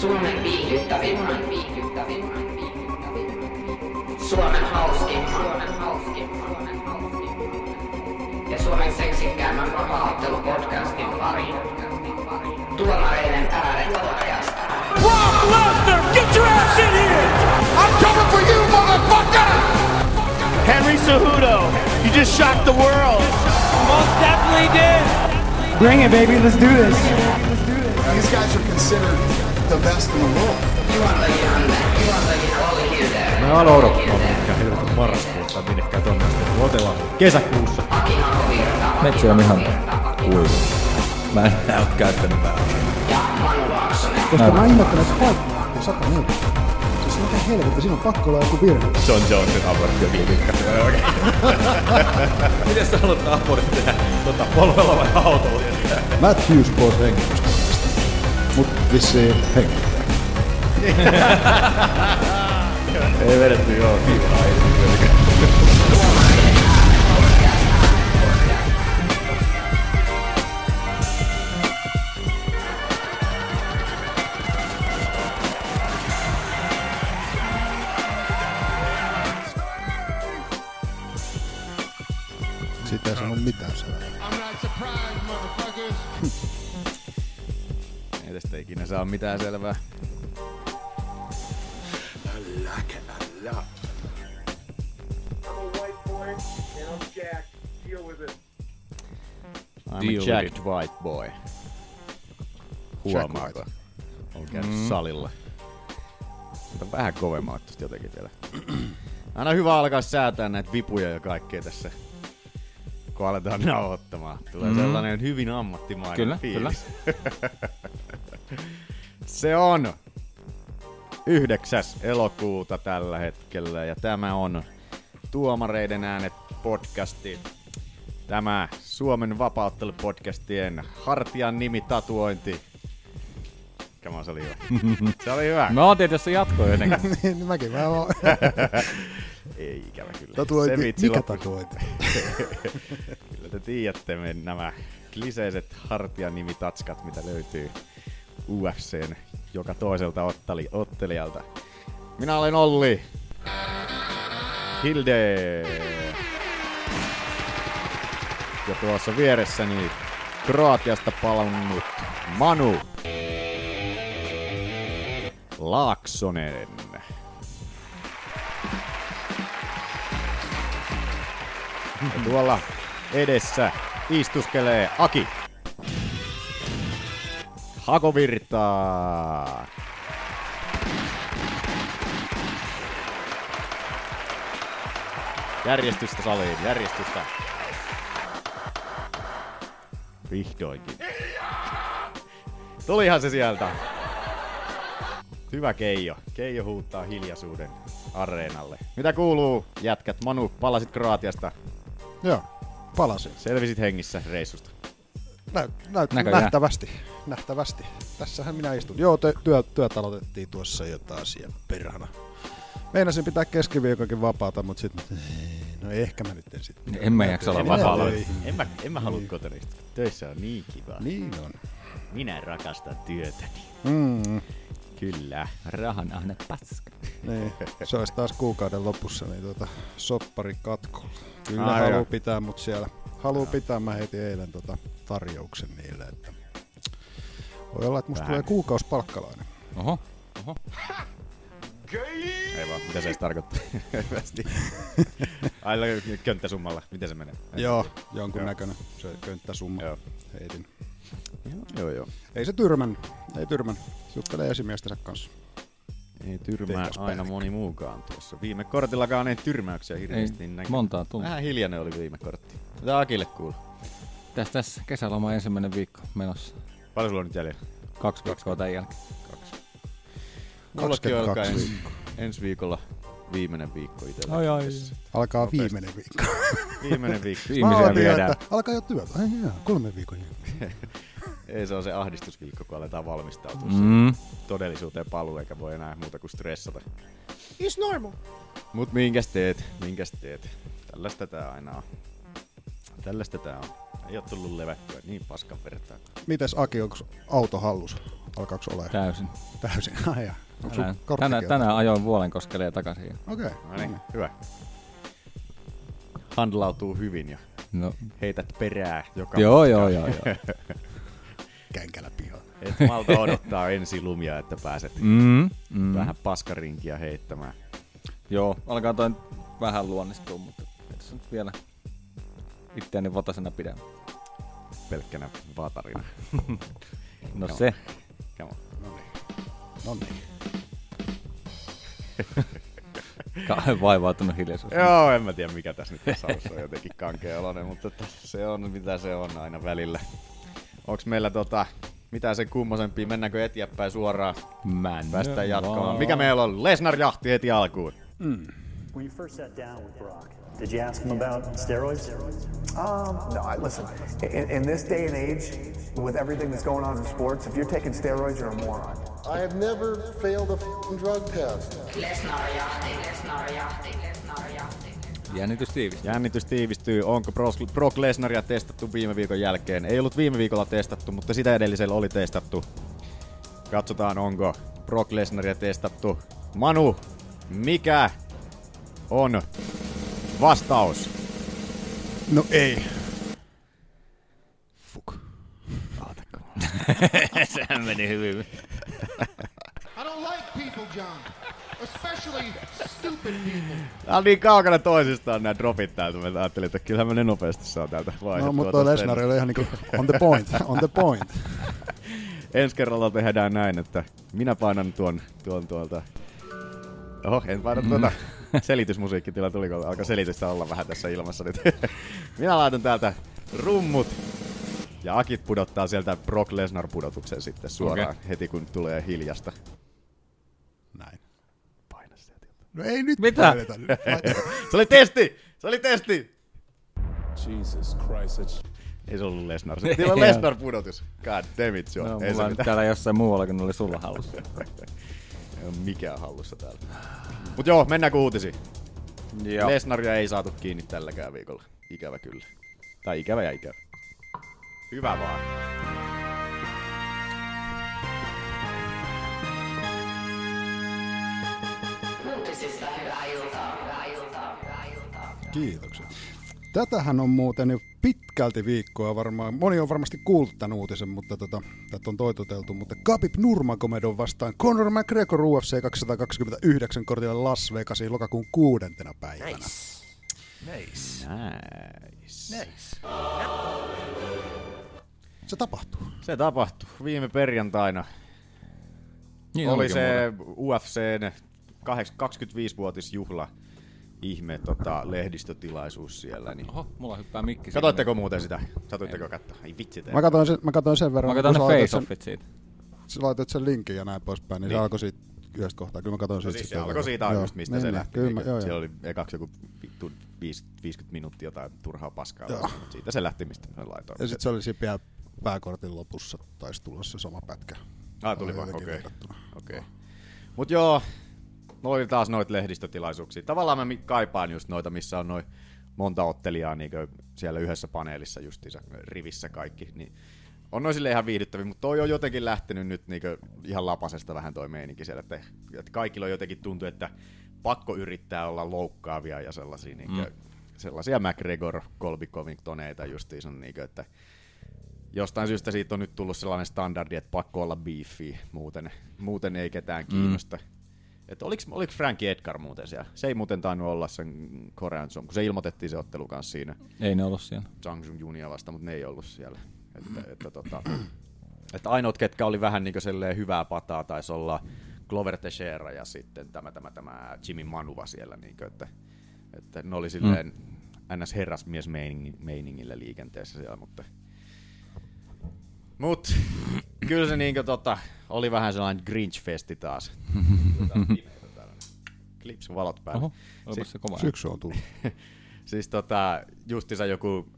Suomen viihdyttävimmän, viihdyttävimmän, viihdyttävimmän. Suomen hauskimman, Suomen hauskimman, Suomen hauskimman. Ja Suomen seksikkäämmän vapaaottelupodcastin pariin. Tuomareiden ääret podcast. Brock Lesnar, get your ass in here! I'm coming for you, motherfucker! Henry Cejudo, you just shocked the world. Most definitely did. Bring it, baby. Let's do this. These guys are considered the best in the world. Mä aloin odottaa, mikä helvetin marraskuussa minnekään tonne asti. Otellaan kesäkuussa. Metsä on ihan kuiva. Mä en näy käyttänyt päällä. Ja Manu Laaksonen. Koska mä ihmettelen, että paikka on 100 metriä. Siis mitä helvettiä, siinä on pakko olla joku virhe. John Jonesin abortti on liikka. Miten sä haluat abortin tehdä tota, polvella vai autolla? Matt Hughes pois hengitystä. Mut vissiin hengitystä. Ei vedetty joo, kiivaa mitään selvää. I'm Deal a jacked it. white boy. Huomaako? On käynyt mm. salilla. Mutta vähän kovemmalle tosta jotenkin vielä. Aina hyvä alkaa säätää näitä vipuja ja kaikkea tässä, kun aletaan nauhoittamaan. Tulee mm. sellainen hyvin ammattimainen Kyllä, fiilis. Se on 9. elokuuta tällä hetkellä ja tämä on Tuomareiden äänet podcasti. Tämä Suomen vapauttelupodcastien hartian nimi tatuointi. Come se oli hyvä. Se oli hyvä. Mä ootin, että jos se jatkoi jotenkin. niin mäkin vähän vaan. Ei ikävä kyllä. Tatuointi, Se vitsi mikä loppui. tatuointi? Kyllä te tiedätte me nämä kliseiset hartian nimi tatskat, mitä löytyy UFCn joka toiselta ottali, ottelijalta. Minä olen Olli. Hilde. Ja tuossa vieressäni Kroatiasta palannut Manu. Laaksonen. Ja tuolla edessä istuskelee Aki. Hakovirtaa. Järjestystä saliin, järjestystä. Vihdoinkin. Tulihan se sieltä. Hyvä Keijo. Keijo huuttaa hiljaisuuden areenalle. Mitä kuuluu, jätkät? Manu, palasit Kroatiasta. Joo, palasin. Selvisit hengissä reissusta. Näyt, näyt, Näköjään. nähtävästi. Nähtävästi. Tässähän minä istun. Joo, työ, työ, työt aloitettiin tuossa jo taas ja perhana. Meinasin pitää keskiviikonkin vapaata, mutta sitten no ehkä mä nyt en sitten. En mä jaksa olla vapaalla. En mä, en mä halua kotona istua. Töissä on niin kiva. Niin on. Minä rakastan työtäni. Mm, Kyllä. Rahan ahne paska. niin. Se olisi taas kuukauden lopussa, niin tuota, soppari katkolla. Kyllä Ai haluaa pitää mut siellä. Haluaa pitää, mä heitin eilen tota tarjouksen niille, että voi olla, että musta Vähän. tulee kuukausipalkkalainen. Oho, oho. Ei vaan, mitä se edes tarkoittaa? Aina könttäsummalla. Miten se menee? Joo, jonkun näköinen se könttäsumma Joo. heitin. Joo, joo. joo. Ei se tyrmän, ei tyrmän. Juttelee esimiestensä kanssa. Ei tyrmää aina moni muukaan tuossa. Viime kortillakaan ei tyrmäyksiä hirveästi Ei, näkynyt. montaa tullut. Vähän hiljainen oli viime kortti. Mitä Akille kuuluu? Tässä, tässä kesäloma ensimmäinen viikko menossa. Paljon sulla on nyt jäljellä? Kaksi viikkoa tämän jälkeen. Kaksi. Mullakin 22 alkaa ensi, ensi viikolla viimeinen viikko itsellä. Ai, ai. Tässä. Alkaa Nopeasti. viimeinen viikko. Viimeinen viikko. Jo, viedään. että alkaa jo työtä. Ai jaa, kolme viikon jälkeen. Ei se on se ahdistusviikko, kun aletaan valmistautua Mm. mm. todellisuuteen paluu, eikä voi enää muuta kuin stressata. It's normal. Mut minkäs teet, minkäs teet? Tällaista tää aina on. Tällaista tää on. Ei oo tullut levättyä niin paskan vertaa. Mites Aki, onko auto hallus? Alkaako ole? Täysin. Täysin. Onko sun Tänään, tänään, tänään ajoin Vuolenkoskelle ja takaisin. Okei. Okay. No niin, hyvä. Handlautuu hyvin ja No, heität perää joka joo, joo, joo, joo. Känkälä pihaan. Et malta odottaa ensi lumia, että pääset Mm, mm. vähän paskarinkia heittämään. Joo, alkaa toi vähän luonnistua, mutta tässä nyt vielä itseäni vatasena pidän. pelkkänä vatarina. No Come se. Come on. No niin. Kauhean vaivautunut hiljaisuus. Joo, en mä tiedä mikä tässä nyt tässä on jotenkin kankeoloinen, mutta se on mitä se on aina välillä. Onks meillä tota, mitä sen kummosempia, mennäänkö eteenpäin suoraan? Mä en Päästään jatkamaan. Mikä meillä on? Lesnar jahti heti alkuun. When you first sat down with Brock, did you ask him about steroids? Um, no, I listen. In, in this day and age, with everything that's going on in sports, if you're taking steroids, you're a moron. I have never failed a f***ing drug test. Jännitys tiivistyy. Jännitys tiivistyy. Onko Brock, Brock Lesnaria testattu viime viikon jälkeen? Ei ollut viime viikolla testattu, mutta sitä edellisellä oli testattu. Katsotaan, onko Brock Lesnaria testattu. Manu, mikä on vastaus? No ei. Fuck. Sehän meni hyvin. I don't like people, John. Especially stupid people. Tää on niin kaukana toisistaan nämä dropit täältä. Mä ajattelin, että kyllähän me ne nopeasti saa täältä vaihdettua. No, mutta Lesnar oli ihan niinku on the point, on the point. Ensi kerralla tehdään näin, että minä painan tuon, tuon tuolta... Oho, en paina tuota. Selitysmusiikkitila tuli, kun alkaa selitystä olla vähän tässä ilmassa nyt. minä laitan täältä rummut. Ja Akit pudottaa sieltä Brock Lesnar pudotuksen sitten suoraan Okei. heti kun tulee hiljasta. Näin. Paina sieltä. No ei nyt Mitä? paineta. Se oli testi! Se oli testi! Jesus Christ. Ei se ollut Lesnar. Se olla Lesnar pudotus. God damn it, John. No, Ei se mulla on mitään. täällä jossain muualla, kun oli sulla hallussa. Ei ole mikään hallussa täällä. Mut joo, mennäänkö uutisiin? Joo. Lesnaria ei saatu kiinni tälläkään viikolla. Ikävä kyllä. Tai ikävä ja ikävä. Hyvä vaan. Kiitoksia. Tätähän on muuten jo pitkälti viikkoa varmaan. Moni on varmasti kuullut tämän uutisen, mutta tota, tätä on toitoteltu. Mutta Khabib Nurmagomedov vastaan Conor McGregor UFC 229 kortilla Las Vegasin lokakuun kuudentena päivänä. Nice. Se tapahtuu. Se tapahtui viime perjantaina. Niin oli se UFCn 25-vuotisjuhla ihme tota, lehdistötilaisuus siellä. Niin. Oho, mulla hyppää mikki. Katoitteko muuten sitä? Satuitteko katsoa? Ei vitsi te. Mä katsoin sen, mä katsoin sen verran. Mä katson kun ne laitat sen- face-offit siitä. Sä laitoit sen linkin ja näin poispäin, niin, niin. Se alkoi siitä yhdestä kohtaa. Kyllä mä katsoin No siitä siis se sitten alkoi siitä just, mistä niin, se niin, lähti. Kyllä, mä, joo, Siellä joo. oli ekaksi joku vittu viis- 50 minuuttia jotain turhaa paskaa. Joo. Mutta Siitä se lähti, mistä mä laitoin. Ja sitten se oli siinä vielä pääkortin lopussa, taisi tulla se sama pätkä. Ah, tuli Oli vaan, okei. veikattuna. Okei. Mut joo, no oli taas noita lehdistötilaisuuksia. Tavallaan mä kaipaan just noita, missä on noin monta ottelijaa niin siellä yhdessä paneelissa justiinsa rivissä kaikki. Niin on noin sille ihan viihdyttäviä, mutta toi on jotenkin lähtenyt nyt niin ihan lapasesta vähän toi meininki siellä, että, että kaikilla on jotenkin tuntuu, että pakko yrittää olla loukkaavia ja sellaisia, niin mm. sellaisia McGregor, Colby Covingtoneita justiinsa, niin kuin, että jostain syystä siitä on nyt tullut sellainen standardi, että pakko olla beefi, muuten, muuten ei ketään kiinnosta. Mm. Että oliks, oliks Frankie Edgar muuten siellä? Se ei muuten tainnut olla sen Korean Song, kun se ilmoitettiin se ottelu kanssa siinä Ei ne ollut siellä. Zhang Jun Junia vasta, mutta ne ei ollut siellä. Että, että, tota, että ainoat, ketkä oli vähän niin hyvää pataa, taisi olla Glover Teixeira ja sitten tämä, tämä, tämä Jimmy Manuva siellä. Niin kuin, että, että ne oli silleen mm. ns. herrasmies meiningillä liikenteessä siellä, mutta Mut kyllä se niinku tota, oli vähän sellainen Grinch-festi taas. Klips valot päällä. Oho, se kova. Syksy on tullut. siis tota, justiinsa joku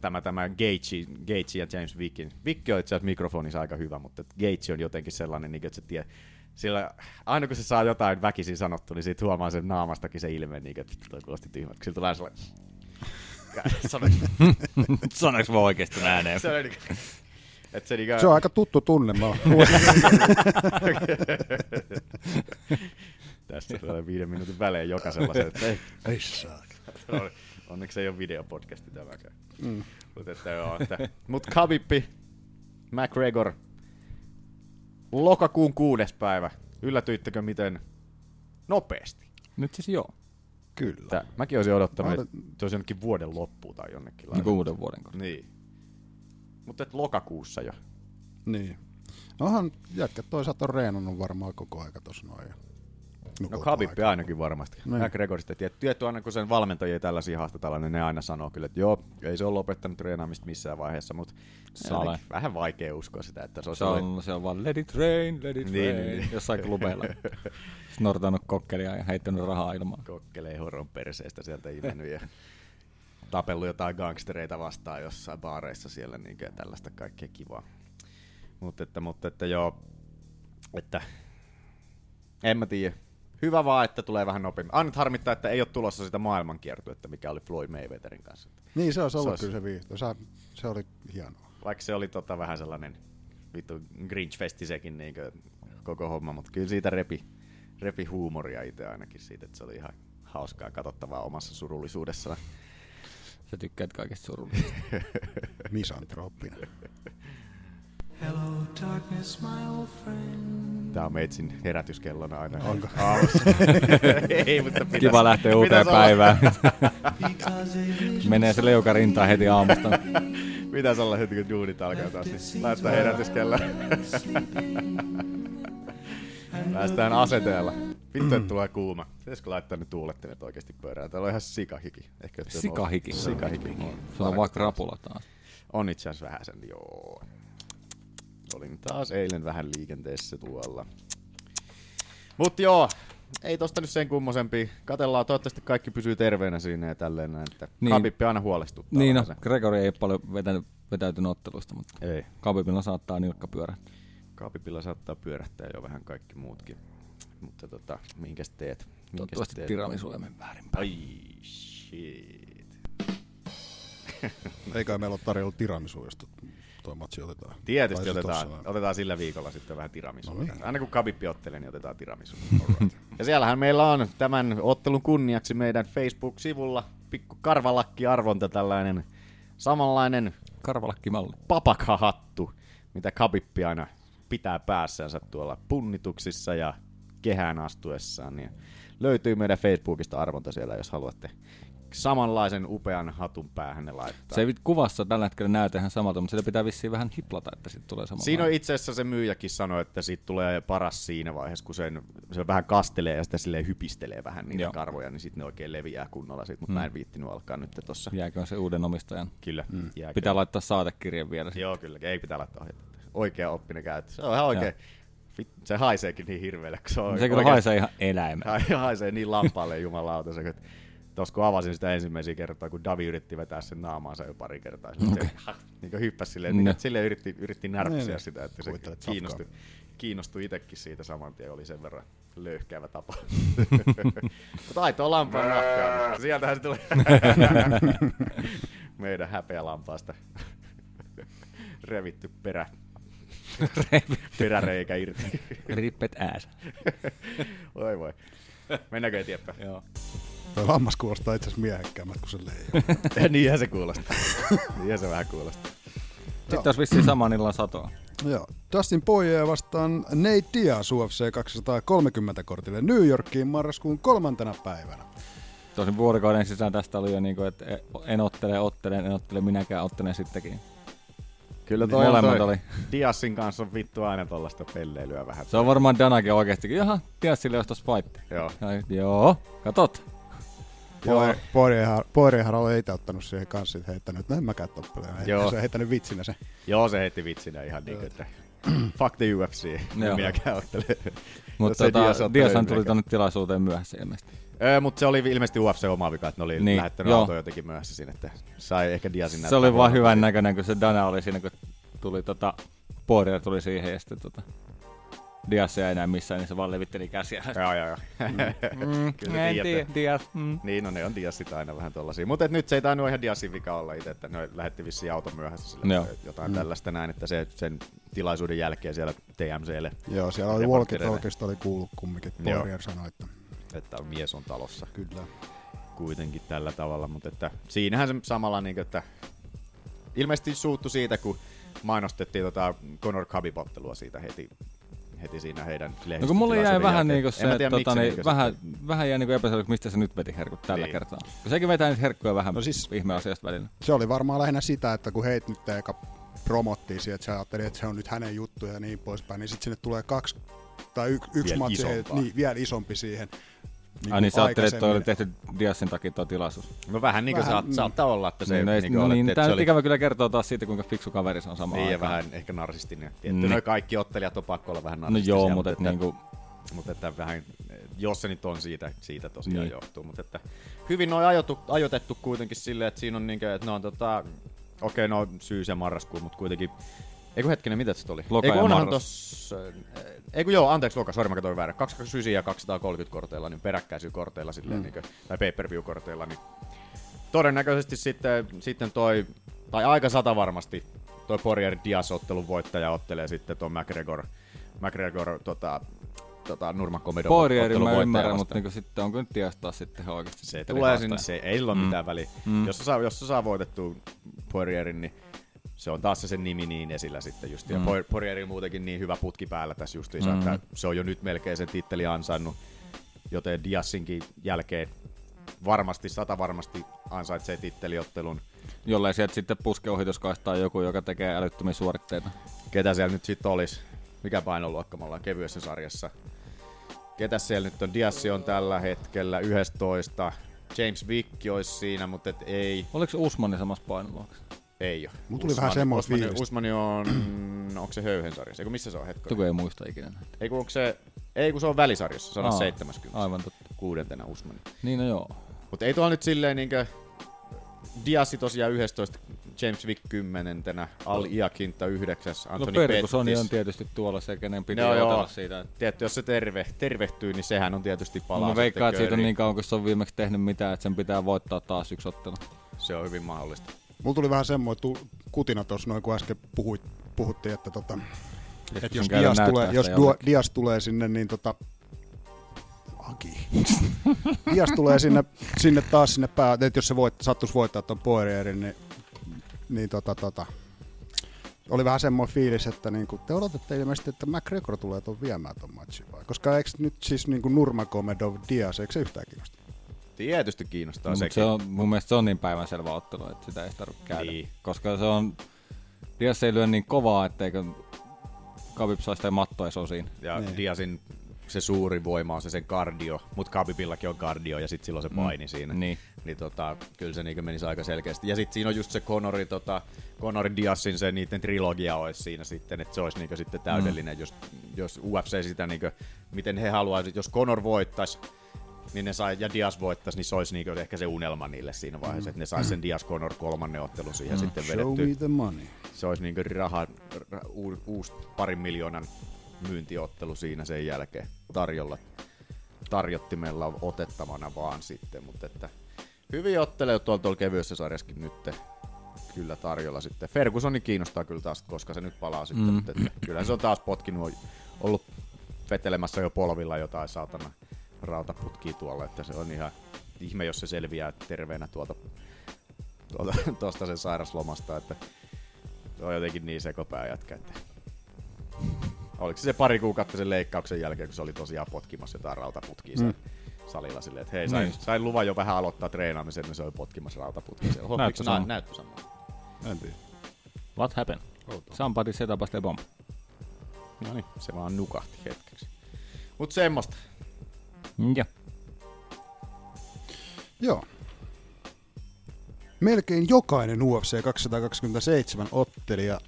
tämä, tämä Gage, Gage ja James Wickin. Vicky on itse asiassa mikrofonissa aika hyvä, mutta Gage on jotenkin sellainen, niin että se tie, sillä aina kun se saa jotain väkisin sanottu, niin siitä huomaa sen naamastakin se ilme, niin että toi kuulosti tyhmältä. kun Sillä tulee sellainen... Sanoinko- mä oikeesti ääneen? se oli niin Et se, niinkö... Se on aika tuttu tunne. Mä Tässä tulee viiden minuutin välein jokaisella se, että ei, Ei saa. Onneksi ei ole videopodcasti tämäkään. Mm. Mut, että joo, että, mut Khabibpi, McGregor, lokakuun kuudes päivä. Yllätyittekö miten nopeasti? Nyt siis joo. Kyllä. Tää, mäkin olisin odottanut, Mä että se olisi jonnekin vuoden loppuun tai jonnekin. Niin kuin uuden vuoden kanssa. Niin. Mutta et lokakuussa jo. Niin. Onhan jätkät toisaalta on reenannut varmaan koko aika tossa noin. No aikaa. ainakin varmasti. Niin. McGregor sitten tietty, aina kun sen valmentajia tällaisia haastetellaan, niin ne aina sanoo kyllä, että joo, ei se ole lopettanut treenaamista missään vaiheessa, mutta Sale. vähän vaikea uskoa sitä, että se olisi Se on, se on vaan let it rain, let it Niin, rain, niin, niin. jossain klubeilla. Snortanut kokkelia ja heittänyt rahaa ilmaan. kokkelee horon perseestä sieltä imennyt ja tapellut jotain gangstereita vastaan jossain baareissa siellä niin ja tällaista kaikkea kivaa. Mutta että, mutta että joo, että en mä tiedä. Hyvä vaan, että tulee vähän nopeammin. Aina harmittaa, että ei ole tulossa sitä maailmankiertuetta, mikä oli Floyd Mayweatherin kanssa. Niin se olisi ollut olisi- kyllä se viihto. Se, se oli hienoa. Vaikka se oli tota vähän sellainen vittu Grinch-festi sekin niin koko homma, mutta kyllä siitä repi, repi huumoria itse ainakin siitä, että se oli ihan hauskaa katsottavaa omassa surullisuudessaan. Sä tykkäät kaikesta surullisesta. Misantrooppinen. Hello, darkness, my old friend. Tää on meitsin herätyskellona aina. Onko? Ei, mutta pitäis, Kiva lähteä uuteen päivään. Menee se leuka rintaan heti aamusta. Pitäis olla heti kun duunit alkaa taas, niin laittaa herätyskellona. Päästään aseteella. Vittu, että tulee kuuma. Pitäisikö laittaa ne tuulettimet oikeasti pöydään? Täällä on ihan sikahiki. Ehkä Sikahiki. Sikahiki. Se on vaikka rapula taas. On itse asiassa vähän sen, joo. Olin taas eilen vähän liikenteessä tuolla. Mut joo, ei tosta nyt sen kummosempi. Katellaan, toivottavasti kaikki pysyy terveenä siinä ja tälleen näin, että Niin. Khabib aina huolestuttaa. Niin no. Gregory ei paljon vetänyt, vetäytynyt ottelusta, mutta Ei. Khabibilla saattaa nilkka pyörä. Khabibilla saattaa pyörähtää jo vähän kaikki muutkin. Mutta tota, minkäs teet? Minkäs Toivottavasti teet? tiramisu väärinpäin. Ai shit. Eikä meillä ole tarjolla tiramisu, jos toi matsi otetaan. Tietysti siis otetaan, otetaan sillä viikolla sitten vähän tiramisua. No niin. Aina kun Khabib ottelee, niin otetaan tiramisua. ja siellähän meillä on tämän ottelun kunniaksi meidän Facebook-sivulla pikku karvalakki-arvonta, tällainen samanlainen Karvalakkimalli. papakahattu, mitä Khabib aina pitää päässänsä tuolla punnituksissa ja kehään astuessaan. Niin löytyy meidän Facebookista arvonta siellä, jos haluatte samanlaisen upean hatun päähän ne laittaa. Se ei vit- kuvassa tällä hetkellä näytä ihan samalta, mutta sitä pitää vissiin vähän hiplata, että sitten tulee samalla. Siinä on itse asiassa se myyjäkin sanoi, että siitä tulee paras siinä vaiheessa, kun sen, se vähän kastelee ja sitä silleen hypistelee vähän niitä Joo. Joo. karvoja, niin sitten ne oikein leviää kunnolla siitä, mutta Mm. mm. mä en viittinyt alkaa nyt tossa. Jääkö se uuden omistajan? Kyllä. Mm. Pitää laittaa saatekirjan vielä. Joo, kyllä. Ei pitää laittaa ohjeita. Oikea oppinen käyttö. Se on ihan oikein. Fit- Se haiseekin niin hirveelle, kun se on Se kyllä oikein- haisee ihan eläimellä. Ai, haisee niin lampaalle jumalauta. Se, kun Tuossa kun avasin sitä ensimmäisiä kertaa, kun Davi yritti vetää sen naamaansa jo pari kertaa. Okay. Se niin hyppäsi silleen, No. niin, silleen yritti, yritti närpsiä Niin, niin. sitä, että se kiinnostui, kiinnostui itsekin siitä saman tien, oli sen verran löyhkäävä tapa. Mutta aitoa lampaan nahkaa. Sieltähän se tulee meidän häpeä lampaasta revitty perä. Peräreikä irti. Rippet ääs. Voi voi. Mennäänkö eteenpäin? Joo. Toi lammas kuulostaa itse asiassa miehekkäämmät kuin se leijona. Niinhän se kuulostaa. Niinhän se vähän kuulostaa. Sitten olisi vissiin saman illan satoa. Joo. Dustin Poirier vastaan Nate Diaz UFC 230 kortille New Yorkiin marraskuun kolmantena päivänä. Tosin vuorokauden sisään tästä oli jo niin kuin, että en ottele, ottelen, en ottele minäkään, ottelen sittenkin. Kyllä Niin toi on molemmat toi. oli. Diassin kanssa on vittu aina tollasta pelleilyä vähän. Se on varmaan Danakin oikeastikin. Jaha, Diazille olisi tossa fight. Joo. Ja, joo, katot. Poirierhan oli itse ottanut siihen kanssa sit heittänyt, että no en mäkään toppelea. Joo. Se on heittänyt vitsinä se. Joo, se heitti vitsinä ihan niin että fuck the UFC, minäkään ottele. Mutta tota, Diazhan tuli tonne tilaisuuteen myöhässä ilmeisesti. Öö, mutta se oli ilmeisesti UFC oma vika, että ne oli Niin, lähettänyt joo. auto jotenkin myöhässä sinne, että sai ehkä Diasin Se oli vaan hyvän näköinen, kun se Dana oli siinä, kun tuli tota, Poirier tuli siihen ja sitten tota, Dias ei enää missään, niin se vaan levitteli käsiä. Joo, joo, joo. Mm, Kyllä en tiedä, Dias. Mm. Niin, no ne on Diasit aina vähän tollasia. Mutta nyt se ei tainnut ihan Diasin vika olla itse, että ne lähetti vissiin auton myöhässä sille Joo. tai jotain Mm. tällaista näin, että se sen tilaisuuden jälkeen siellä TMClle. Joo, siellä oli walkie oli kuullut kumminkin. Poirier sanoi, että Että mies on talossa. Kyllä. Kuitenkin tällä tavalla, mutta että siinähän se samalla niin että ilmeisesti suuttu siitä, kun mainostettiin tota Conor Khabib-ottelua siitä heti, heti siinä heidän No kun mulle jäi vähän niinku En se, mä tiedä, tota, niin, niinku vähän, sitten- vähän jäi niinku epäselväksi, mistä se nyt veti herkut tällä Niin. kertaa. Kun sekin vetää niitä herkkuja vähän no siis, ihmeasiasta välillä. se oli varmaan lähinnä sitä, että kun heit nyt eka promottiin siihen, että se ajatteli, että se on nyt hänen juttuja ja niin poispäin, niin sitten sinne tulee kaksi tai y- yksi Vielä matsi, isompaa. niin, vielä isompi siihen. Niin Ai niin sä ajattelit, että toi oli tehty Diasin takia tuo tilaisuus. No vähän niin kuin Vähän, saat, mm. saattaa olla, että se niin, no, ei- niinku no niin, että tää se nyt oli- ikävä kyllä kertoo taas siitä, kuinka fiksu kaveri se on samaan Niin ja aikaan. vähän ehkä narsistinen. Tietty, Niin. niin. noi kaikki ottelijat on pakko olla vähän No narsistisia. joo, mutta et että, niinku... mutta että vähän, jos se nyt on siitä, siitä tosiaan Niin. johtuu. Mutta että hyvin noin ajoitu, ajoitettu kuitenkin silleen, että siinä on niinkö, että ne on tota, okei, no on syys ja marraskuu, mutta kuitenkin Eiku hetkinen, mitä se oli? Loka Eiku ja onhan tossa... Eiku joo, anteeksi Loka, sori mä katsoin väärin. 229 ja 230 korteilla, niin peräkkäisyy korteilla silleen, Mm. niin tai pay-per-view korteilla, niin todennäköisesti sitten, sitten toi, tai aika sata varmasti, toi Poirier Diaz ottelun voittaja ottelee sitten tuon McGregor, McGregor tota, tota Nurmagomedov Poirierin ottelun mä ymmärrän, mutta niinku sitten onko nyt Dias taas sitten oikeasti Se tulee sinne, se ei sillä ole Mm. mitään väliä. Mm. Jos, se saa, jos se saa voitettua Poirierin, niin se on taas se sen nimi niin esillä sitten just. Ja Mm. Poirierin muutenkin niin hyvä putki päällä tässä justiinsa, Mm. mm. että se on jo nyt melkein sen titteli ansainnut. Joten Diassinkin jälkeen varmasti, sata varmasti ansaitsee titteliottelun. Jollei sieltä sitten puske ohituskaistaa joku, joka tekee älyttömiä suoritteita. Ketä siellä nyt sitten olisi? Mikä painoluokka me ollaan kevyessä sarjassa? Ketä siellä nyt on? Diassi on tällä hetkellä 11. James Vick olisi siinä, mutta et ei. Oliko Usmani samassa painoluokassa? Ei ole. Mulla tuli vähän semmoista Usmani, fiilistä. Usmani on, onko se höyhen sarjassa? Eiku missä se on hetko? Tuko ei muista ikinä. Ei kun onko se, ei kun se on välisarjassa, se on Aa, 70. aivan totta. Kuudentena Usmani. Niin no joo. Mutta ei tuolla nyt silleen niinkö, Diassi tosiaan 11, James Vick 10, Al Iakinta 9, No Anthony Fergusoni Pettis. on tietysti tuolla se, kenen piti No joo, siitä. Että... Tietty, jos se terve, tervehtyy, niin sehän on tietysti palaa Mä veikkaan, että sitten siitä on niin kauan, kun se on viimeksi tehnyt mitään, että sen pitää voittaa taas yksi ottelu. Se on hyvin mahdollista. Mulla tuli vähän semmoinen kutina tuossa noin, kun äsken puhuit, puhuttiin, että, tota, että sun jos, Dias tulee, jos jollekin. Dias tulee sinne, niin tota, Aki. Dias tulee sinne, sinne taas sinne pää, että jos se voit, sattuisi voittaa tuon Poirierin, niin, niin tota, tota, oli vähän semmoinen fiilis, että niinku, te odotatte ilmeisesti, että McGregor tulee tuon viemään tuon matchin vai? Koska eikö nyt siis niinku Nurmagomedov Dias, eikö se yhtään kiinnosta? Tietysti kiinnostaa No, sekin. mutta se on, mun mielestä se on niin päivänselvä ottelu, että sitä ei tarvitse käydä. Niin. Koska se on, Dias ei lyö niin kovaa, etteikö Khabib saa sitä mattoa edes osiin. Ja Niin. Diasin se suuri voima on se sen kardio, mutta Khabibillakin on kardio ja sitten silloin se Mm. paini siinä. Niin. Niin tota, kyllä se niinku menisi aika selkeästi. Ja sitten siinä on just se Conori, tota, Conori Diasin se niiden trilogia olisi siinä sitten, että se olisi niinku sitten täydellinen, Mm. jos, jos UFC sitä niinku, miten he haluaisivat, jos Conor voittaisi, niin ne sai, ja Dias voittaisi, niin se olisi niinku ehkä se unelma niille siinä vaiheessa, Mm. että ne saisi sen Dias Conor kolmannen ottelun siihen Mm. sitten Show vedettyä me the money. se olisi niinku raha, ra, u, uusi parin miljoonan myyntiottelu siinä sen jälkeen tarjolla. Tarjottimella otettavana vaan sitten, mutta että hyvin ottelee tuolla, tuolla kevyessä sarjassakin nyt kyllä tarjolla sitten. Fergusoni kiinnostaa kyllä taas, koska se nyt palaa sitten, Mm. mm. mutta että kyllä se on taas potkinut, ollut vetelemässä jo polvilla jotain saatana rautaputkia tuolla, että se on ihan ihme, jos se selviää terveenä tuolta, tuolta tuosta sen sairaslomasta, että se on jotenkin niin sekopää jätkä, että oliko se se pari kuukautta sen leikkauksen jälkeen, kun se oli tosiaan potkimassa jotain rautaputkia mm. Salilla silleen, että hei, sain, Niin. sain luvan jo vähän aloittaa treenaamisen, niin se oli potkimassa rautaputkia siellä. Näyttö Näyttö, sama. nä, näyttö samalta. En tiedä. What happened? Somebody set up a bomb. No niin, se vaan nukahti hetkeksi. Mut semmoista. Ja. Joo. Melkein jokainen UFC 227 ottelija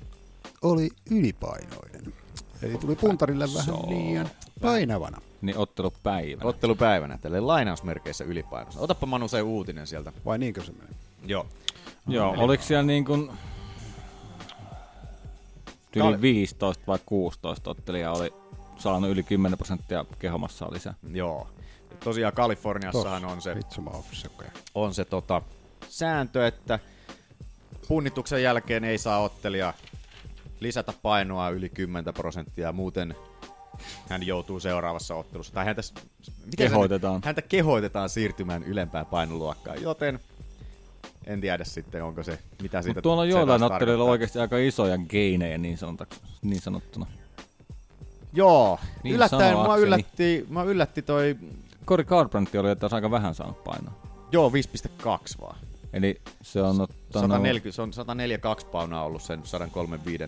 oli ylipainoinen. Eli tuli puntarille vähän liian painavana. Niin ottelupäivä. Ottelupäivänä, tälle lainausmerkeissä ylipainossa. Otappa Manu se uutinen sieltä. Vai niinkö se meni? Joo. Joo, Eli- oliko siellä niin kuin oli- yli 15 vai 16 ottelijaa oli saanut yli 10 prosenttia kehomassaa lisää. Joo. Tosiaan Kaliforniassahan on se, on se tota, sääntö, että punnituksen jälkeen ei saa ottelija lisätä painoa yli 10 prosenttia, muuten hän joutuu seuraavassa ottelussa. Tai häntä, miten se- Kehoitetaan. häntä kehoitetaan siirtymään ylempään painoluokkaan, joten en tiedä sitten, onko se, mitä siitä Mutta tuolla joillain ottelijoilla oikeasti aika isoja geinejä niin, niin sanottuna. Joo, Niin yllättäen mua yllätti, mua yllätti toi, Cory Garbrandt oli taas aika vähän saanut painoa. joo 5,2 vaan. Eli se on ottanut... 140, se on 142 paunaa ollut sen 135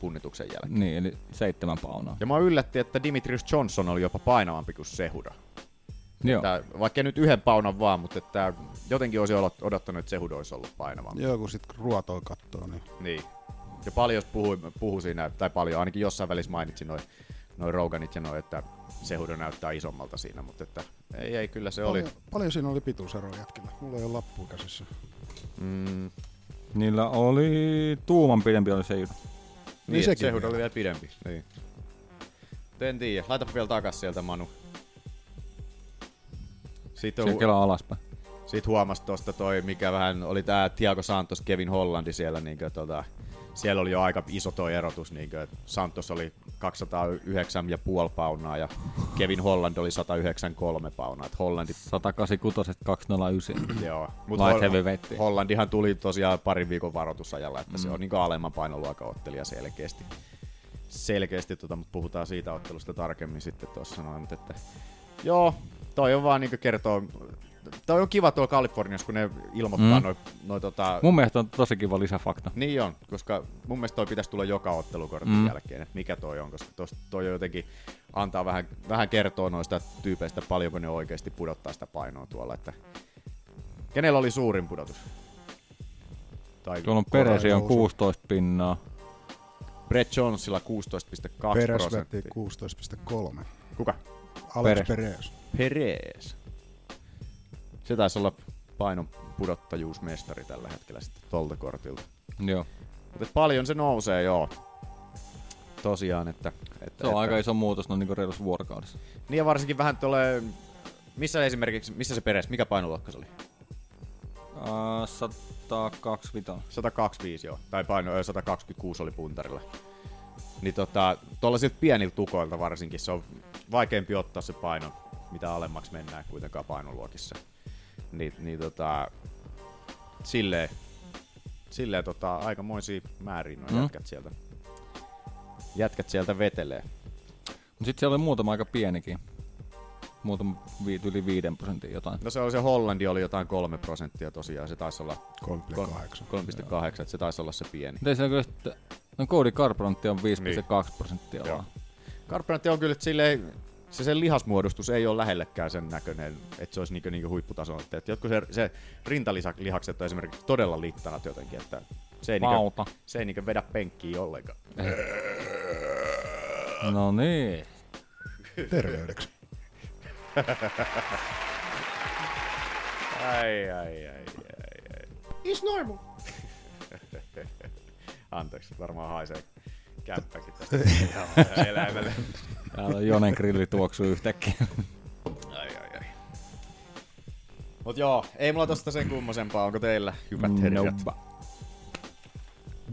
punnituksen jälkeen. Niin, eli seitsemän paunaa. Ja mä yllätti, että Dimitrius Johnson oli jopa painavampi kuin Sehuda. Joo. Että, vaikka nyt yhden paunan vaan, mutta että jotenkin olisi odottanut, että Sehuda olisi ollut painavampi. Joo, kun sit ruotoa kattoo, niin Niin. Ja paljon puhui, puhui siinä, tai paljon, ainakin jossain välissä mainitsin noin noi Roganit ja noin, että Sehuda näyttää isommalta siinä, mutta että ei, ei kyllä se oli. paljon, paljon siinä oli pituuseroa jätkillä. Mulla ei ole lappua käsissä. Mm, Niillä oli tuuman pidempi oli se niin, Niin sekin Sehuda vielä. oli vielä pidempi. Niin. En tiedä. Laita vielä takas sieltä, Manu. Sitten Se kelaa alaspäin. Sitten huomasi tosta toi, mikä vähän oli tää Thiago Santos, Kevin Hollandi siellä, niin kuin, tota, siellä oli jo aika iso toi erotus, niin kuin, että Santos oli 209,5 paunaa ja Kevin Holland oli 193 paunaa, että Hollandi 186 209. Joo, heavyweight. Hollandihan tuli tosiaan parin viikon varoitusajalla, että mm. se on niin alemman painoluokan ottelija selkeästi. Selkeästi, tota, mutta puhutaan siitä ottelusta tarkemmin sitten tuossa noin, mutta että joo, toi on vaan niin kertoo, toi on kiva tuolla Kaliforniassa, kun ne ilmoittaa mm. Noin noi, tota, Mun mielestä on tosi kiva lisäfakta. niin on, koska mun mielestä toi pitäisi tulla joka ottelukortin Mm. jälkeen, että mikä toi on, koska tosta, toi on jotenkin antaa vähän, vähän kertoa noista tyypeistä, paljonko ne oikeasti pudottaa sitä painoa tuolla, että kenellä oli suurin pudotus? Tai Tuolla on Peresi on 16 pinnaa. Brett Jonesilla 16,2 Peres prosenttia. veti 16,3. Kuka? Alex Perez. Perez. Perez. Se taisi olla painon pudottajuusmestari tällä hetkellä sitten tolta kortilta. Joo. Mutta paljon se nousee, joo. Tosiaan, että... että Se on että, aika iso muutos noin niin reilussa vuorokaudessa. Niin ja varsinkin vähän tulee... Missä esimerkiksi, missä se Peres, mikä painoluokka se oli? Uh, 125. 125 joo, tai paino ö, 126 oli puntarilla. Niin tota, tuollaisilta pieniltä tukoilta varsinkin se on vaikeampi ottaa se paino, mitä alemmaksi mennään kuitenkaan painoluokissa. Niin, niin tota, silleen, silleen tota, aikamoisia määriä noin Mm. mm. jätkät sieltä. Jätkät sieltä vetelee. Mut sit siellä oli muutama aika pienikin. Muutama vi- yli 5 prosentin jotain. No se oli se Hollandi oli jotain 3 prosenttia tosiaan, se taisi olla 3,8. 3,8, että se taisi olla se pieni. Miten se kyllä sitten... No Cody Garbrandt on 5,2 prosenttia Joo. on kyllä silleen, se sen lihasmuodostus ei ole lähellekään sen näköinen, että se olisi niinku, niinku huipputason. Että jotkut se, se rintalihakset on esimerkiksi todella littanat jotenkin, että se ei, niinku, se ei niinku vedä penkkiä ollenkaan. No niin. Terveydeksi. ai, ai, ai, ai, ai. It's normal. Anteeksi, varmaan haisee kämppäkin tästä eläimelle. Täällä Jonen grilli tuoksuu yhtäkkiä. Ai, ai, ai. Mut joo, ei mulla tosta sen kummosempaa. Onko teillä hyvät No. herrat?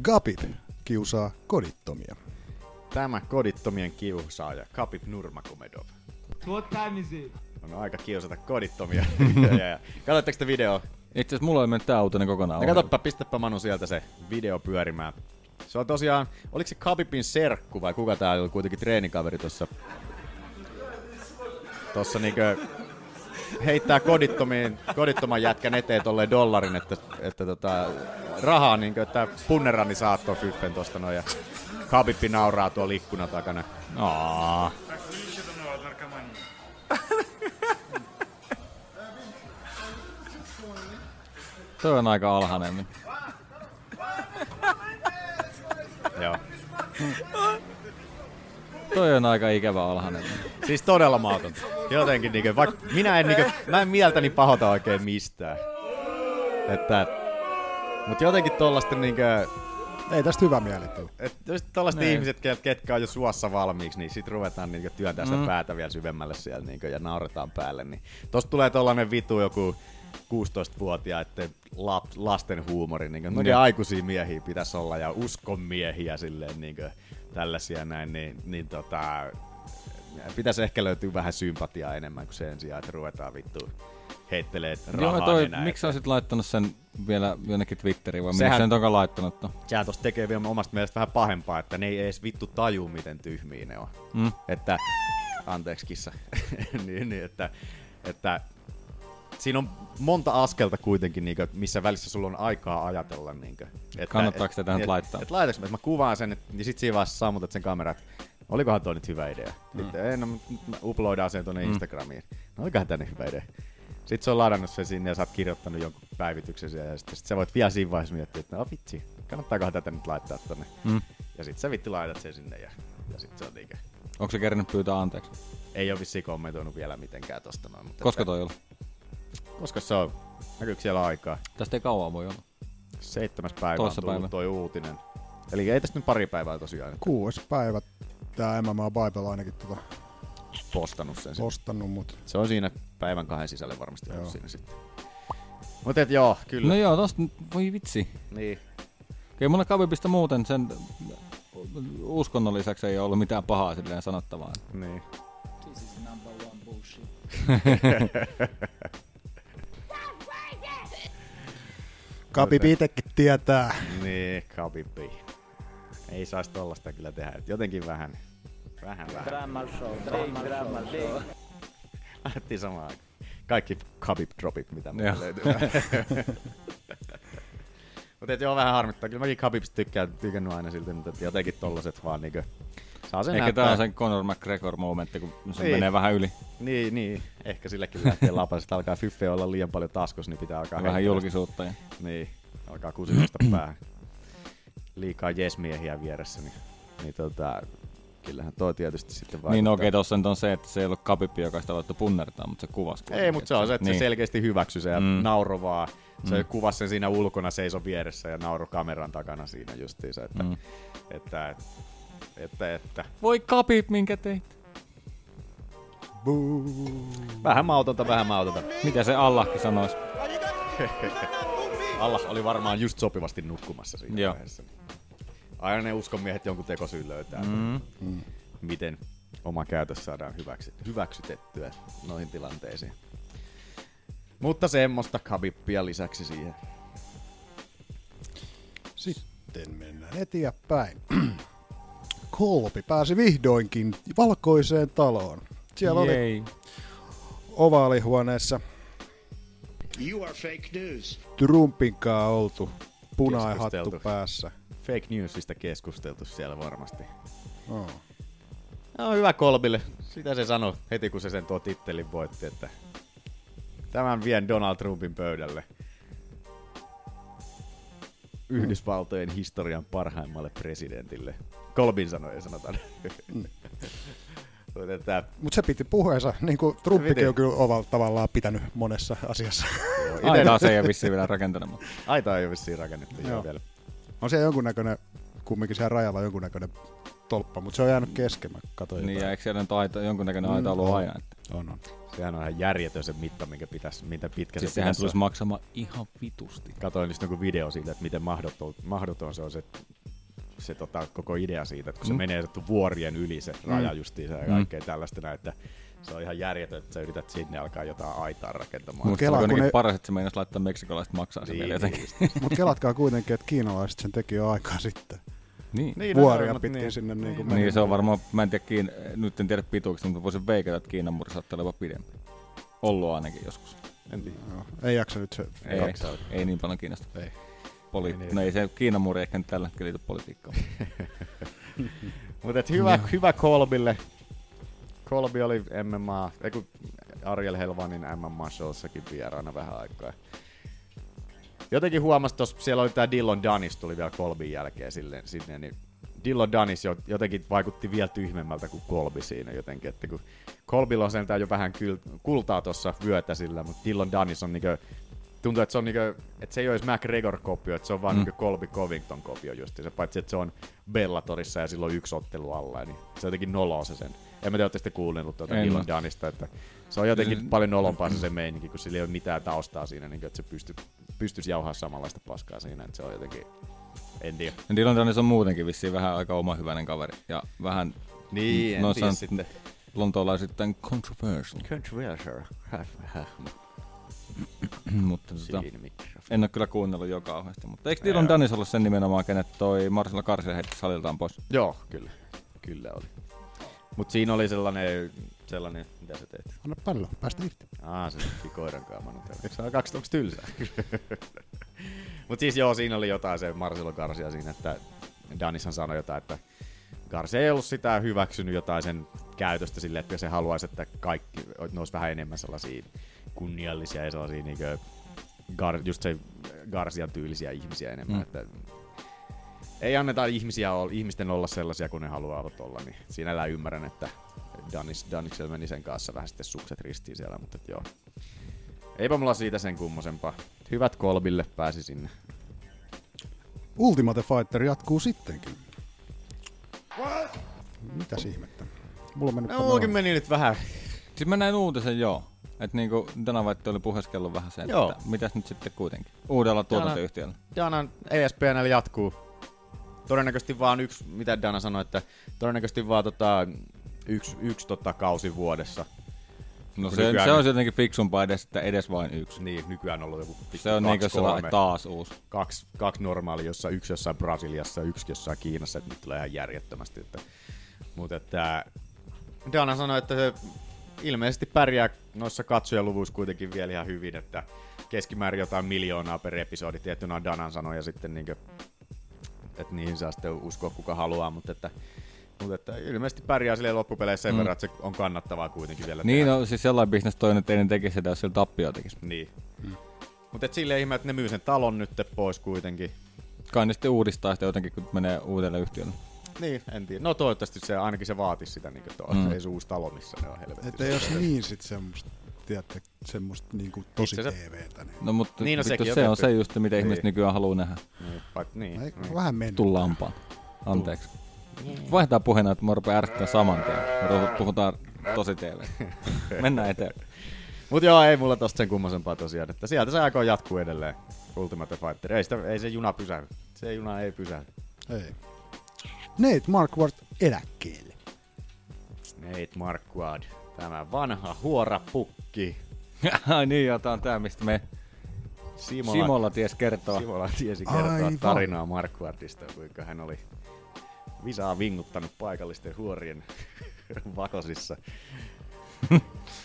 Gapit kiusaa kodittomia. Tämä kodittomien kiusaaja, Kapip time is it? On aika kiusata kodittomia. ja, ja. Katsotteko te video? Itse asiassa mulla ei mennyt tää uutinen kokonaan No katsoppa, pistäpä Manu sieltä se video pyörimään. Se on tosiaan, oliko se Kapipin serkku vai kuka tää oli kuitenkin treenikaveri tossa? Tossa niinkö heittää kodittomiin, kodittoman jätkän eteen tolleen dollarin, että, että tota, rahaa niinkö, että punnerani saattoi fyffen tosta noin ja Kapippi nauraa tuolla ikkuna takana. Aa. Toi on aika alhainen. nyt. Joo. Toi on aika ikävä alhainen. Siis todella maatonta. Jotenkin niinkö, vaikka minä en niinkö, mä en mieltäni pahota oikein mistään. Että, mut jotenkin tollasten niinkö, Ei tästä hyvä mieli tule. Tällaiset Niin. ihmiset, ket- ketkä on jo suossa valmiiksi, niin sit ruvetaan niinku työntää sitä Mm. päätä vielä syvemmälle siellä niinku, ja nauretaan päälle. Niin tosta tulee tollanen vitu joku 16-vuotiaiden lap, lasten huumori. Niin Niin. noiden aikuisia miehiä pitäisi olla ja uskon miehiä silleen niin tällaisia näin, niin, niin tota, pitäisi ehkä löytyä vähän sympatiaa enemmän kuin sen sijaan, että ruvetaan vittu heittelee rahaa Joo, toi, miksi sä olisit laittanut sen vielä jonnekin Twitteriin vai Sehän- miksi sä nyt onkaan laittanut? No? Sehän tosta tekee vielä omasta mielestä vähän pahempaa, että ne ei edes vittu taju, miten tyhmiä ne on. Mm. Että, anteeksi kissa, niin, niin, että, että siinä on monta askelta kuitenkin, niin kuin, missä välissä sulla on aikaa ajatella. Niin kuin, että, Kannattaako tätä nyt et, laittaa? Että laitaks, että mä kuvaan sen, että, niin sit siinä vaiheessa sammutat sen kameran, että olikohan toi nyt hyvä idea. Mm. Sitten, ei, no, mä uploadaan sen tuonne Mm. Instagramiin. No olikohan tänne hyvä idea. Sitten se on ladannut sen sinne ja sä oot kirjoittanut jonkun päivityksen siellä, ja sitten sit sä voit vielä siinä vaiheessa miettiä, että no vitsi, kannattaakohan tätä nyt laittaa tonne. Mm. Ja sitten sä vittu laitat sen sinne ja, ja sitten se on niinkö. Onko se kerännyt pyytää anteeksi? Ei ole vissiin kommentoinut vielä mitenkään tosta noin. Mutta Koska että- toi oli? Koska se on? Näkyykö siellä aikaa? Tästä ei kauan voi olla. Seitsemäs päivä Toissa on tullut päivä. toi uutinen. Eli ei tästä nyt pari päivää tosiaan Kuudes päivä tää MMA Bible ainakin tota postannut sen. postannut, mut Se on siinä päivän kahden sisällä varmasti ollut siinä sitten. Mutta et joo, kyllä. No joo, tosta, voi vitsi. Niin. Kyllä mulla Kavipista muuten sen uskonnon lisäksi ei ole ollut mitään pahaa silleen sanottavaa. Niin. This is number one bullshit. Kapi itsekin tietää. Niin, kapipi. Ei saisi tollasta kyllä tehdä. Et jotenkin vähän. Vähän vähän. Drama show, drama, drama show. Lähettiin samaan aikaan. Kaikki Khabib dropit, mitä meillä löytyy. Mutta et joo, vähän harmittaa. Kyllä mäkin Khabibista tykkään, tykännyt aina silti, mutta jotenkin tollaset vaan niinkö... Saa sen Ehkä tää on sen Conor McGregor-momentti, kun se Niin. menee vähän yli. Niin, niin. Ehkä silläkin lähtee lapasesta. Alkaa fyffe olla liian paljon taskus, niin pitää alkaa... Vähän heittää julkisuutta ja- Niin, alkaa kusinosta päähän. Liikaa jesmiehiä vieressä, niin, niin tota, kyllähän toi tietysti sitten vaikuttaa. Niin okei, tossa nyt on se, että se ei ollut Kapipi, joka sitä aloittoi punnertaa, mutta se kuvasi. Ei, mutta se on se, että niin. se selkeästi hyväksyi sen ja Mm. nauro vaan. Se Mm. kuvasi sen siinä ulkona, seiso vieressä ja nauro kameran takana siinä justiinsa, että, mm. että, että, että, että. Voi Kapip, minkä teit? Vähän mautonta, vähän mautonta. Mitä se Allahkin sanoisi? Allah oli varmaan just sopivasti nukkumassa siinä Joo. vaiheessa. Aina ne uskonmiehet jonkun tekosyyn löytää. Mm. Mm. Miten oma käytös saadaan hyväksy, hyväksytettyä noihin tilanteisiin. Mutta semmoista kabippia lisäksi siihen. Sitten mennään eteenpäin. Kolpi pääsi vihdoinkin valkoiseen taloon. Siellä Jei. oli ovaalihuoneessa You are fake news. Trumpin kanssa oltu punainen hattu Keskusteltu. päässä. Fake newsista keskusteltu siellä varmasti. Oh. No hyvä Kolbille. Sitä se sanoi heti kun se sen tuo tittelin voitti, että tämän vien Donald Trumpin pöydälle. Yhdysvaltojen historian parhaimmalle presidentille. Kolbin sanoja sanotaan. Mutta että Mutta se piti puheensa, niin kuin Trumpikin piti. on kyllä oval tavallaan pitänyt monessa asiassa. Aitaa se ei ole vissiin vielä rakentanut. mutta- Aita ei ole vissiin rakennettu Joo. joo. vielä. On siellä jonkunnäköinen, kumminkin siellä rajalla on jonkunnäköinen tolppa, mutta se on jäänyt kesken. Mä katsoin Niin, ja jotain. eikö siellä aita, jonkunnäköinen aita ollut on. aina? Että. On, on. Sehän on ihan järjetön se mitta, minkä pitäisi, mitä pitkä Siis se sehän pitäisi tulisi maksamaan ihan vitusti. Katoin just joku video siitä, että miten mahdoton, mahdoton se on se, se tota, koko idea siitä, että kun se Mm. menee sattu vuorien yli se raja Mm. justiinsa ja Mm. kaikkea tällaista näin, että se on ihan järjetön, että sä yrität sinne alkaa jotain aitaa rakentamaan. Mutta se Kela, on kun kuitenkin ne- paras, että se meinas laittaa meksikolaiset maksaa sen Niin, vielä jotenkin. niin Mutta kelatkaa kuitenkin, että kiinalaiset sen teki jo aikaa sitten. Niin. Niin, no Vuoria mut pitkin niin. sinne niin kuin Niin, se on varmaan, mä en tiedä, kiin, nyt en tiedä pituuksista, mutta voisin veikata, että Kiinan murri saattaa olla pidempi. Ollut ainakin joskus. En tiedä. Joo, Ei jaksa nyt se Ei, katsoa. ei niin paljon kiinnosta. Ei. Poli- Ei niin. no ei se Kiinan muuri ehkä nyt tällä hetkellä liity politiikkaan. Mutta hyvä, hyvä Kolbille. Kolbi oli MMA, ei kun Ariel Helvanin MMA-showssakin vieraana vähän aikaa. Jotenkin huomasi tuossa, siellä oli tää Dillon Danis tuli vielä Kolbin jälkeen silleen, sinne, niin Dillon Danis jo, jotenkin vaikutti vielä tyhmemmältä kuin Kolbi siinä jotenkin, että kun Kolbilla on sentään jo vähän kultaa tuossa vyötä sillä, mutta Dillon Danis on niinkö tuntuu, että se, on niinku, että se ei ole edes McGregor-kopio, että se on vaan Mm. niinku Colby Covington-kopio just. Se, paitsi, että se on Bellatorissa ja silloin yksi ottelu alla, niin se jotenkin noloa se sen. En mä tiedä, sitten kuunnellut tuota oo. Dunnista, että se on jotenkin Se- paljon nolompaa se, se meininki, kun sillä ei ole mitään taustaa siinä, niin että se pysty, pystyisi jauhaa samanlaista paskaa siinä, että se on jotenkin, en tiedä. Dylan Dennis on muutenkin vissiin vähän aika oma hyvänen kaveri. Ja vähän Niin, en noissa tiedä sitten. Lontoolaisittain controversial. Controversial. mutta tota, en ole kyllä kuunnellut jo kauheasti. Mutta eikö Dylan Dennis ollut sen nimenomaan, kenet toi Marcelo Garcia heitti saliltaan pois? Joo, kyllä. Kyllä oli. Mut siinä oli sellainen, sellainen, mitä sä teet? Anna pallo, päästä irti. Aa, se teki koiran. Eikö se ole kaksi, onks tylsää? Mut siis joo, siinä oli jotain se Marcelo Garcia siinä, että Danishan sanoi jotain, että Garcia ei ollut sitä hyväksynyt jotain sen käytöstä sille, että se haluaisi, että kaikki, että ne olisi vähän enemmän sellaisia kunniallisia ja sellaisia niinkö, Gar, just se Garcian tyylisiä ihmisiä enemmän, Mm. mm. että ei anneta ihmisiä ihmisten olla sellaisia kuin ne haluavat olla, niin siinä ymmärrän, että Danis, Daniksella meni sen kanssa vähän sitten sukset ristiin siellä, mutta et joo. Eipä mulla siitä sen kummosempaa. Hyvät kolbille pääsi sinne. Ultimate Fighter jatkuu sittenkin. Mitäs ihmettä? Mulla on mennyt No, mullakin meni nyt vähän. Siis mä näin uutisen joo. Että niinku Dana White oli puheskellut vähän sen, Joo. että mitäs nyt sitten kuitenkin. Uudella tuotantoyhtiöllä. Danan ESPNL jatkuu. Todennäköisesti vaan yksi, mitä Dana sanoi, että todennäköisesti vaan tota, yksi, yksi tota, kausi vuodessa. No se, nykyään- se on jotenkin fiksumpaa edes, että edes vain yksi. Niin, nykyään on ollut joku vittu Se on kaksi, niinku sellainen taas uusi. Kaksi, kaksi normaalia, jossa yksi jossain Brasiliassa, yksi jossain Kiinassa, että nyt tulee ihan järjettömästi. Että, mutta että Dana sanoi, että se ilmeisesti pärjää noissa katsojaluvuissa kuitenkin vielä ihan hyvin, että keskimäärin jotain miljoonaa per episodi, tiettynä Danan sanoja sitten niinkö, että niihin saa sitten uskoa kuka haluaa, mutta että, mutta että ilmeisesti pärjää silleen loppupeleissä sen Mm. mm. verran, että se on kannattavaa kuitenkin vielä Niin, tehdä. no siis sellainen bisnes toi nyt ei ne tekisi sitä, jos sillä tappio tekisi. Niin. Mutta silleen ihme, että ne myy sen talon nyt pois kuitenkin. Kai ne sitten uudistaa sitä jotenkin, kun menee uudelle yhtiölle. Niin, en tiedä. No toivottavasti se ainakin se vaatisi sitä, niin tuo, Mm. mm. ei se uusi talo, missä ne on helvetti. Että jos niin sit semmoista, tiedätte, semmoista niinku tosi Itse TVtä. Niin. No mutta Niin, no vittu, se on se just, mitä ihmiset Niin. nykyään haluaa nähdä. Niin, vai, niin, Eikö niin. vähän mennyt? Tulla lampaan. Anteeksi. Vaihtaa puheena, että mä rupean ärsyttää saman tien. Me puhutaan tosi TV. Mennään eteenpäin. Mut joo, ei mulla tosta sen kummosempaa tosiaan, että sieltä se aikoo jatkuu edelleen. Ultimate Fighter. Ei, sitä, ei se juna pysähdy. Se juna ei pysähdy. Ei. Nate Marquardt eläkkeelle. Nate Marquardt. Tämä vanha huora pukki. Ai niin, joo, tää on tää, mistä me Simola, Simola ties kertoa. Simola tiesi kertoa Aivan. tarinaa Marquardtista, kuinka hän oli visaa vinguttanut paikallisten huorien vakosissa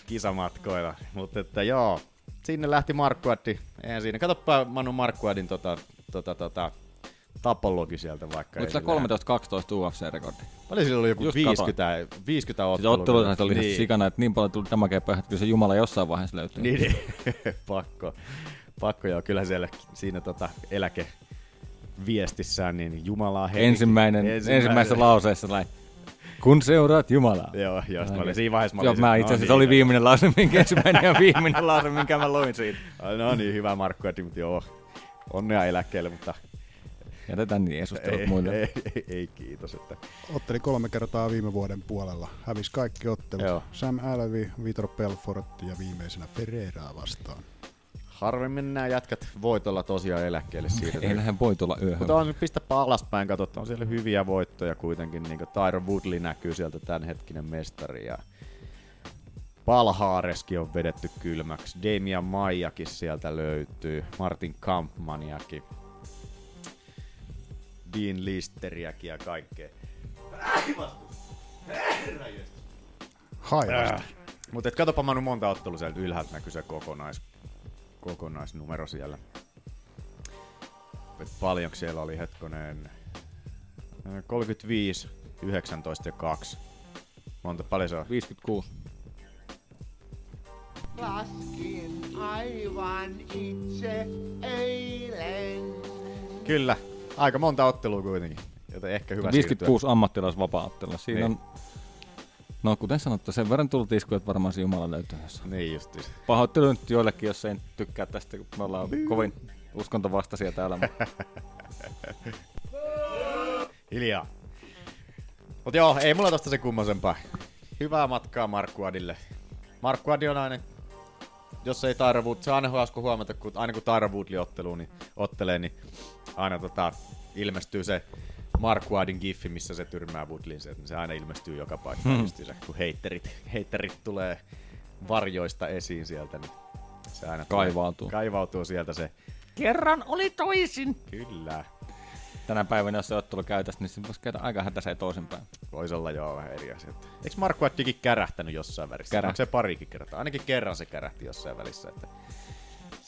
kisamatkoilla. Mutta että joo, sinne lähti Marquardt. Eihän siinä. Katoppa Manu Marquardtin tota, tota, tota, tapologi sieltä vaikka. Oliko sillä sillä- 13-12 UFC-rekordi? Paljon sillä oli joku Just 50, 50 Siis ottelua. otteluita oli niin. sikana, että niin paljon tuli damagea päähän, että kyllä se Jumala jossain vaiheessa löytyy. Niin, niin. pakko. Pakko joo, kyllä siellä siinä tota eläke viestissään, niin Jumalaa henki. Ensimmäinen, ensimmäisessä lauseessa sellainen, kun seuraat Jumalaa. Joo, jos mä olin siinä vaiheessa. Mä Joo, mä se- itse no asiassa niin, se oli joo. viimeinen lause, minkä ensimmäinen ja viimeinen lause, minkä mä luin siitä. Ai, No niin, hyvä Markku Edi, mutta joo. Onnea eläkkeelle, mutta Jätetään niin Jeesustelut ei, muille. ei, ei, ei, kiitos. Että. Otteli kolme kertaa viime vuoden puolella. Hävisi kaikki ottelut. Joo. Sam Alvey, Vitor Belfort ja viimeisenä Ferreraa vastaan. Harvemmin nämä jätkät voitolla tosiaan eläkkeelle siitä. Ei lähde voi tulla yöhön. Mutta on, pistäpä alaspäin, katsotaan, on siellä hyviä voittoja kuitenkin. Niin Tyron Woodley näkyy sieltä tämänhetkinen mestari. Ja Palhaareskin on vedetty kylmäksi. Damian Maijakin sieltä löytyy. Martin Kampmaniakin. Dean Listeriäkin ja kaikkea. Haivasti. Mutta katsopa Manu monta ottelua sieltä ylhäältä näkyy se kokonais, kokonaisnumero siellä. Et paljonko siellä oli hetkonen? Ö, 35, 19 ja 2. Monta paljon se on? 56. Laskin aivan itse eilen. Kyllä, aika monta ottelua kuitenkin. Joten ehkä hyvä 56 ammattilaisvapaa-ottelua. Siinä Niin. on No kuten sanottu, sen verran tullut isku, että varmaan se Jumala löytyy jossain. Niin justiin. Pahoittelu nyt joillekin, jos ei tykkää tästä, kun me ollaan kovin uskontovastaisia täällä. Hiljaa. Mut joo, ei mulla tosta se kummosempaa. Hyvää matkaa Markkuadille. Markkuadi on aina, jos ei Tyra Wood, se on aina hauska huomata, kun aina kun Tyra ottelee, niin, ottelee, niin aina tota, ilmestyy se Markkuadin giffi, missä se tyrmää Woodleyn, se, se aina ilmestyy joka paikkaan, Hmm. se, kun heitterit, heitterit tulee varjoista esiin sieltä, niin se aina Kaivautuu. Tulee, kaivautuu sieltä se. Kerran oli toisin. Kyllä. Tänä päivänä, jos se ottelu käytäisi, niin se voisi käydä aika hätäiseen toisinpäin. Voisi olla joo vähän eri asia. Eikö Markku Attikin kärähtänyt jossain välissä? Kärähti. Onko se parikin kertaa? Ainakin kerran se kärähti jossain välissä. Että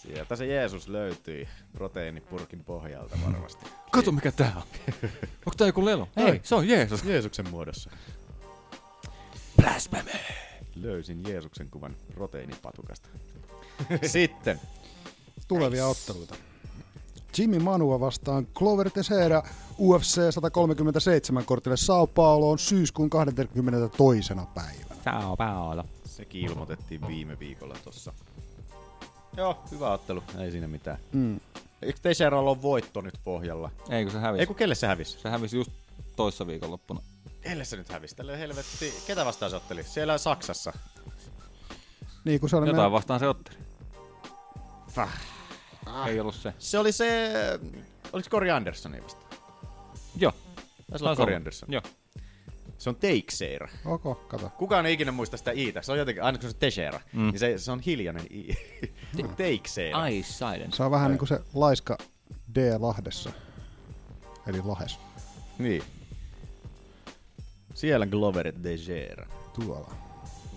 sieltä se Jeesus löytyi proteiinipurkin pohjalta varmasti. Kato mikä tää on. Onko tää joku lelo? Ei, se on Jeesus. Jeesuksen muodossa. Blasphemy. Löysin Jeesuksen kuvan proteiinipatukasta. Sitten. Tulevia otteluita. Jimmy Manua vastaan Clover Teixeira UFC 137 kortille Sao Pauloon syyskuun 22. päivänä. Sao Paulo. Sekin ilmoitettiin viime viikolla tossa. Joo, hyvä ottelu. Ei siinä mitään. Mm. Eikö Teixeiralla ole voitto nyt pohjalla? Ei kun se hävisi. Ei kun kelle se hävisi? Se hävisi just toissa viikonloppuna. Kelle se nyt hävisi? Tälle helvetti. Ketä vastaan se otteli? Siellä Saksassa. Niin kuin se oli Jotain meidän- vastaan se otteli. Väh. Ei ollut se. Se oli se... Oliko Cory Andersoni vasta? Joo. Taisi olla Taisi Cory olla. Anderson. Joo. Se on Teixeira. Ok, kato. Kukaan ei ikinä muista sitä iitä. Se on jotenkin, aina kun se on Teixeira, Mm. niin se, se on hiljainen i. Teixeira. Ai, silent. Se on vähän niin kuin se laiska D Lahdessa. Eli Lahes. Niin. Siellä Glover Teixeira. Tuolla.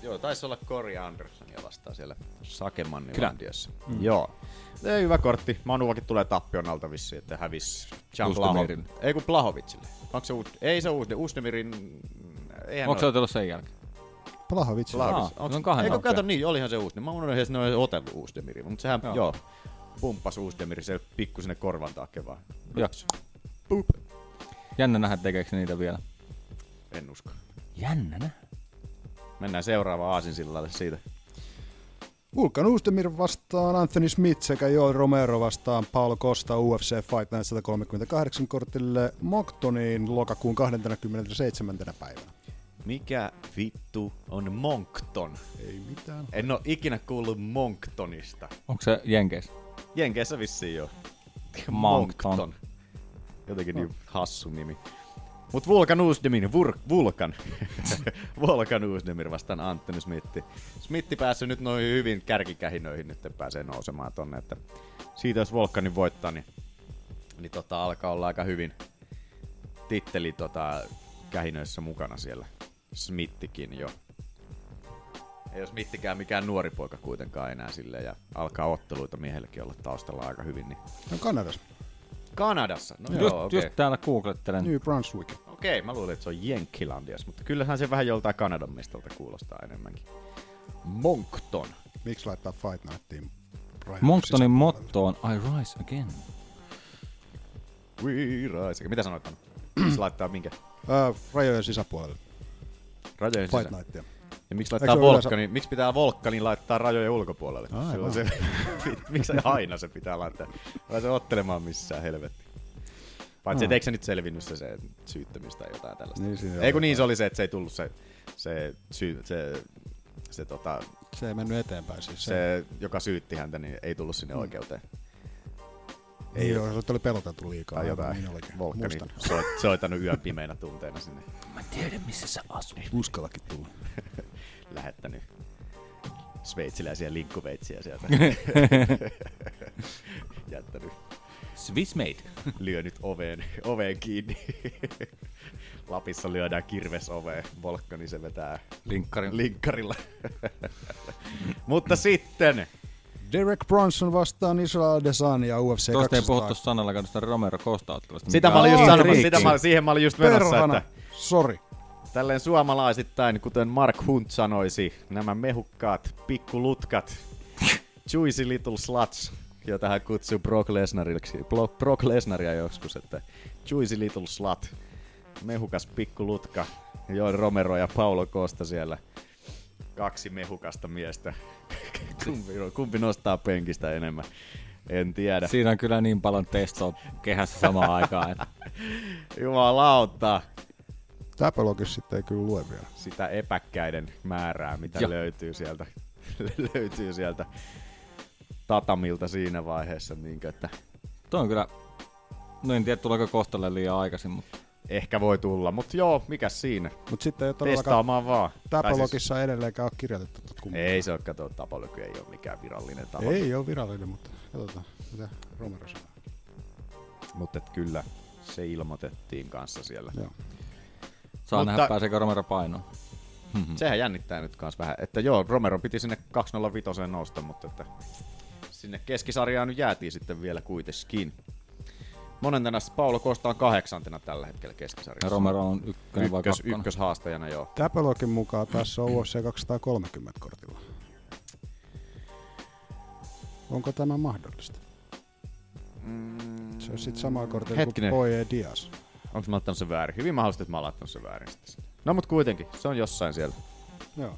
Joo, taisi olla Cory Andersonia vastaan siellä Sakemannin Kyllä. landiossa. Mm. Joo. Ei hyvä kortti. Manuakin tulee tappion alta vissiin, että hävis Jan. Blaho- Ei kun Blahovicille. Onko se Uus... Ei se Uus... Uusdemirin... Onko se otellut sen jälkeen? Se on kahden Eikö kato niin, olihan se Uusdemir. Mä unohdin, että ne on otellut Uusdemirin. Mutta sehän, Joo. joo, joo pumppas Uusdemiri se pikku sinne korvan taakse vaan. Joo. Boop. Jännä nähdä tekeekö se niitä vielä. En usko. Jännä nähdä. Mennään seuraavaan aasinsillalle siitä. Vulkan Uusdemir vastaan Anthony Smith sekä Joel Romero vastaan Paul Costa UFC Fight Night 138 kortille Monctoniin lokakuun 27. päivänä. Mikä vittu on Moncton? Ei mitään. En oo ikinä kuullut Monctonista. Onko se Jenkeissä? Jenkeissä vissiin jo. Moncton. Jotenkin niin hassu nimi. Mut Vulkan Uusdemir, Vur- Vulkan. Vulkan Uusdemir vastaan Anthony Smithi. Smithi päässyt nyt noin hyvin kärkikähinöihin, nyt pääsee nousemaan tonne, että siitä jos Volkanin voittaa, niin, niin tota, alkaa olla aika hyvin titteli tota, kähinöissä mukana siellä. Smittikin jo. Ei jos Mittikään mikään nuori poika kuitenkaan enää sille ja alkaa otteluita miehellekin olla taustalla aika hyvin. Niin... No Kanadassa. Kanadassa? No just, joo, okei. just täällä googlettelen. New Brunswick. Okei, mä luulin, että se on Jenkkilandias, mutta kyllähän se vähän joltain Kanadan mestalta kuulostaa enemmänkin. Moncton. Miksi laittaa Fight Nightiin? Brian Monctonin motto on I rise again. We rise. Mitä sanoit? Se laittaa minkä? Ää, rajojen sisäpuolelle. Rajojen Fight sisään. Nightia. Ja miksi laittaa se ole Volkkanin, yleensä... miksi pitää Volkkanin laittaa rajojen ulkopuolelle? Aivan. Se, miksi se aina se pitää laittaa? Vai se ottelemaan missään helvetti. Paitsi, että eikö se nyt selvinnyt se, se syyttämistä tai jotain tällaista? Niin, siinä Ei kun niin se oli se, että se ei tullut se, se, syy, se, se, tota, Se ei mennyt eteenpäin siis. se, joka syytti häntä, niin ei tullut sinne oikeuteen. Ei joo, se oli peloteltu liikaa. Tai jotain. Volkkani soit, soittanut yön pimeinä tunteina sinne. Mä tiedän missä sä asut. Uskallakin tulla. Lähettänyt sveitsiläisiä linkkuveitsiä sieltä. Jättänyt. Swiss made. Lyönyt oveen, oveen kiinni. Lapissa lyödään kirves oveen. Volkkani se vetää Linkkarin. linkkarilla. Mutta sitten Derek Bronson vastaan Israel Adesanya UFC Tuosta ei 200. puhuttu sanallakaan tuosta Romero Costa-ottelusta. Sitä mä olin just sanomassa, sitä mä, siihen mä olin just menossa, Perhana. että Sori. Tälleen suomalaisittain, kuten Mark Hunt sanoisi, nämä mehukkaat pikkulutkat, juicy little sluts, jota hän kutsuu Brock Lesnariksi, Bro- Brock Lesnaria joskus, että juicy little slut, mehukas pikkulutka. Joel Romero ja Paulo Costa siellä. Kaksi mehukasta miestä. kumpi, kumpi nostaa penkistä enemmän? En tiedä. Siinä on kyllä niin paljon testoa kehässä samaan aikaan. Että... Tapologissa sitten ei kyllä lue vielä. Sitä epäkkäiden määrää, mitä Joo. löytyy sieltä, löytyy sieltä tatamilta siinä vaiheessa. Niin että Tuo on kyllä, no en tiedä tuleeko Kostalle liian aikaisin, mutta ehkä voi tulla, mutta joo, mikä siinä? Mut sitten ei Testaamaan vaan. Tapologissa edelleenkään ole kirjoitettu tuota Siis, ei se ole, kato, Tapology ei ole mikään virallinen taho. Ei ole virallinen, mutta katsotaan, mitä Romero sanoo. Mutta kyllä se ilmoitettiin kanssa siellä. Joo. Saa Mutta- nähdä pääseekö Romero painoon. Sehän jännittää nyt kans vähän, että joo, Romero piti sinne 205 nousta, mutta että sinne keskisarjaan nyt jäätiin sitten vielä kuitenkin. Monentena sitten Paulo Costa on kahdeksantena tällä hetkellä keskisarjassa. Ja Romero on ykkönen vai Ykkös, ykköshaastajana, joo. Tapologin mukaan tässä on UFC 230 kortilla. Onko tämä mahdollista? Se on sitten sama kortilla kuin. Poye Diaz. Onko mä laittanut sen väärin? Hyvin mahdollista, että mä oon laittanut sen väärin sitten. No mut kuitenkin, se on jossain siellä. Joo.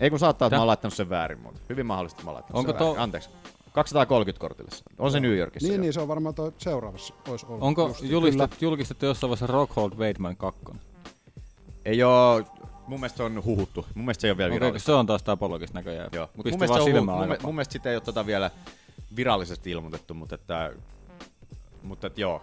Ei kun saattaa, että Tää- mä oon laittanut sen väärin, mutta hyvin mahdollista, että mä oon laittanut Onko sen to- väärin. Anteeksi. 230 kortille. se on. On se New Yorkissa. Niin, joo. niin, se on varmaan toi seuraavassa olisi ollut. Onko julistettu, julistettu jossain vaiheessa Rockhold Weidman 2? Ei oo, mun mielestä se on huhuttu. Mun mielestä se ei ole vielä Okei, virallista. se on taas tapologista näköjään. Joo, mutta mun mielestä, on, mun, mun, mun mielestä sitä ei ole tota vielä virallisesti ilmoitettu, mutta että, mutta että joo,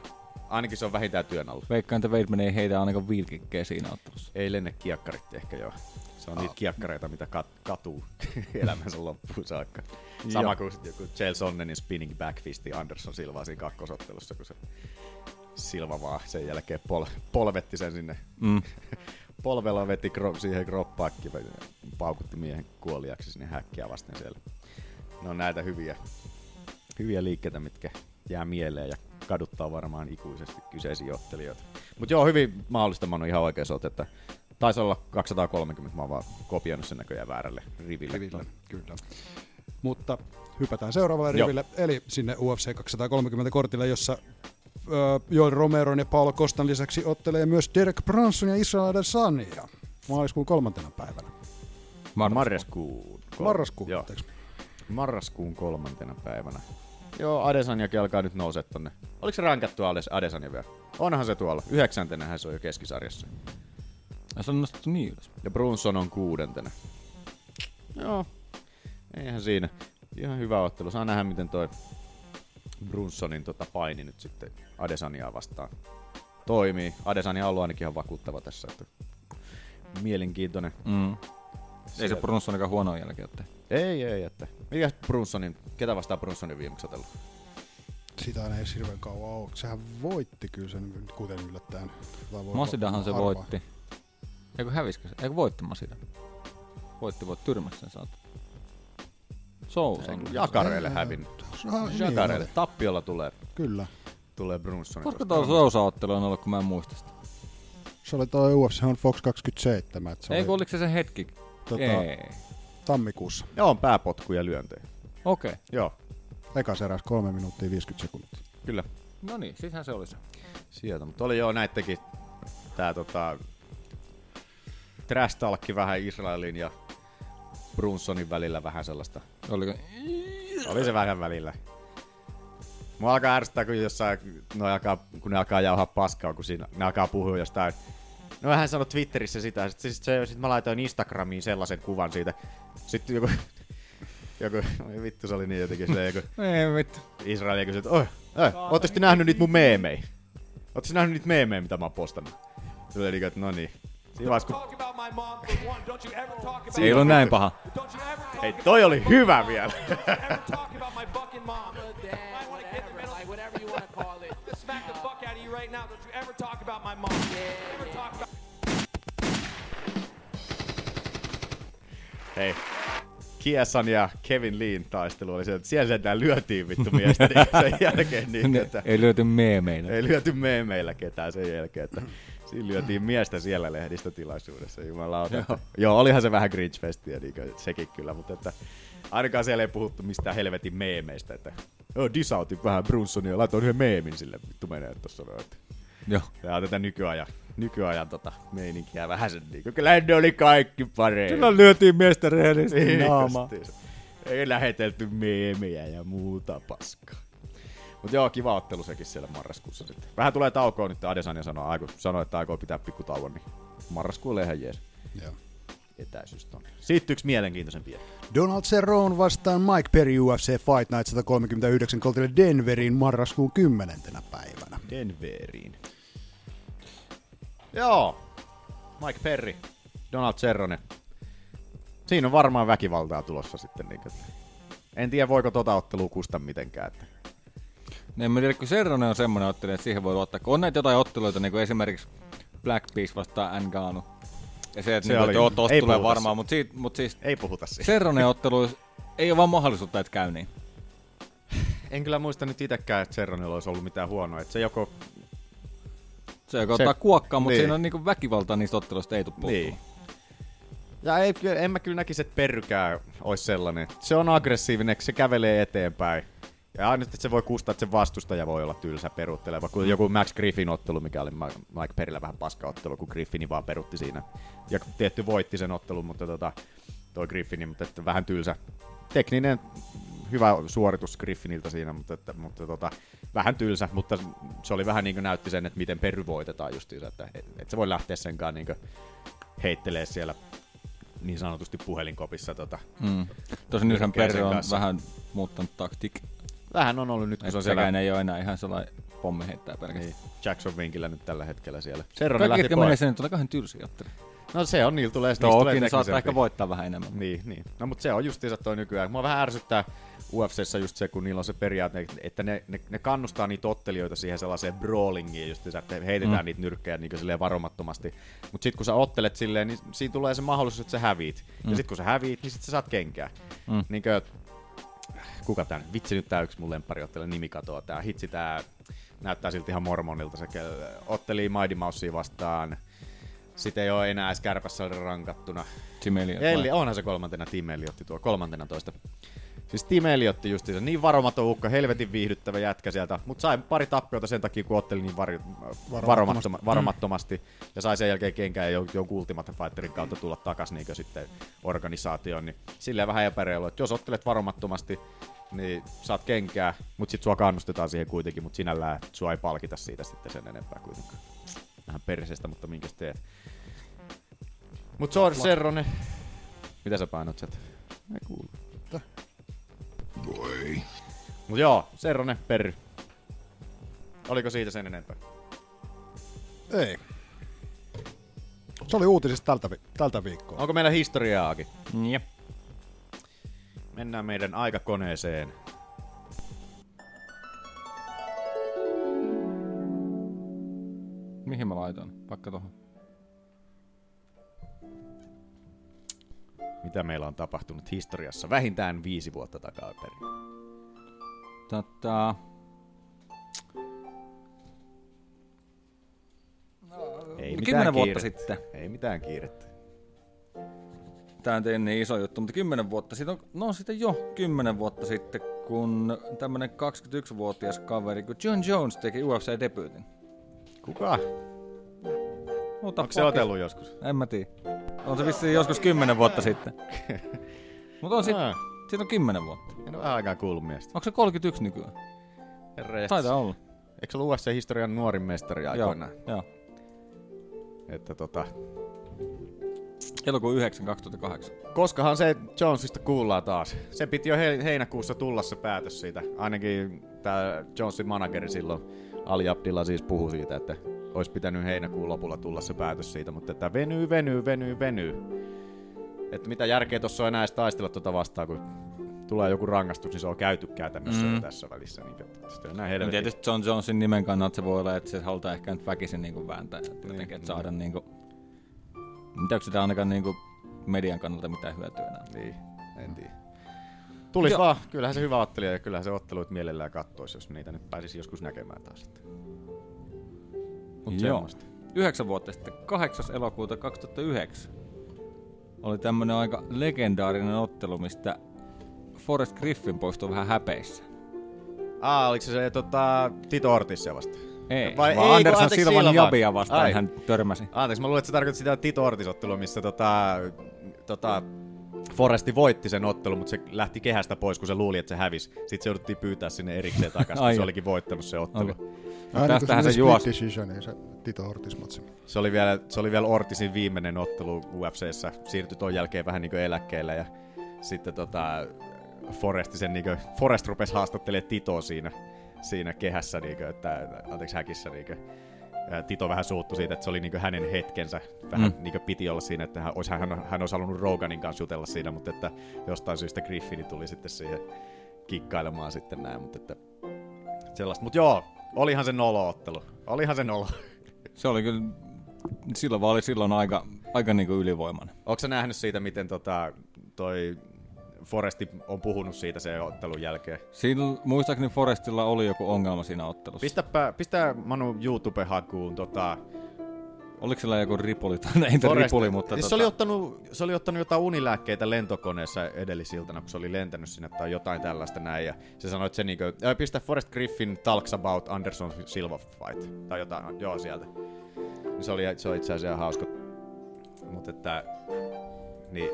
ainakin se on vähintään työn alla. Veikkaan, että Weidman ei heitä ainakaan viilkikkeä siinä ottelussa. Ei lenne kiekkarit ehkä joo. Se on niitä kiekkareita, mitä kat- katuu elämänsä loppuun saakka. Sama kuin joku Chael Sonnenin spinning backfisti Anderson Silva siinä kakkosottelussa, kun se Silva vaan sen jälkeen pol- polvetti sen sinne. Mm. Polvella veti gro- siihen kroppaakki paukutti miehen kuoliaksi sinne häkkiä vasten siellä. Ne on näitä hyviä, hyviä liikkeitä, mitkä jää mieleen ja kaduttaa varmaan ikuisesti kyseisiä ottelijoita. Mutta joo, hyvin mahdollista, mä oon ihan oikeassa oot, että taisi olla 230, mä oon vaan kopioinut sen näköjään väärälle riville. Riville, kyllä. Mutta hypätään seuraavalle Joo. riville, eli sinne UFC 230 kortille, jossa Joel Romeron ja Paulo Kostan lisäksi ottelee myös Derek Brunson ja Israel Adesanya maaliskuun kolmantena päivänä. Marraskuun. Marraskuun, anteeksi. Marraskuun kolmantena päivänä. Joo, Adesanjakin alkaa nyt nousee tonne. Oliko se rankattu Ades, Adesanya vielä? Onhan se tuolla. Yhdeksäntenähän se on jo keskisarjassa. Ja se on nostettu niin ylös. Ja Brunson on kuudentena. Joo, eihän siinä. Ihan hyvä ottelu. Saa nähdä, miten toi Brunsonin tota paini nyt sitten Adesaniaa vastaan toimii. Adesanya on ollut ainakin ihan vakuuttava tässä. Että mielenkiintoinen. Mm. Ei se Brunsonikaan huono jälkeen otte. Ei, ei, että. Mikä Brunsonin, ketä vastaan Brunsonin viimeksi otellut? Sitä ei hirveän kauan ole. Sehän voitti kyllä sen, kuten yllättäen. Masidahan se voitti. Eikö häviskö se? Eikö voitti Masida? Voitti, voitti tyrmäksi sen saat. Sousa. Jakareille hävin. Niin Jakareille. oli. Tappiolla tulee, Kyllä. tulee Brunson. Koska tuo Sousa-ottelu on ollut, kun mä en muista sitä? Se oli toi UFC on Fox 27. Että se Ei oli, oliko se se hetki? Tota- Ei. Tammikuussa. Joo, on pääpotku ja lyöntejä. Okei. Joo, Ekas eräs 3 minuuttia 50 sekuntia. kyllä. No niin, sittenhän se oli se. Sieltä, mutta oli joo näittekin tää tota trash talkki vähän Israelin ja Brunsonin välillä vähän sellaista. Oliko? Oli se vähän välillä. Mua alkaa ärsyttää, kun, jossain, no alkaa, kun ne alkaa jauhaa paskaa, kun siinä, ne alkaa puhua jostain. No hän sanoi Twitterissä sitä, sit, sit, se, sit mä laitoin Instagramiin sellaisen kuvan siitä. Sitten joku, joku, oi vittu se oli niin jotenkin se joku Ei vittu. Israelia kysyi, että oi, oi ootte sitten nähnyt niitä mun meemejä? Ootte sitten nähnyt niitä meemejä, mitä mä oon postannut? Se oli niinku, että no niin. Siinä vaiheessa, kun... Ei ollut näin paha. Hei, toi oli hyvä vielä. Hei. Kiesan ja Kevin Leen taistelu oli se, että siellä sentään lyötiin vittu miestä niin sen jälkeen. Niin, että Ei lyöty meemeillä. ei lyöty meemeillä ketään sen jälkeen, että siinä lyötiin miestä siellä lehdistötilaisuudessa, jumalauta. Joo. Joo. Olihan se vähän Grinch-festiä, niin sekin kyllä, mutta että ainakaan siellä ei puhuttu mistään helvetin meemeistä, että oh, disautin vähän Brunsonia, laitoin yhden meemin sille, vittu menee tuossa noin. Joo. Tää on tätä nykyajan, nykyajan tota meininkiä vähän sen niinku. Kyllä ne oli kaikki parempi. Silloin lyötiin miestä rehellisesti Niin naamaa. Ei lähetelty meemejä ja muuta paskaa. Mutta joo, kiva ottelu sekin siellä marraskuussa sitten. Vähän tulee taukoa nyt, Adesanya sanoi, aiku, sanoi että aikoo pitää pikkutauon, niin marraskuulle ihan jees. Joo. Etäisyys tonne. Sitten yksi mielenkiintoisempi. Donald Cerrone vastaan Mike Perry UFC Fight Night 139 koltille Denveriin marraskuun 10. päivänä. Denveriin. Joo. Mike Perry, Donald Cerrone. Siinä on varmaan väkivaltaa tulossa sitten. Niin kuin. En tiedä, voiko tota ottelua kusta mitenkään. Että. En mä tiedä, kun Serrone on semmoinen ottelija, että siihen voi luottaa. Kun on näitä jotain otteluita, niin kuin esimerkiksi Blackbeast vastaan Nganu. Ja se, että Se niin, oli- joo, tosta ei tulee varmaan, mutta siitä, mut siis Ei puhuta siitä. Serrone ottelu ei ole vaan mahdollisuutta, että käy niin. En kyllä muista nyt itsekään, että Cerronella olisi ollut mitään huonoa. Että se joko... Se joko ottaa kuokkaa, mutta niin. siinä on niinku väkivaltaa niistä otteluista ei tule. Niin. Ja ei, en mä kyllä näkisi, että Perrykään olisi sellainen. Se on aggressiivinen, se kävelee eteenpäin. Ja aina, että se voi kustaa, että se vastustaja voi olla tylsä perutteleva. Kun joku Max Griffin ottelu, mikä oli Mike Perillä vähän paska ottelu, kun Griffini vaan perutti siinä. Ja tietty voitti sen ottelun, mutta tota, toi Griffini, mutta että vähän tylsä. Tekninen hyvä suoritus Griffiniltä siinä, mutta, että, mutta tota, vähän tylsä, mutta se oli vähän niin kuin näytti sen, että miten Perry voitetaan justiinsa, että et, et se voi lähteä senkaan niin heittelee siellä niin sanotusti puhelinkopissa. Tota, Mm. Tosin nythän Perry sen on kanssa. vähän muuttanut taktik. Vähän on ollut nyt, kun se on siellä... Ei ole enää ihan sellainen pommi heittää pelkästään. Niin, Jackson Vinkillä nyt tällä hetkellä siellä. Kaikki, lähti jotka pois. menee sinne, tulee kahden tylsiä ottelu. No se on, niillä tulee, Toki tulee ne saattaa ehkä voittaa vähän enemmän. Niin, niin. No mutta se on justiinsa toi nykyään. Mua vähän ärsyttää UFCssä just se, kun niillä on se periaate, että ne, ne, ne kannustaa niitä ottelijoita siihen sellaiseen brawlingiin justiinsa, että heitetään Mm. niitä nyrkkejä niin silleen varomattomasti. Mutta sitten kun sä ottelet silleen, niin siinä tulee se mahdollisuus, että sä häviit. Mm. Ja sitten kun sä häviit, niin sit sä saat kenkää. Mm. Niinkö, kuka tää nyt? Vitsi nyt tää yksi mun lemppariottelija nimi katoaa. Tää hitsi tää näyttää silti ihan mormonilta. Se otteli Mighty Mousea vastaan. Sitten ei ole enää edes kärpässä rankattuna. Tim Elliott Eli onhan se kolmantena Tim Elliotti tuo, kolmantena toista. Siis Tim Elliotti justiinsa, niin varomaton ukka, helvetin viihdyttävä jätkä sieltä, mutta sai pari tappiota sen takia, kun otteli niin vari, varomattomasti. Mm. varomattomasti ja sai sen jälkeen kenkään jo- jonkun Ultimate Fighterin kautta tulla takas niin sitten organisaatioon, niin silleen vähän epäreilu, että jos ottelet varomattomasti, niin saat kenkää, mutta sitten sua kannustetaan siihen kuitenkin, mutta sinällään sua ei palkita siitä sitten sen enempää kuitenkaan. Vähän perseestä, mutta minkäs teet. Mut George Serrone, mitä sä painot sieltä? Ei kuulu. Boy. Mut joo, Serrone, Perry. Oliko siitä sen enempää? Ei. Se oli uutisista tältä, vi- tältä viikkoa. Onko meillä historiaakin? Jep. Mennään meidän aikakoneeseen. Mihin mä laitoin? Vaikka tohon. Mitä meillä on tapahtunut historiassa vähintään viisi vuotta takaperin? Tota... Ei mitään Kymmenen vuotta kiirettä. sitten. Ei mitään kiirettä. Tää on niin iso juttu, mutta kymmenen vuotta sitten, on, no sitten jo kymmenen vuotta sitten, kun tämmönen 21-vuotias kaveri kuin John Jones teki UFC-debyytin. Kuka? Mutta Onko se otellut joskus? En mä tiedä. On se vissiin joskus kymmenen vuotta sitten. Mutta on siitä, Ah. siitä on kymmenen vuotta. En ole aikaa kuullut miestä. Onko se 31 nykyään? Jästäs. Taitaa olla. Eikö se ollut UFC-historian nuorin mestari aikoinaan? Joo. Että tota... Elokuun 9 2008. Koskahan se Jonesista kuullaan taas? Se piti jo he- heinäkuussa tulla se päätös siitä. Ainakin tämä Jonesin manageri silloin, Ali Abdillah siis puhui siitä, että olisi pitänyt heinäkuun lopulla tulla se päätös siitä, mutta että venyy, venyy, venyy, venyy. Että mitä järkeä tuossa on enää edes taistella tuota vastaan, kun tulee joku rangaistus, niin se on käyty käytännössä Mm. tässä välissä. Niin, että sitten näin No tietysti John Jonesin nimen kannalta se voi olla, että se halutaan ehkä nyt väkisin niin vääntää. Että jotenkin, että saada niin kuin... Mitä onko sitä ainakaan niin kuin median kannalta mitään hyötyä enää? Niin, en tiedä. Tulis Joo. vaan, kyllähän se hyvä ottelija ja kyllähän se otteluit mielellään kattoisi, jos niitä nyt pääsisi joskus näkemään taas. Sitten. Mut Joo. semmoista. Yhdeksän vuotta sitten, 8. elokuuta 2009, oli tämmönen aika legendaarinen ottelu, mistä Forrest Griffin poistui vähän häpeissä. Aa, oliko se se tota, Tito Ortisia vasta? Ei, Vai vaan ei, Anderson Silvan Silva. jabia vastaan Ai. hän törmäsi. Anteeksi, mä luulen, että se tarkoitti sitä Tito Ortis-ottelua, missä tota, tota, Foresti voitti sen ottelun, mutta se lähti kehästä pois, kun se luuli, että se hävisi. Sitten se jouduttiin pyytää sinne erikseen takaisin, se olikin voittanut se ottelu. Okei. Ai, Tästähän se juosi. split decision, niin se Tito Ortis-matsi. Se oli vielä, se oli vielä Ortisin viimeinen ottelu UFCssä. Siirtyi ton jälkeen vähän niin eläkkeelle ja sitten tota, Foresti sen niin kuin, Forest rupesi haastattelemaan Titoa siinä, siinä kehässä, niin kuin, että, anteeksi häkissä. Niin kuin, ja Tito vähän suuttui siitä, että se oli niin hänen hetkensä. Vähän Mm. mm. niin piti olla siinä, että hän olisi, hän, hän olisi halunnut Roganin kanssa jutella siinä, mutta että jostain syystä Griffini tuli sitten siihen kikkailemaan sitten näin. Mutta että sellaista. Mutta joo, olihan se nolo-ottelu. Olihan se nolo. Se oli kyllä, Silva oli silloin aika, aika niinku ylivoimainen. Onko nähnyt siitä, miten tota, toi Foresti on puhunut siitä sen ottelun jälkeen? Siinä muistaakseni Forestilla oli joku ongelma siinä ottelussa. Pistäpä, pistää Manu YouTube-hakuun tota... Oliko sillä joku ripuli, tai ei Forest- ripuli, mutta siis tota, se, oli ottanut, se oli ottanut jotain unilääkkeitä lentokoneessa edellisiltana, kun se oli lentänyt sinne tai jotain tällaista näin. Ja se sanoi, että se niinku, pistä Forest Griffin talks about Anderson Silva fight. Tai jotain, joo sieltä. Niin Se oli, se oli itse asiassa ihan hauska. Mutta että, niin.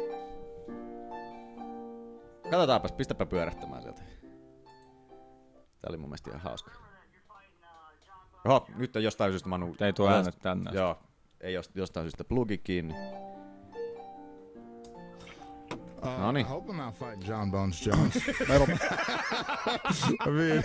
Katsotaanpas, pistäpä pyörähtämään sieltä. Tää oli mun mielestä ihan hauska. Oho, nyt on jostain syystä Manu... Ei tuo äänet tänne. Joo, ei jost- jostain syystä plugi kiinni. Uh, No niin. I hope I'm not fighting John Bones Jones. I mean,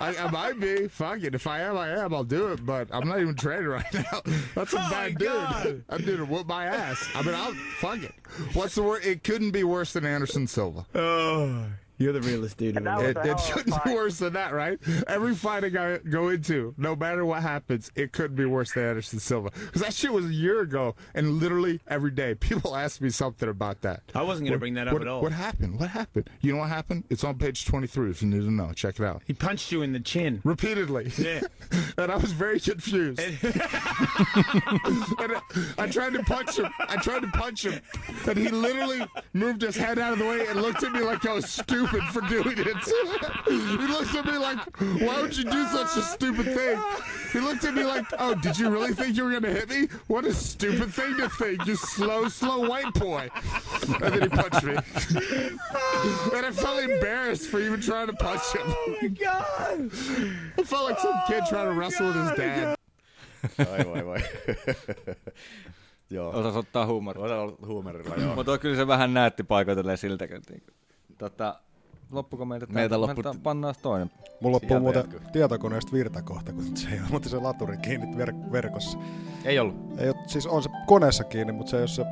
I, I might be. Fuck it. If I am, I am. I'll do it. But I'm not even training right now. That's a bad dude. That dude will whoop my ass. I mean, I'll fuck it. What's the word? It couldn't be worse than Anderson Silva. Oh, you're the realest dude. in the It, world. it shouldn't be worse than that, right? Every fight I go, go into, no matter what happens, it couldn't be worse than Anderson Silva. Because that shit was a year ago, and literally every day people ask me something about that. I wasn't gonna bring that up what- at all. What happened? What happened? You know what happened? It's on page 23 if you need to know. Check it out. He punched you in the chin. Repeatedly. Yeah. and I was very confused. and I tried to punch him. I tried to punch him. And he literally moved his head out of the way and looked at me like I was stupid for doing it. he looked at me like, why would you do such a stupid thing? He looked at me like, oh, did you really think you were going to hit me? What a stupid thing to think, you slow, slow white boy. And then he punched me. and I felt embarrassed for even trying to punch him. Oh my god! I felt like some kid trying to oh wrestle with his dad. Ai voi voi. joo. Osas ottaa huumoria. Osa huumorilla, joo. Mutta kyllä se vähän näytti paikoitelleen siltä. kun Tota, loppuko meitä? Meiltä tää- loppu- meiltä pannaan toinen. Mulla loppuu muuten jatkuu. tietokoneesta virta kohta, kun se ei ole se laturi kiinni ver- verkossa. Ei ollut. Ei ole, siis on se koneessa kiinni, mutta se ei ole se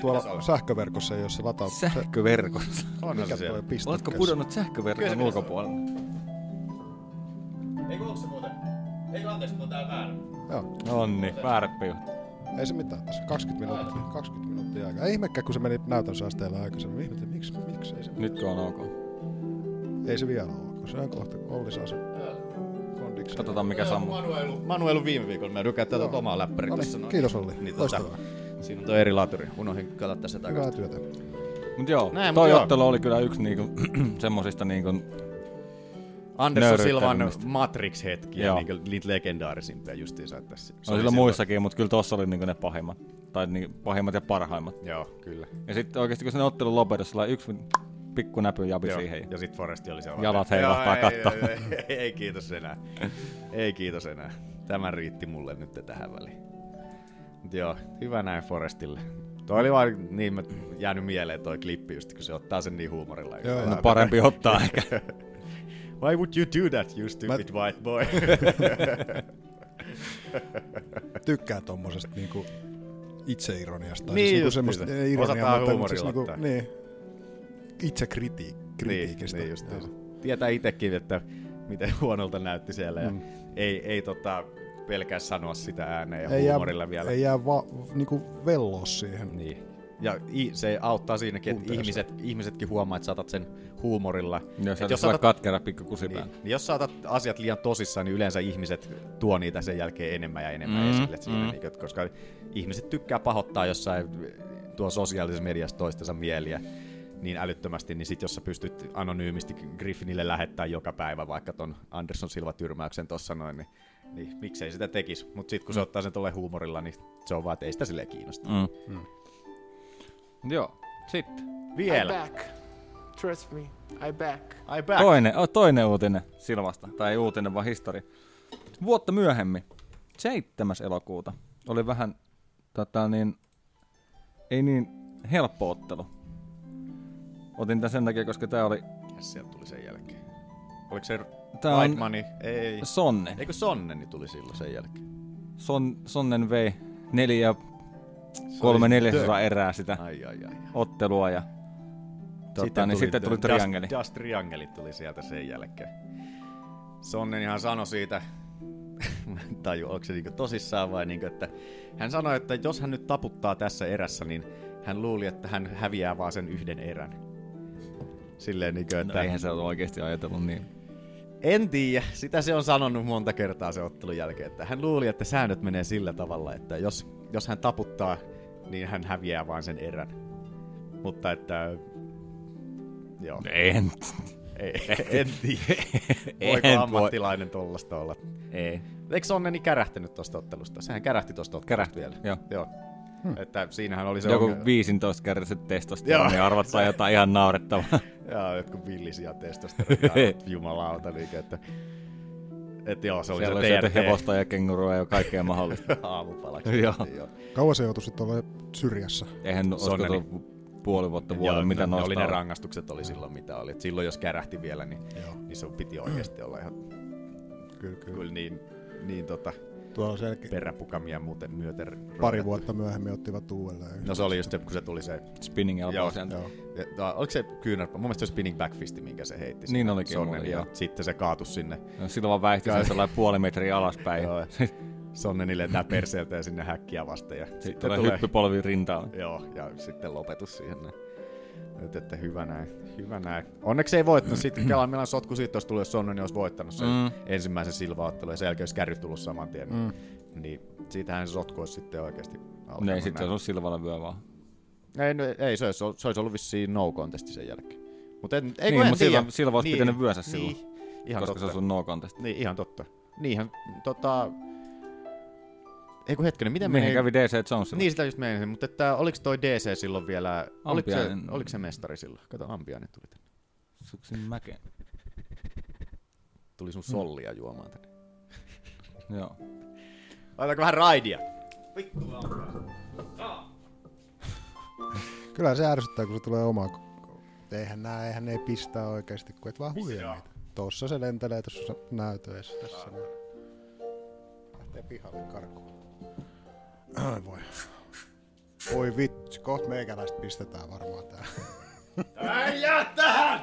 tuolla on? sähköverkossa ei ole se lataus. Sähköverkossa. Mikä se siellä. toi piste? Oletko pudonnut sähköverkon ulkopuolelle? Eikö onko se muuten? Eikö anteeksi, mutta tää väärä? Joo. Onni, väärät piut. Ei se mitään tässä. 20 minuuttia, 20 minuuttia aikaa. Ei ihmekään, kun se meni näytösasteella aikaisemmin. Ihmettelin, miksi, miksi ei se... Nyt on ok. Ei se vielä ole, kun se on kohta, kun Olli saa sen kondiksen. Katsotaan mikä sammuu. Manuelu, Manuelu viime viikolla. Mä tykkään tätä omaa läppäri No niin, tossa noin. kiitos, Olli. Niin, Loistavaa. Siinä on tuo eri laturi. Unohdin katsoa tässä Hyvää takaisin. työtä. Mut joo, Näin, toi mut joo. ottelu oli kyllä yksi niinku, semmosista niinku Anderson Silvan. Matrix-hetkiä, Joo. niinku niitä legendaarisimpia justiinsa. Tässä. Se On oli sillä silloin- muissakin, mutta kyllä tossa oli niinku ne pahimmat. Tai niinku pahimmat ja parhaimmat. Joo, kyllä. Ja sitten oikeesti kun se ottelun lopetus, sillä yksi pikku näpy jabi Joo, siihen. Ja sit Foresti oli siellä. Jalat heilahtaa Joo, ei. Ei, ei, ei, kiitos enää. ei kiitos enää. Tämä riitti mulle nyt tähän väliin. Mut joo, hyvä näin Forestille. Toi oli vaan niin mä jäänyt mieleen toi klippi just, kun se ottaa sen niin huumorilla. Joo, No parempi ottaa ehkä. Why would you do that, you stupid Mä- white boy? Tykkää tommosesta niinku itseironiasta. Niin niinku justiinsa. semmoista ei ironiaa, Osataan mutta huumorilla siis niinku, niin, itse kriti- niin, kritiikistä. niin just Tietää itekin, että miten huonolta näytti siellä ja Mm. ei, ei tota, pelkää sanoa sitä ääneen ja ei jää, huumorilla vielä. ei jää va, niinku velloa siihen. Niin. Ja i- se auttaa siinäkin, että ihmiset, ihmisetkin huomaa, että saatat sen huumorilla. Jos Et sä saatat katkera pikku kusipää. niin, niin jos saatat asiat liian tosissaan, niin yleensä ihmiset tuo niitä sen jälkeen enemmän ja enemmän Mm, esille siinä, mm. niin, koska ihmiset tykkää pahoittaa jossain tuo sosiaalisessa mediassa toistensa mieliä niin älyttömästi, niin sit jos sä pystyt anonyymisti Griffinille lähettää joka päivä vaikka ton Anderson Silva-tyrmäyksen tossa noin, niin Niin, miksei sitä tekisi. Mutta sitten kun se ottaa sen tuolle huumorilla, niin se on vaan, että ei sitä silleen kiinnosta. Mm. Joo, sitten. Vielä. I back. Trust me, I back. I back. Toinen, oh, toinen uutinen Silvasta, tai ei uutinen, vaan historia. Vuotta myöhemmin, 7. elokuuta, oli vähän tota, niin, ei niin helppo ottelu. Otin tämän sen takia, koska tämä oli... Ja sieltä tuli sen jälkeen. Oliko se Tää on Weidmani? Ei. Sonnen. Eikö Sonneni tuli silloin sen jälkeen? Son, Sonnen vei neljä kolme neljäsosaa erää sitä Ai, ai, ai. ottelua ja tota, niin sitten tuli triangeli. Dust, Dust Triangeli tuli sieltä sen jälkeen. Sonnenihan sanoi siitä, taju, onko se niinku tosissaan vai niinku, että hän sanoi, että jos hän nyt taputtaa tässä erässä, niin hän luuli, että hän häviää vaan sen yhden erän. Silleen niinku, että... No, eihän se ole oikeasti ajatellut niin. En tiedä, sitä se on sanonut monta kertaa se ottelun jälkeen, että hän luuli, että säännöt menee sillä tavalla, että jos, jos hän taputtaa, niin hän häviää vain sen erän. Mutta että... Joo. En. Ei, en tiedä. En Voiko voi. ammattilainen tollasta olla? Ei. Eikö Sonneni kärähtänyt tosta ottelusta? Sehän kärähti tosta ottelusta Kärähti, vielä. joo. joo. Että siinähän oli se Joku ongelma- 15 kertaiset testosteroni, Joo. niin arvattaa jotain ihan naurettavaa. Joo, jotkut villisiä testosteronia, jumalauta, niin että... Että joo, se oli Siellä se oli syöty TRT. hevosta ja kengurua ja kaikkea mahdollista. Aamupalaksi. Joo. joo. Kauan se joutui sitten olemaan syrjässä? Eihän olisiko Sonneni. tullut puoli vuotta Joo, vuoden, mitä ne, ne oli ne rangaistukset oli silloin mitä oli. Et silloin jos kärähti vielä, niin, niin se piti oikeasti olla ihan kyllä, kyllä. kyllä niin, niin tota, Tuo on selkeä. peräpukamia muuten myöten. Pari vuotta myöhemmin ottivat uudelleen. No se oli just se, kun se tuli se... Spinning elbow joo, sieltä. joo. Ja, oliko se kyynärpä? Mun mielestä se spinning backfisti, minkä se heitti. Niin sinne olikin Sonneni, muuten, ja joo. Sitten se kaatus sinne. No, silloin vaan väihti sen sellainen puoli metriä alaspäin. Joo. Sonneni lentää perseeltä ja sinne häkkiä vasten. Ja sitten, tulee hyppypolvi rintaan. Joo, ja sitten lopetus siihen näin. Nyt, että hyvä näin, hyvä näin. Onneksi ei voittanut. Sitten Kelaan millainen sotku siitä olisi tullut, jos Sonneni olisi voittanut sen Mm. ensimmäisen silvaottelun ja sen jälkeen olisi kärryt tullut saman tien. Mm. Niin siitähän se sotku olisi sitten oikeasti alkanut. Ne ei sitten näin. olisi Silvalla vyö vaan. Ei, no, ei se, olisi, se olisi ollut vissiin no contesti sen jälkeen. Mutta en, ei, Niin, mut tiedä. Silva- Silva olisi pitänyt vyönsä silloin, Ihan koska totta. se olisi ollut no contest. Niin, ihan totta. Niinhän, tota... Ei kun hetkinen, miten Niinhän meni... kävi DC Jonesilla. Niin sitä just meinasin, mutta että oliko toi DC silloin vielä... Oliko se, oliko se mestari silloin? Kato, Ampiainen tuli tänne. Suksin mäkeen. Tuli sun sollia juomaan tänne. Joo. Laitetaanko vähän raidia? Vittu Kyllä se ärsyttää, kun se tulee oma... Eihän nää, eihän ne pistää oikeasti, kun et vaan huijaa niitä. Tossa se lentelee tuossa näytöissä. Tässä. Lähtee pihalle karkuun. Ai voi. Voi vitsi, kohta meikäläistä pistetään varmaan tää. Ei jää tähän!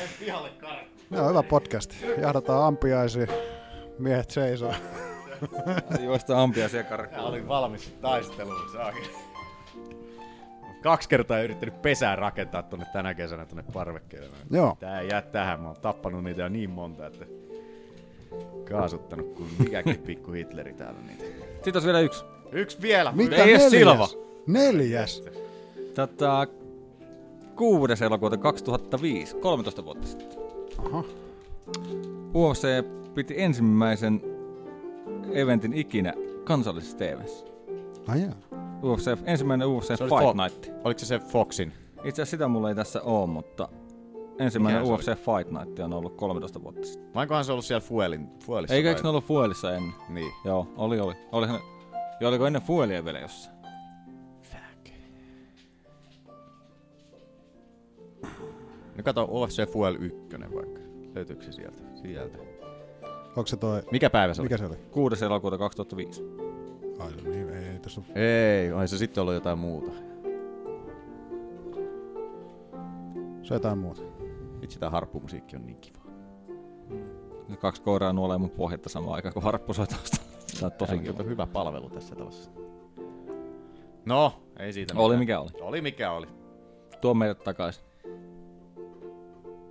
Ei pihalle karkku. Ne on hyvä podcast. Jahdataan ampiaisia. Miehet seisoo. Juosta ampiaisia karkuun. Mä olin valmis taisteluun, saakin. Kaksi kertaa yrittänyt pesää rakentaa tonne tänä kesänä tonne parvekkeelle. Joo. Tää ei jää tähän, mä oon tappanut niitä jo niin monta, että kaasuttanut kuin mikäkin pikku Hitleri täällä niitä. Sitten olisi vielä yksi. Yksi vielä. Mitä Ei neljäs? Silva. Neljäs. Tätä 6. elokuuta 2005, 13 vuotta sitten. Aha. UFC piti ensimmäisen eventin ikinä kansallisessa TVssä. Ai jaa. UFC, ensimmäinen UFC Fight Fo- Night. Oliko se se Foxin? Itse asiassa sitä mulla ei tässä ole, mutta ensimmäinen Mikä UFC Fight Night on ollut 13 vuotta sitten. Vainkohan se ollut siellä Fuelin, Fuelissa? Eikö vai- eikö ne ollut Fuelissa ennen? Niin. Joo, oli oli. Olihan, ja oliko ennen Fuelia vielä jossain? No kato UFC Fuel 1 vaikka. Löytyykö se sieltä? Sieltä. Onko se toi... Mikä päivä se oli? Mikä se oli? 6. elokuuta 2005. Ai no niin, ei, ei tässä ole... Ei, ai se sitten ollut jotain muuta. Se on jotain muuta. Vitsi, tää harppumusiikki on niin kiva. Ne kaksi koiraa nuolee mun pohjatta samaan aikaan, kun harppu soi taustalla. Tää on tosi kiva. hyvä palvelu tässä talossa. No, ei siitä Oli mitään. mikä oli. Oli mikä oli. Tuo meidät takaisin.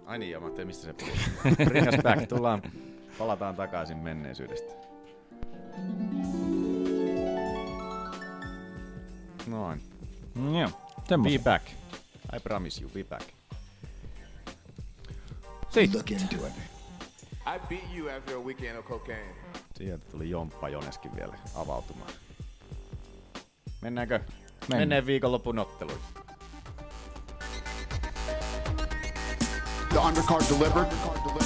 Ai niin, joo, mä ajattelin, mistä se puhuu. Bring us back, tullaan, palataan takaisin menneisyydestä. Noin. Mm, joo, Be back. I promise you, be back. Sitten. I beat you after a weekend of cocaine. Sieltä tuli Jomppa Joneskin vielä avautumaan. Mennäänkö? Mennään. Mennään viikonlopun otteluihin. The undercard delivered.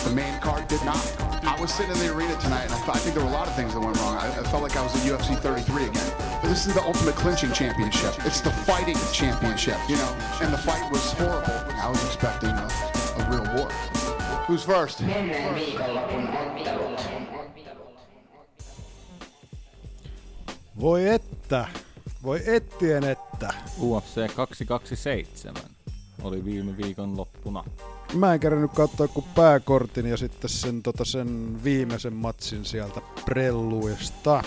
The main card did not. I was sitting in the arena tonight, and I, thought, I think there were a lot of things that went wrong. I, I felt like I was at UFC 33 again. But this is the ultimate clinching championship. It's the fighting championship, you know. And the fight was horrible. I was expecting a, a real war. Who's first? Menneen viikonlopun ottelut. Voi että. Voi ettien että. UFC 227 oli viime viikon loppuna. Mä en kerännyt katsoa kuin pääkortin ja sitten sen, tota, sen viimeisen matsin sieltä Prelluista.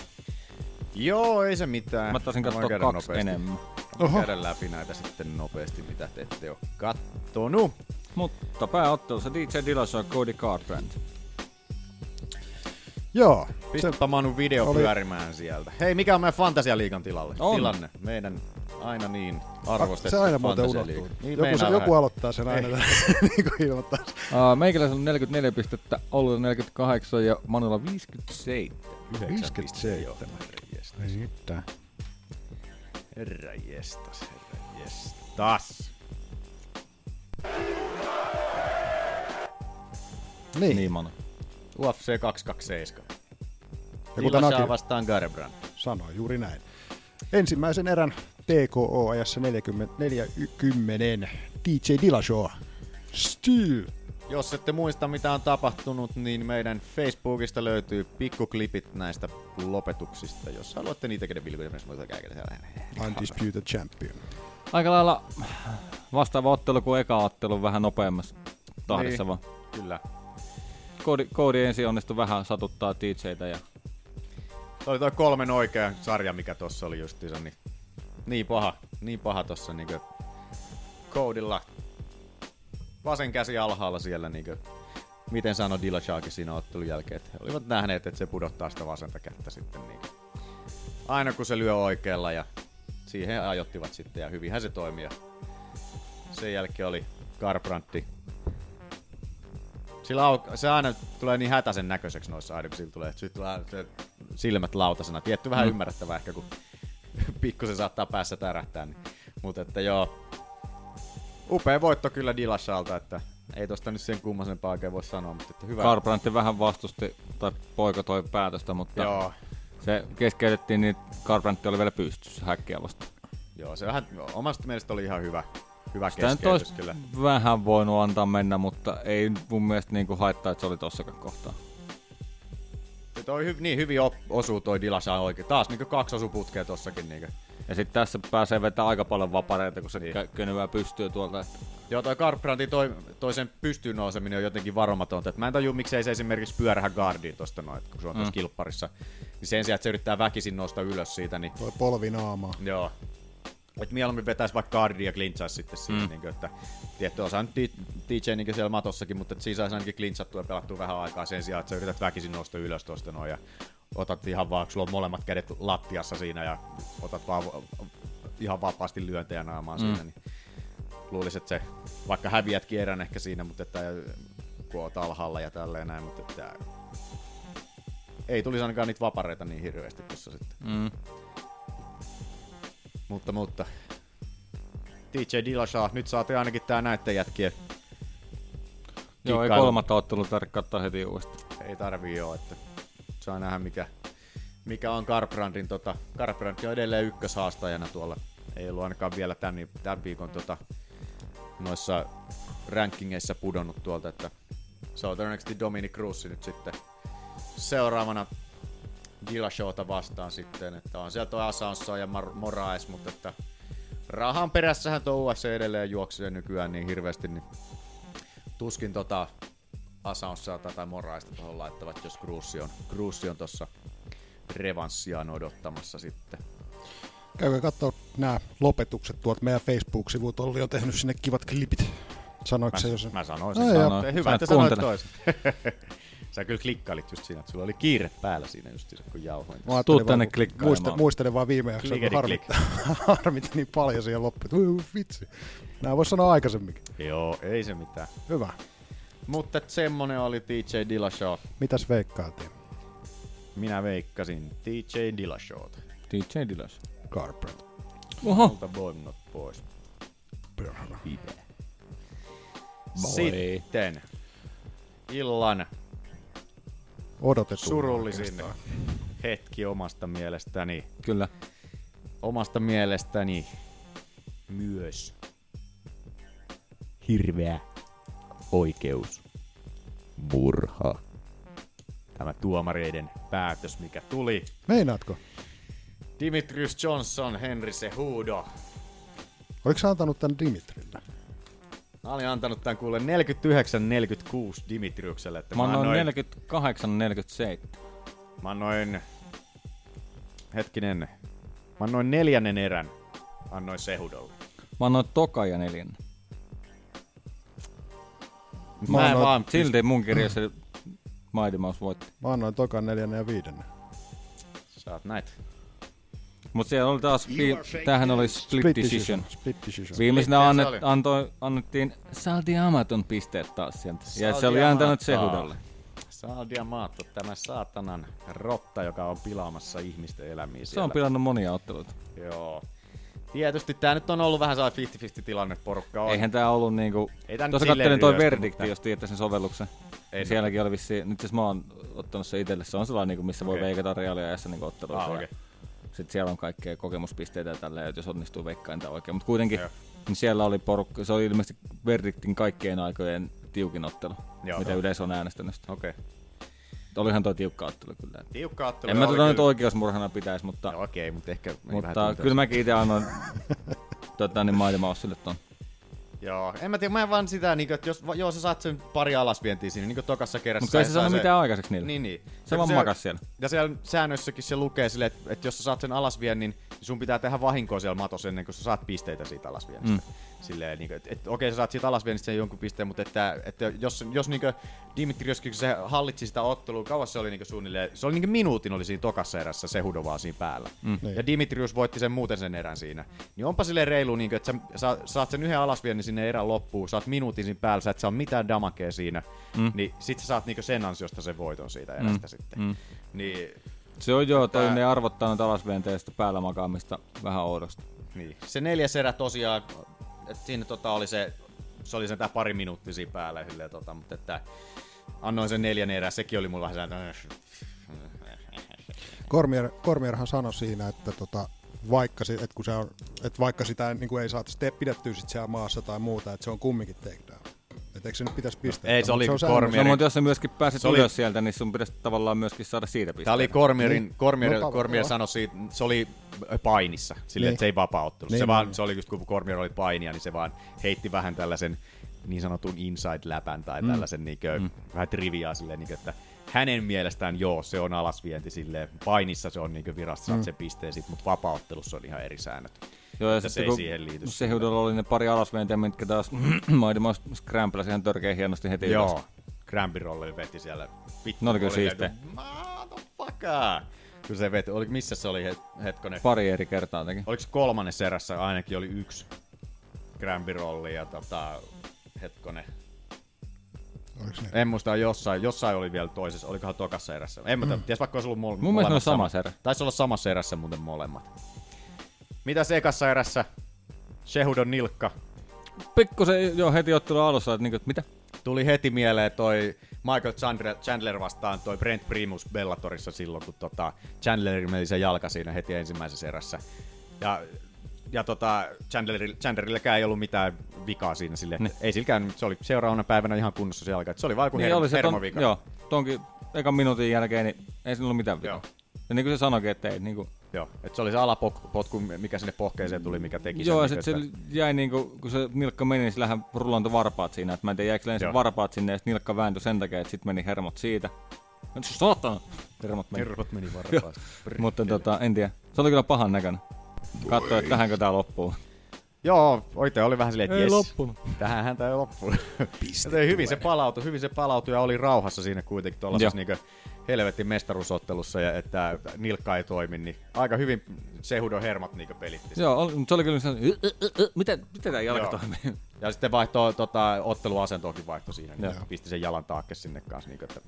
Joo, ei se mitään. Mä taisin katsoa kaksi nopeasti. enemmän. Oho. käydä läpi näitä sitten nopeasti, mitä te ette ole kattonut. Mutta pääottelussa DJ Dillashaw, Cody Garbrandt. Joo. Pistäpä Manu video oli- pyörimään sieltä. Hei, mikä on meidän Fantasialiigan tilalle? On. tilanne? Meidän aina niin arvostettu Se aina muuten unohtuu. Niin joku, se, joku aloittaa sen aina niin kuin ilmoittaa. Uh, meikäläisellä on 44 pistettä, Oululla 48 ja Manulla 57. 57. Ei mitään. Herra jestas, herra jestas. Niin. Niin Manu. UFC 227. Ja kuten Aki vastaan Garbrandt. sanoi juuri näin. Ensimmäisen erän TKO ajassa 40, 40 DJ Dillashaw. Steel. Jos ette muista mitä on tapahtunut, niin meidän Facebookista löytyy pikkuklipit näistä lopetuksista. Jos haluatte niitä käydä vilkuja, myös muista käydä siellä. Undisputed Champion. Aika lailla vastaava ottelu kuin eka ottelu, vähän nopeammassa tahdissa Niin, vaan. Kyllä. Koodi, koodi ensin onnistui vähän satuttaa DJtä ja Toi oli toi kolmen oikea sarja, mikä tossa oli justiinsa, niin, niin paha, niin paha tossa niinkö koodilla. Vasen käsi alhaalla siellä niinkö, miten sanoi Dillashawkin siinä ottelun jälkeen, että olivat nähneet, että se pudottaa sitä vasenta kättä sitten niinkö. Aina kun se lyö oikealla ja siihen he ajottivat sitten ja hyvinhän se toimii. Sen jälkeen oli Garbrandt sillä au- se aina tulee niin hätäisen näköiseksi noissa aina, kun sillä tulee, että tulee se silmät lautasena. Tietty vähän Mm. mm. ymmärrettävää ehkä, kun pikkusen saattaa päässä tärähtää. Niin. Mutta että joo, upea voitto kyllä Dillashalta, että ei tosta nyt sen kummosempaa oikein voi sanoa, mutta että hyvä. Garbrandt vähän vastusti, tai poika toi päätöstä, mutta Joo. se keskeytettiin, niin Garbrandt oli vielä pystyssä häkkiä vastaan. Joo, se vähän, omasta mielestä oli ihan hyvä, hyvä Sitä nyt keskeytys olisi kyllä. vähän voinut antaa mennä, mutta ei mun mielestä niinku haittaa, että se oli tossakaan kohtaa. Se toi hy, niin hyvin op, osuu toi Dillashaw oikein. Taas niin kaksi osuputkea tossakin. Niin Ja sitten tässä pääsee vetämään aika paljon vapareita, kun se niin. könyvää pystyy tuolta. Että... Joo, toi Garbrantin toi, toisen pystyyn nouseminen on jotenkin varomatonta. Et mä en tajua, miksei se esimerkiksi pyörähä guardiin tosta noin, kun se on tuossa Mm. kilpparissa. Niin sen sijaan, että se yrittää väkisin nousta ylös siitä, niin Toi polvinaamaa. joo. Et mieluummin vetäisi vaikka guardia ja klintsaisi sitten siinä, Mm. niin että tietty osa nyt DJ niin siellä matossakin, mutta siinä saisi ainakin klintsattua ja pelattua vähän aikaa sen sijaan, että sä yrität väkisin nousta ylös tuosta noin ja otat ihan vaan, kun sulla on molemmat kädet lattiassa siinä ja otat vaan ihan vapaasti lyöntejä naamaan Mm. siinä, niin luulisin, että se, vaikka häviät kierrän ehkä siinä, mutta että kun oot alhaalla ja tälleen näin, mutta että ei tulisi ainakaan niitä vapareita niin hirveästi tuossa sitten. Mm. Mutta, mutta DJ Dillashaw, nyt saatiin ainakin tää näitten jätkien Joo, ei kolmatta ottelua tarvitse katsoa heti uudestaan. Ei tarvii joo, että saa nähdä mikä, mikä on Garbrandin tota, Garbrandt on edelleen ykköshaastajana tuolla. Ei ollut ainakaan vielä tämän, tämän viikon tota, noissa rankingeissa pudonnut tuolta, että se on todennäköisesti Dominic Cruz nyt sitten seuraavana Dillashawta vastaan sitten, että on sieltä Asansa ja Mar- Moraes, mutta että rahan perässähän tuo UFC edelleen juoksee nykyään niin hirveästi, niin tuskin tota Asansaa tai Moraista tuohon laittavat, jos Cruisi on, Cruisi on tossa revanssiaan odottamassa sitten. Käykää katsoa nämä lopetukset tuolta meidän Facebook-sivut. Olli on tehnyt sinne kivat klipit. Sanoiko Mä, se jos... mä sanoin sen. No. Sanoin. Hyvä, että et sanoit toisen. Sä kyllä klikkailit just siinä, että sulla oli kiire päällä siinä just kun jauhoin. Mä ajattelin tänne vaan, klikkailemaan. Muista, muistelen vaan viime jaksoa, kun harmitti, harmitti niin paljon siihen loppuun. Ui, vitsi. Nää vois sanoa aikaisemminkin. Joo, ei se mitään. Hyvä. Mutta et semmonen oli DJ Dillashaw. Mitäs veikkaatiin? Minä veikkasin TJ Dillashawta. DJ Dillash. Carpet. Oho. Multa boimnot pois. Perhana. Sitten illan Odotettu. surullisin oikeastaan. hetki omasta mielestäni. Kyllä. Omasta mielestäni myös hirveä oikeus murha. Tämä tuomareiden päätös, mikä tuli. Meinaatko? Dimitrius Johnson, Henry Cejudo. Oliko sä antanut tän Dimitrille? Mä olin antanut tämän kuule 49-46 Dimitriukselle. Että Mä annoin 48-47. Mä annoin... Hetkinen. Mä annoin neljännen erän. Annoin Sehudolle. Mä annoin toka ja neljän. Mä en vaan... Silti mun kirjassa Mighty Mouse voitti. Mä annoin tokan neljännen ja viidennen. Saat näitä. Mut siellä oli taas, vi- tämähän oli split, Split decision. decision, split decision. Viimeisenä Split, annet, se oli. antoi, annettiin Saldi Amaton pisteet taas sieltä. Ja Sal se oli antanut. Sehudalle. Sal Diamato, tämä saatanan rotta, joka on pilaamassa ihmisten elämiä Se siellä. on pilannut monia otteluita. Joo. Tietysti tää nyt on ollut vähän sellainen 50-50 tilanne porukka on. Eihän tää ollut niinku... Ei tää Tuossa kattelin toi verdikti, mutta- jos tiedätte sen sovelluksen. Ei Sielläkin oli vissiin, nyt siis mä oon ottanut se itselle, se on sellainen, niinku, missä voi Okei. veikata reaaliajassa niinku otteluita. Ah, ja okei. Sitten siellä on kaikkea kokemuspisteitä että jos onnistuu veikkaan tai oikein. Mutta kuitenkin, Joo. niin siellä oli porukka, se oli ilmeisesti verdiktin kaikkien aikojen tiukin ottelu, Joo. mitä yleisö on äänestänyt. Okei. Olihan toi tiukka ottelu kyllä. Tiukka ottelu En mä tota nyt oikeusmurhana pitäisi, mutta, No, okei, mutta ehkä... mutta kyllä mäkin itse annoin tota, niin Mighty Mouselle ton. Joo, en mä tiedä, mä en vaan sitä, niin että jos joo, sä saat sen pari alasvientiä siinä, niin kuin tokassa kerrassa. Mutta ei se sai saanut mitään aikaiseksi niille. Niin, niin. Se Ja vaan makas siellä. Ja siellä säännöissäkin se lukee silleen, että, että jos sä saat sen alasviennin, niin sun pitää tehdä vahinkoa siellä matossa ennen kuin sä saat pisteitä siitä alasviennistä. Mm. Silleen, niin kuin, että, että okei, sä saat siitä alasviennistä sen jonkun pisteen, mutta että, että jos, jos niin Dimitrioskin, kun se hallitsi sitä ottelua, kauas se oli niin suunnilleen, se oli niin minuutin oli siinä tokassa erässä se Hudo vaan siinä päällä. Mm. Ja Dimitrius voitti sen muuten sen erän siinä. Niin onpa silleen reilu, niin kuin, että sä sa, saat sen yhden alasviennin sinne erän loppuun, saat minuutin siinä päällä, sä et saa mitään damakea siinä, Mm. niin sit sä saat niin sen ansiosta sen voiton siitä erästä Mm. sitten. Mm. Niin, Se on joo, toi Tää- ne arvottaa noita alasventeistä päällä makaamista vähän oudosta. niin. Se neljäs erä tosiaan, että siinä tota oli se, se oli sen tää pari minuuttia siinä päällä, silleen, tota, mutta että annoin sen neljän erää, sekin oli mulla vähän sellainen, Kormier, Kormierhan sanoi siinä, että tota, vaikka, si- et kun se on, et vaikka sitä niin kuin ei saataisi te- pidettyä sit siellä maassa tai muuta, että se on kumminkin takedown. Et eikö se nyt pitäisi pistää? Ei, se oli on Cormier- No, mutta jos sä myöskin pääset Se oli- ylös sieltä, niin sun pitäisi tavallaan myöskin saada siitä pisteitä. Tämä oli Cormierin, Niin. Cormier, No, Cormier joo. sanoi siitä, se oli painissa, silleen, Niin. että se ei. Niin, se, niin, vaan, niin. se oli just kun Cormier oli painia, niin se vaan heitti vähän tällaisen niin sanotun inside-läpän tai Mm. tällaisen niin kuin, Mm. vähän triviaa silleen, niin kuin, että hänen mielestään joo, se on alasvienti silleen, painissa se on niin virasta, saat Mm. sen pisteen sit, mutta vapauttelussa on ihan eri säännöt. Joo, ja Että se sitten ei siihen liity. se Hudolla oli ne pari alasventiä, mitkä taas Mouse scramblasi ihan törkeä hienosti heti Joo, ylös. Crampirolle veti siellä. Vittu, Ne oli kyllä. Motherfucker! Kun se veti, oli, missä se oli het- hetkonen? Pari eri kertaa teki. Oliko se kolmannes erässä ainakin oli yksi Crampirolli ja tota, hetkonen. En muista, jossain, jossain oli vielä toisessa, olikohan tokassa erässä. En mä tiedä, ties vaikka olisi ollut mol- Mun mielestä ne molemmat oli samassa erä. Taisi olla samassa erässä muuten molemmat. Mitäs ekassa erässä? Shehudon nilkka. Pikkusen jo heti ottelun alussa, että, niinku, että mitä? Tuli heti mieleen toi Michael Chandler, Chandler vastaan toi Brent Primus Bellatorissa silloin, kun tota Chandler meni se jalka siinä heti ensimmäisessä erässä. Ja, ja tota, Chandler, Chandlerilläkään ei ollut mitään vikaa siinä sille, Niin. ei silläkään, se oli seuraavana päivänä ihan kunnossa se jalka. Et se oli vaan joku Niin her- oli se ton, hermovika. joo, tonkin ekan minuutin jälkeen, niin ei siinä ollut mitään vikaa. Joo. Ja niin kuin se sanoikin, että ei niinku... Joo, että se oli se alapotku, mikä sinne pohkeeseen tuli, mikä teki Joo, sen. sit niinku, se jäi niinku, kun se nilkka meni, niin sillähän rullantui varpaat siinä. Et mä en tiedä, jäikö ensin Joo. varpaat sinne, ja nilkka vääntyi sen takia, että sit meni hermot siitä. Saatana! Hermot meni. Hermot meni varpaasta. Joo. Mutta tota, en tiedä. Se oli kyllä pahan näköinen. Katso, että tähänkö tää loppuu. Joo, oikein oli vähän silleen, että Ei jes, loppunut. Tähänhän tää ei loppunut. Hyvin se palautui, hyvin se palautui ja oli rauhassa siinä kuitenkin tuollaisessa niinku helvetin mestaruusottelussa, ja että nilkka ei toimi, niin aika hyvin Sehudon hermot niinku pelitti. Joo, oli- mutta se oli kyllä sellainen, "Ä, ä, ä, miten, miten tää jalka Joo. toimii? Ja sitten vaihtoi, tota, otteluasentoakin vaihtoi siinä, niin Joo. pisti sen jalan taakke sinne kanssa. Niin, että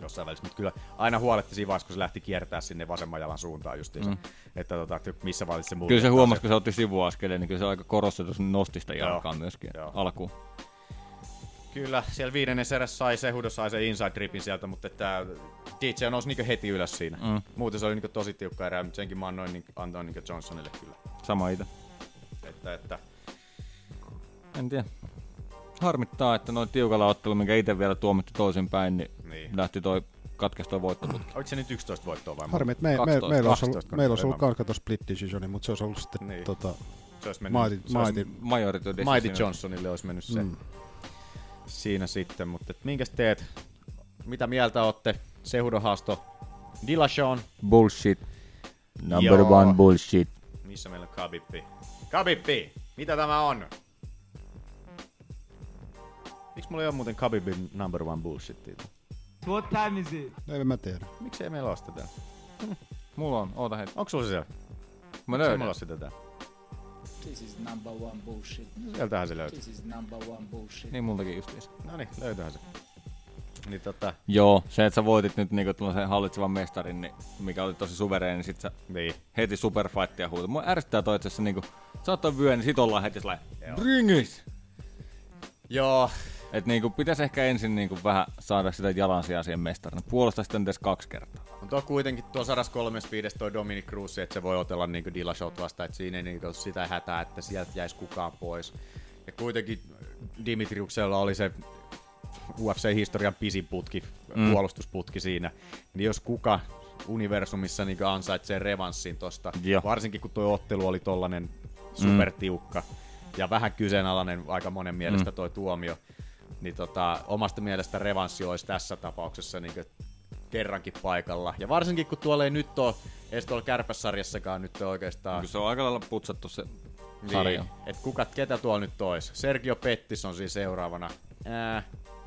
jossain välissä. Mutta kyllä aina huoletti siinä vaiheessa, kun se lähti kiertää sinne vasemman jalan suuntaan justiinsa. Mm. Että tota, että missä vaiheessa se muuten. Kyllä se huomasi, kun se otti sivuaskeleen, niin kyllä se aika korostetusti nosti sitä Joo. jalkaa myöskin Joo. alkuun. Kyllä, siellä viidennen erässä sai se, Hudo sai se inside tripin sieltä, mutta että DJ nousi niinku heti ylös siinä. Mm. Muuten se oli niinku tosi tiukka erä, mutta senkin mä annoin niinku, antoin niinku Johnsonille kyllä. Sama itse. Että, että En tiedä. Harmittaa, että noin tiukalla ottelu, minkä itse vielä tuomittu toisinpäin, niin, Niin. niin. lähti toi katkaisi toi voittoputki. oliko se nyt 11 voittoa vai Harmi, että me, me, 12, meillä olisi ollut, 12, meillä olisi ollut aivan. kans kato split decisioni, mutta se olisi ollut sitten Niin. tota, se olisi mennyt, Mighty, se Mighty Johnsonille olisi mennyt se Mm. siinä sitten, mutta et minkäs teet? Mitä mieltä olette? Sehudon haasto Dillashawn. Bullshit. Number Joo. one bullshit. Missä meillä on Kabippi? Kabippi! Mitä tämä on? Miksi mulla ei ole muuten Kabibin number one bullshittia? What time is it? en mä tiedä. Miksi ei meillä ole sitä täällä? Mulla on, oota hetki. Onko sulla se siellä? Mä löydän. mulla sitä täällä? This is number one bullshit. Sieltähän se löytyy. This is number one bullshit. Niin multakin justiinsa. No niin, löytyyhän se. Niin tota, Joo, se, että sä voitit nyt niinku tällaisen hallitsevan mestarin, niin, mikä oli tosi suvereeni, niin sit sä niin. heti superfightia huuta. Mua ärsyttää toi itse asiassa niinku, sä oot vyön, niin sit ollaan heti sellainen, bring it! Joo. Et niinku, pitäis ehkä ensin niinku vähän saada sitä jalansijaa siihen mestarina. Puolustaa sitä nyt edes kaksi kertaa. Mutta on kuitenkin tuo 135 toi Dominic Cruz, että se voi otella niinku Dillashot vasta, että siinä ei niinku sitä hätää, että sieltä jäisi kukaan pois. Ja kuitenkin Dimitriuksella oli se UFC-historian pisin putki, Mm. mm. puolustusputki siinä. Niin jos kuka universumissa niinku ansaitsee revanssin tosta, Joo. varsinkin kun tuo ottelu oli tollanen supertiukka ja vähän kyseenalainen aika monen mielestä Mm. toi tuomio, niin tota, omasta mielestä revanssi olisi tässä tapauksessa niin kerrankin paikalla. Ja varsinkin kun tuolla ei nyt ole edes tuolla kärpässarjassakaan nyt oikeastaan... Kyllä se on aika lailla putsattu se sarja. Niin, et kuka, ketä tuolla nyt tois? Sergio Pettis on siinä seuraavana. Ää,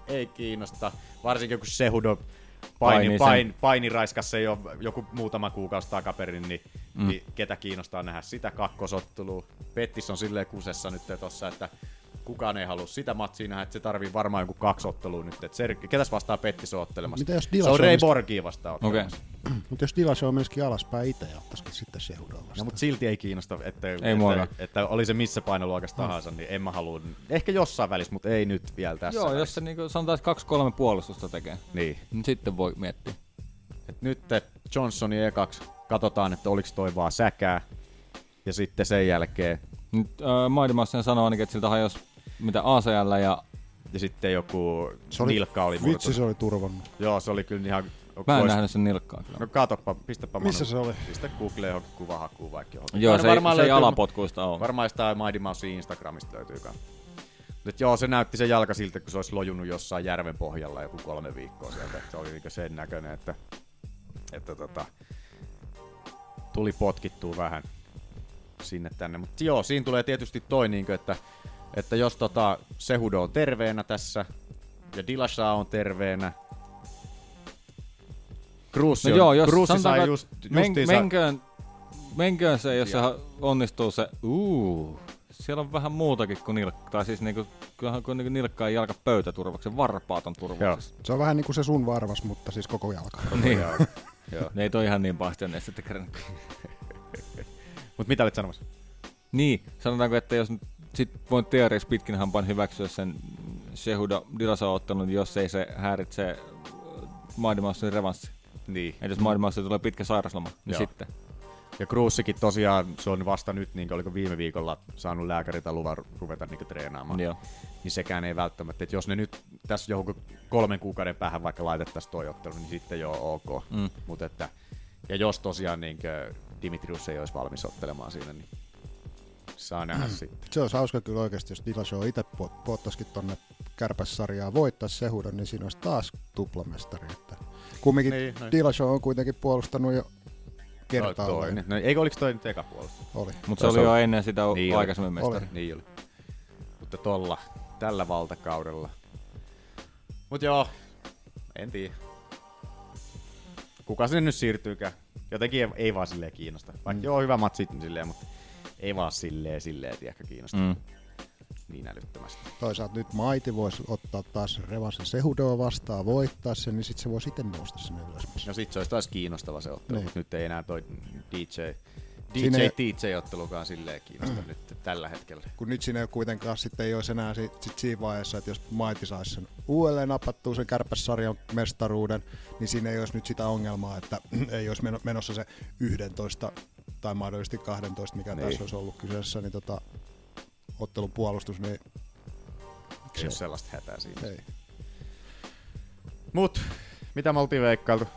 ei kiinnosta. Varsinkin kun Sehudo paini, Painii sen. pain, painiraiskassa jo joku muutama kuukausi takaperin, niin, mm. niin ketä kiinnostaa nähdä sitä kakkosottelua. Pettis on silleen kusessa nyt tossa, että kukaan ei halua sitä matsia nähdä, että se tarvii varmaan joku kaksi ottelua nyt. Et Sergio, ketäs vastaa Pettis on ottelemassa? Mitä jos se on Ray Borgia vastaan ottelemassa. Mutta jos Dillashaw menisikin alaspäin itse ja ottaisikin sitten Sehudoa vastaan. No, mutta silti ei kiinnosta, että, Ei että, että, oli se missä painoluokassa tahansa, niin en mä halua. Ehkä jossain välissä, mutta ei nyt vielä tässä Joo, jos välissä. se niinku, sanotaan, että kaksi-kolme puolustusta tekee, Niin. niin sitten voi miettiä. Et nyt Johnsonin ekaksi katsotaan, että oliko toi vaan säkää. Ja sitten sen jälkeen... Nyt äh, Maidimassen sanoo ainakin, että siltä hajosi mitä ACL ja... Ja sitten joku Se oli- nilkka oli vitsi, murtunut. se oli turvannut. Joo, se oli kyllä ihan... Mä en nähnyt sen nilkkaa kyllä. No katoppa, pistäpä Missä Manu- se oli? Pistä Google johonkin kuvahakuun vaikka johonkin. Joo, se varmaan se ei löytyy- alapotkuista oo. Varmaan jostain Mighty Mousein Instagramista löytyykaan. Mutta joo, se näytti se jalka siltä, kun se olisi lojunut jossain järven pohjalla joku kolme viikkoa sieltä. Se oli niinku sen näköinen, että, että tota, tuli potkittua vähän sinne tänne. Mutta joo, siinä tulee tietysti toi, niinku, että, että jos tota Sehudo on terveenä tässä ja Dillashaw on terveenä, Cruz, No on, joo, jos Cruz sanotaanko, sai että just, men, menköön, menköön se, jos se Ja- onnistuu se, uu, siellä on vähän muutakin kuin nilkka, tai siis niinku, kyllähän kun niinku nilkka ja jalka pöytäturvaksi, varpaat on turvaksi. Se on vähän niin kuin se sun varvas, mutta siis koko jalka. Niin. Joo. Ne ei toi ihan niin pahasti ole sitten kerran. Mut mitä olit sanomassa? Niin, sanotaanko, että jos nyt sit voin teoriassa pitkin hampain hyväksyä sen Shehuda Dilasa ottelun, niin jos ei se häiritse Mousein revanssi. Niin. Eli jos Mouse tulee pitkä sairasloma, niin Joo. sitten. Ja Cruisikin tosiaan, se on vasta nyt, niin oliko viime viikolla saanut lääkäriltä luvan ru- ruveta niin treenaamaan. Joo. Niin sekään ei välttämättä, että jos ne nyt tässä johonkin kolmen kuukauden päähän vaikka laitettaisiin toi ottelu, niin sitten joo ok. Mm. Mut että, ja jos tosiaan niin Dimitrius ei olisi valmis ottelemaan siinä, niin saa nähdä sitten. Se olisi hauska kyllä oikeasti, jos Dillashaw itse puottaisikin tonne kärpässarjaa voittaisi Sehudon, niin siinä olisi taas tuplamestari. Että kumminkin Niin, niin, noin. Dillashaw on kuitenkin puolustanut jo kertaalleen. Toinen. No, eikö oliko toi nyt eka puolustus? Oli. Mutta se oli jo ennen sitä niin aikaisemmin oli. mestari. Niin oli. Mutta tolla, tällä valtakaudella. Mut joo, en tiedä. Kuka sinne nyt siirtyykään? Jotenkin ei, ei vaan silleen kiinnosta. Vaikka Mm. joo, hyvä matsi silleen, mutta ei vaan silleen, silleen, tiedäkö, kiinnosta. Mm. niin älyttömästi. Toisaalta nyt Maiti voisi ottaa taas revansin Sehudoa vastaan, voittaa sen, niin sitten se voisi itse nousta sinne ylös. No sit se olisi taas kiinnostava se ottelu, Niin. mutta nyt ei enää toi DJ, Siinä ei- DJ-TJ-ottelukaan silleen kiinnosta nyt tällä hetkellä. Kun nyt siinä ei ole kuitenkaan sitten ei olisi enää sit, sit siinä vaiheessa, että jos Maiti saisi sen uudelleen napattua sen kärpässarjan mestaruuden, niin siinä ei olisi nyt sitä ongelmaa, että ei olisi meno- menossa se 11 tai mahdollisesti 12, mikä Niin. tässä olisi ollut kyseessä, niin tota, ottelun puolustus, niin Ei ole sellaista hätää siinä. Ei. Mut, mitä me oltiin veikkailtu?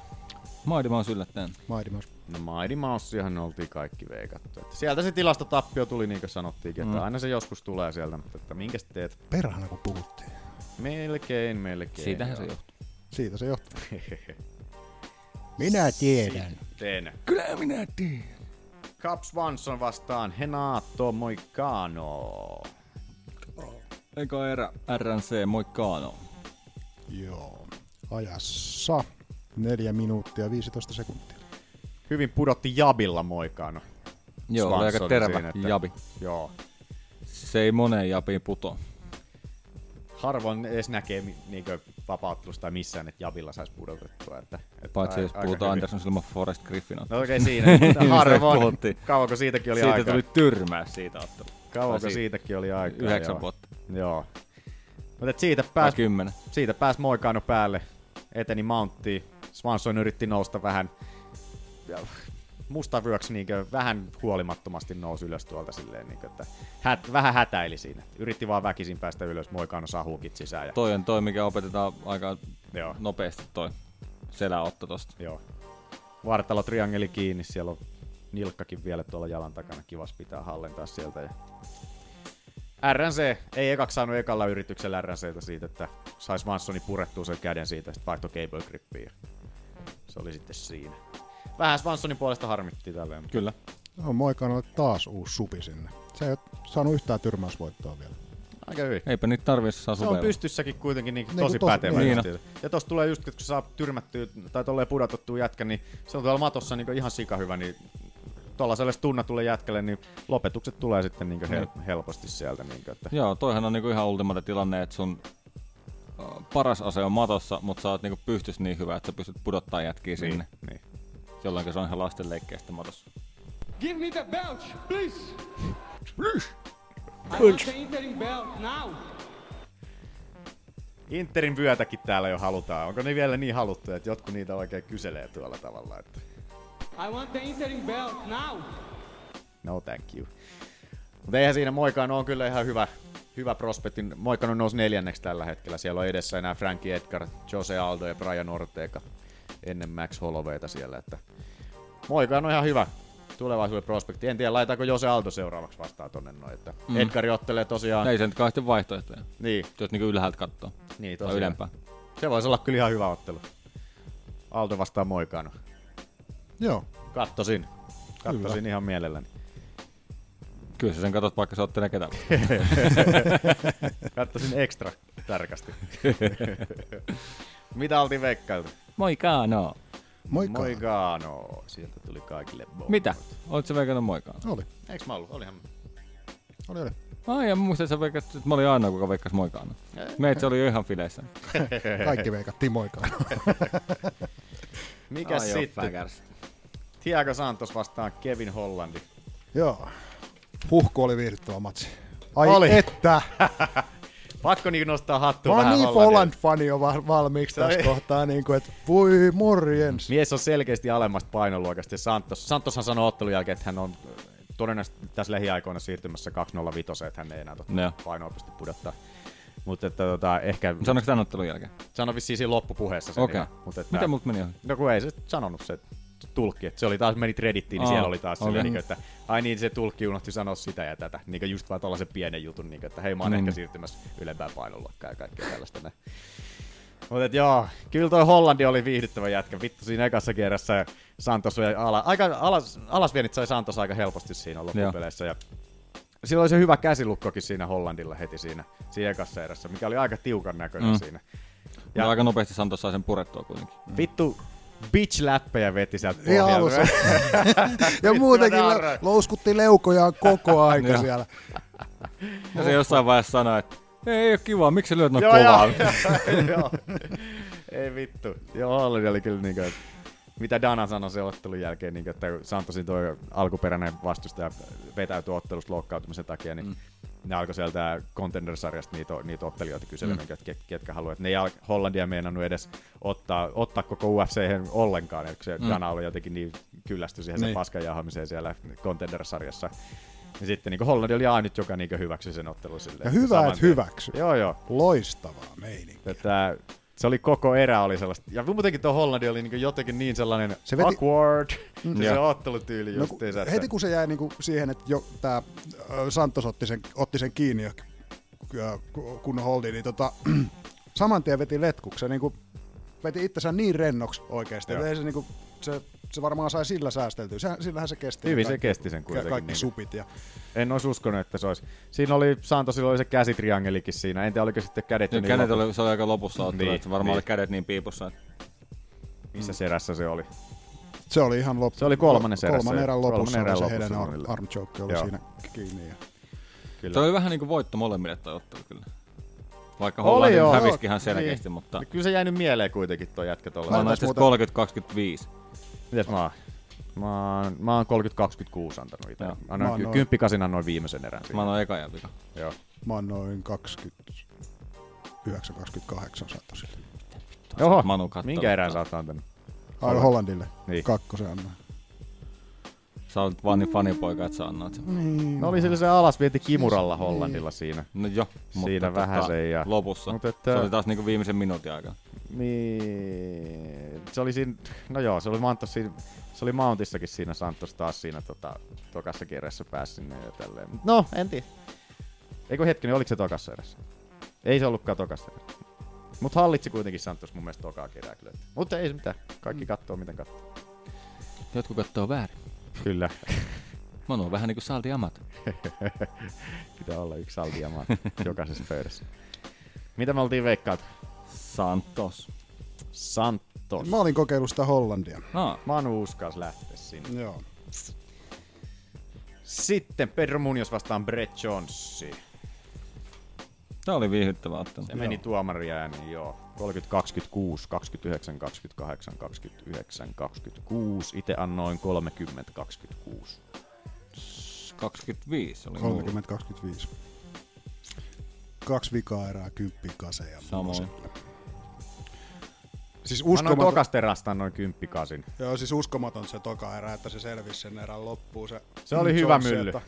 Mighty Mouse yllättäen. Mighty Mouse. No Mighty Mouseihan oltiin kaikki veikattu. Että sieltä se tilastotappio tuli niin kuin sanottiinkin, että Mm. aina se joskus tulee sieltä, mutta että minkä teet? perhana kun puhuttiin. Melkein, melkein. Siitähän se joo. johtuu. Siitä se johtuu. Minä tiedän. Teen. Kyllä minä tiedän. Cap Swanson vastaan Henato Moicano. Eka erä RNC, moikkaano. Joo. Ajassa 4 minuuttia 15 sekuntia. Hyvin pudotti Jabilla Moicano. Joo, oli aika Swanson terävä siinä, että- jabi. Joo. Se ei moneen jabiin puto. Harvoin edes näkee niinkö vapauttelusta tai missään, että Jabilla saisi pudotettua. Että, että Paitsi ai- jos aika puhutaan. Anderson Silma Forest Griffin No okei siinä, mutta harvoin. Kauanko siitäkin oli siitä aikaa? tuli tyrmäys siitä ottelusta. Kauanko siitä- siitäkin oli aikaa? Yhdeksän joo. vuotta. Joo. Mutta siitä pääsi. Siitä pääsi Moikano päälle, eteni Mounttiin. Swanson yritti nousta vähän mustavyöksi niinkö vähän huolimattomasti nousi ylös tuolta silleen, niinkö, että hät, vähän hätäili siinä. Yritti vaan väkisin päästä ylös, Moikano saa hukit sisään. Ja, Toi on toi, mikä opetetaan aika Joo. nopeasti toi seläotto tosta. Joo. Vartalo triangeli kiinni, siellä on nilkkakin vielä tuolla jalan takana, kivas pitää hallentaa sieltä. Ja RNC ei ekaksi saanut ekalla yrityksellä RNCtä siitä, että sais Mansoni purettua sen käden siitä, sitten vaihtoi cable grippiin. Se oli sitten siinä. Vähän Swansonin puolesta harmitti tälleen. Kyllä. No, Moikanolle taas uusi supi sinne. Se ei ole saanut yhtään tyrmäysvoittoa vielä. Aika hyvin. Eipä niitä tarvii, jos saa Se on pystyssäkin kuitenkin niin Niin tosi kuin tos- pätevä. niin. Ja tossa tulee just, että kun saa tyrmättyä tai tolleen pudotettua jätkä, niin se on tuolla matossa niin ihan sika hyvä, niin tuollaiselle tunnatulle jätkälle, niin lopetukset tulee sitten niin hel- helposti sieltä. Niin että Joo, toihan on niinku ihan ultimate tilanne, että sun paras ase on matossa, mutta sä oot niinku pystys niin hyvä, että sä pystyt pudottaa jätkiä Niin, sinne. niin. Jolloin se on ihan lasten leikkeestä matossa. Give me the belt, please. Please. I want the interim belt now. Interin vyötäkin täällä jo halutaan. Onko ne vielä niin haluttuja, että jotkut niitä oikein kyselee tuolla tavalla, että I want the interim belt now. no thank you. Mutta eihän siinä Moikano on kyllä ihan hyvä, hyvä prospekti. Moikano nousi neljänneksi tällä hetkellä. Siellä on edessä enää Frankie Edgar, Jose Aldo ja Brian Ortega ennen Max Hollowayta siellä. Että Moikano on ihan hyvä tulevaisuuden prospekti. En tiedä, laitaako Jose Aldo seuraavaksi vastaan tonne noin. Että Mm. Edgari ottelee tosiaan... Ei se nyt kahdesti vaihtoehtoja. Niin. Jos niinku ylhäältä katsoo. Niin, Tai tosiaan. ylempää. Se voisi olla kyllä ihan hyvä ottelu. Aldo vastaan Moikano. Joo. Kattosin. Kattosin Hyvä. ihan mielelläni. Kyllä sä sen katot, vaikka se ottelee ketään. Kattosin ekstra tarkasti. Mitä oltiin veikkailtu? Moikano. Moikano. Moikano. Sieltä tuli kaikille bo. Mitä? Oletko sä veikannut moikano? Oli. Eiks mä ollut? Olihan. Oli, oli. Ai ja muistan, että sä veikkasit, että mä olin ainoa, kuka veikkasi moikano. Meitä oli jo ihan fileissä. Kaikki veikattiin Ai joo, sitten? Thiago Santos vastaan Kevin Hollandi. Joo. Huhku oli viihdyttävä matsi. Ai Oli. että! Pakko niin nostaa hattua Mä oon vähän niin. Folland-fani jo va- valmiiksi tässä kohtaa, niin kuin, että voi morjens. Mies on selkeästi alemmasta painoluokasta ja Santos. Santoshan sanoi ottelun jälkeen, että hän on todennäköisesti tässä lähiaikoina siirtymässä 205, että hän ei enää totta Joo. painoa pysty pudottaa. Mutta että tota, ehkä... Sanoiko tämän ottelun jälkeen? Sano vissiin siinä loppupuheessa sen Okei. mutta että, Miten multa meni? No kun ei se sanonut se tulkki, että se oli taas, menit Reddittiin, niin Aa, siellä oli taas okay. niin, että ai niin, se tulkki unohti sanoa sitä ja tätä. Niin just vaan tollasen pienen jutun, niin, että hei mä oon Niin. ehkä siirtymässä ylempään painoluokkaan ja kaikkea tällaista. näin. Mutta et joo, kyllä toi Hollandi oli viihdyttävä jätkä. Vittu siinä ekassa kierrässä Santos vei ala, aika alas, alasvienit sai Santos aika helposti siinä loppupeleissä. Ja sillä oli se hyvä käsilukkokin siinä Hollandilla heti siinä, siinä ekassa erässä, mikä oli aika tiukan näköinen Mm. siinä. Ja aika nopeasti Santos sai sen purettua kuitenkin. Vittu, bitch-läppejä veti sieltä pohjalta. alussa. ja muutenkin louskutti leukojaan koko aika siellä. Ja se jossain vaiheessa sanoi, että ei, ei ole kiva, miksi sä lyöt noin kovaa? joo, joo. Ei vittu. Joo, Holland oli kyllä niinkö, että mitä Dana sanoi se ottelun jälkeen, niin että Santosin tuo alkuperäinen vastustaja vetäytyi ottelusta loukkaantumisen takia, niin mm. Ne alkoi sieltä Contender-sarjasta niitä, niitä ottelijoita kyselemään, mm. ketkä, ketkä haluavat. Ne ei Hollandia meinannut edes ottaa, ottaa koko UFC ollenkaan, että se Mm. Dana oli jotenkin niin kyllästy siihen Niin. sen paskan jahamiseen siellä Contender-sarjassa. Ja sitten niin Hollandi oli ainut, joka niin hyväksyi sen ottelun silleen. Ja hyvä, että hyväksy. Joo, joo. Loistavaa meininkiä. Että se oli koko erä oli sellaista. Ja muutenkin tuo Hollandi oli niin jotenkin niin sellainen Se veti- awkward. Mm. Se, ottelutyyli No, just kun, heti kun se jäi niinku siihen, että jo, tää ö, Santos otti sen, otti sen kiinni kun holdi, niin tota, saman tien veti letkuksen, niinku, veti itsensä niin rennoksi oikeasti, ei se, niinku, se, se varmaan sai sillä säästeltyä. Se, sillähän se kesti. Hyvin ne se kaikki- kesti sen kuitenkin. Kaikki niin. supit. Ja, En olisi uskonut, että se olisi. Siinä oli, Santosilla oli se käsitriangelikin siinä. En tiedä, oliko sitten kädet Nyt niin kädet lopu- oli, se oli aika lopussa ottelu, Niin, että varmaan niin. oli kädet niin piipussa. Että... Missä serässä se oli? se oli ihan loppu. Se oli kolmannen serässä. Kolmannen erän lopussa Kolmannen erän oli se lopussa heidän arm choke oli Joo. siinä kiinni. Ja. Kyllä. Se oli vähän niin kuin voitto molemmille toi ottelu kyllä. Vaikka Oli Hollanti joo. hävisikin ihan selkeästi, Niin. mutta... Kyllä se jäi nyt mieleen kuitenkin toi jätkä tuolla. Mä annan asiassa 30-25. Mitäs mä oon? Mä oon, mä oon 30-26 antanut itse. Joo. Mä Annoin oon ky- noin- kymppikasin annoin viimeisen erän. siinä. Mä annoin eka ja vika. Joo. Mä oon noin 29-28 Santosille. Oho, Manu kattoo. minkä erän sä oot antanut? Hollandille. Niin. Kakkosen annoin. Sä olet vaan niin fanipoika, että sä annoit sen. Niin. No oli sillä se alasvienti kimuralla Hollandilla siinä. No joo, mutta Siinä tota, vähän se ja... lopussa. Mut että, Se oli taas niinku viimeisen minuutin aikaa. Niin, se oli siinä, no joo, se oli Mantos siinä, se oli Mountissakin siinä Santos taas siinä tota, tokassa kierrässä pääsi sinne ja tälleen. Mut No, en tiedä. Eikö hetkinen, oliko se tokassa erässä? Ei se ollutkaan tokassa erässä. Mut hallitsi kuitenkin Santos mun mielestä tokaa kerää kyllä. Mutta ei se mitään. Kaikki kattoo miten kattoo. Jotkut kattoo väärin. Kyllä. Manu on vähän niinku Saldi Amat. Pitää olla yksi saldiamaa jokaisessa pöydässä. Mitä me oltiin veikkaat? Santos. Santos. Mä olin kokeillut sitä Hollandia. No. Manu uskas lähteä sinne. Joo. Sitten Pedro Munoz vastaan Brett Jonesi. Tää oli viihyttävä ottelu. Se meni tuomaria ääniin, joo. 30, 26, 29, 28, 29, 26. Itse annoin 30, 26. 25 oli mulla. 30-25. Kaksi vikaa erää, kymppi kaseja. Samoin. Siis annoin uskomaton, tokasta erästä noin 10 kasin. joo, siis uskomaton se toka erä, että se selvisi sen erän loppuun. Se, Se oli Mm, hyvä mylly. sieltä.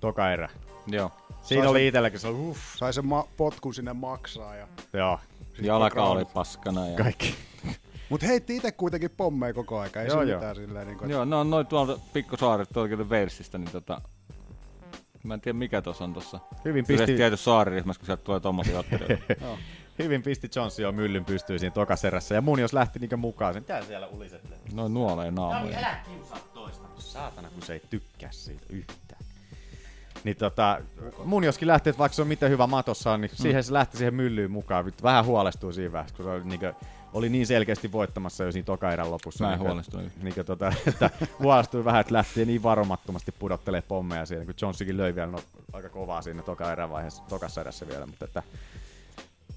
Toka erä. Joo. Siinä Sai oli itselläkin se uff. Sai sen ma- potkun sinne maksaa. Ja... Joo. Jalka oli paskana. Ja... Kaikki. Mut heitti itse kuitenkin pommeja koko aika. Ei Joo, se joo. mitään silleen. Niin kuin, Joo, no noin tuolta pikkusaaret tuolta kyllä Walesista, niin tota... Mä en tiedä mikä tuossa on tossa. Hyvin pisti- tietyssä saariryhmässä, kun sieltä tulee tommosia ottelijoita. Joo. Hyvin pisti Johnson jo myllyn pystyy siinä tokaserässä. Ja mun jos lähti niinkö mukaan sen. Tää siellä ulisettelee. Noin nuoleen naamoja. Älä kiusaa toista. Saatana, kun se ei tykkää siitä yhtään. Niin tota, mun joskin lähti, että vaikka se on miten hyvä matossa, niin Mm. siihen se lähti siihen myllyyn mukaan. Vähän huolestuu siinä vaiheessa, kun se oli, niinkö, oli niin selkeästi voittamassa jo siinä toka-erän lopussa. Mä en niinkö- huolestunut yhtään. Niinkö, tota, että huolestui vähän, että lähti niin varomattomasti pudottelee pommeja siinä, kun Johnsikin löi vielä no, aika kovaa siinä toka-erän vaiheessa, tokassa erässä vielä, mutta että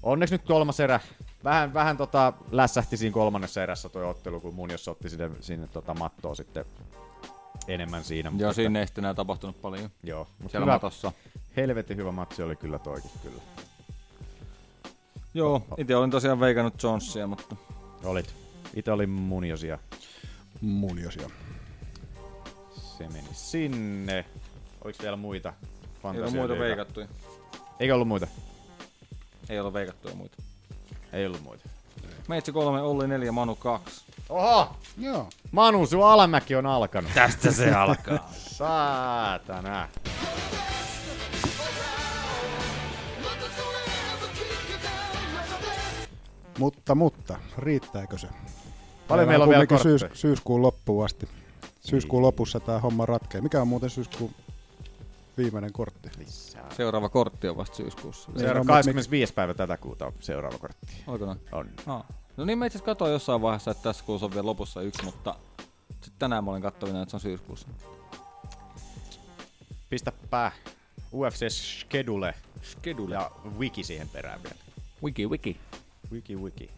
Onneksi nyt kolmas erä. Vähän, vähän tota, lässähti siinä kolmannessa erässä tuo ottelu, kun mun jos otti sinne, sinne tota mattoa sitten enemmän siinä. Joo, että- siinä ei sitten enää tapahtunut paljon. Joo, mutta Siellä hyvä, matossa. helvetin hyvä matsi oli kyllä toikin kyllä. Joo, itse olin tosiaan veikannut Jonesia, mutta... Olit. Itse oli muniosia. Muniosia. Se meni sinne. Oliko vielä muita Ei ollut muita veikattuja. Eikö ollut muita? Ei ollut veikattuja muita. Ei ollut muita. Meitsi kolme, Olli neljä, Manu kaksi. Oho! Joo. Manu, sun alamäki on alkanut. Tästä se alkaa. Saatana. Mutta, mutta, riittääkö se? Paljon meillä on vielä syys, syyskuun loppuun asti. Syyskuun Niin. lopussa tämä homma ratkee. Mikä on muuten syyskuun viimeinen kortti? Seuraava kortti on vasta syyskuussa. Seuraava no, mut 25. päivä tätä kuuta on seuraava kortti. Onko noin? On. Ah. No niin, mä itse katsoin jossain vaiheessa, että tässä kuussa on vielä lopussa yksi, mutta sitten tänään mä olin katsovina, että se on syyskuussa. Pistä pää UFC Schedule. Schedule. Ja wiki siihen perään vielä. Wiki, wiki. Wiki, wiki.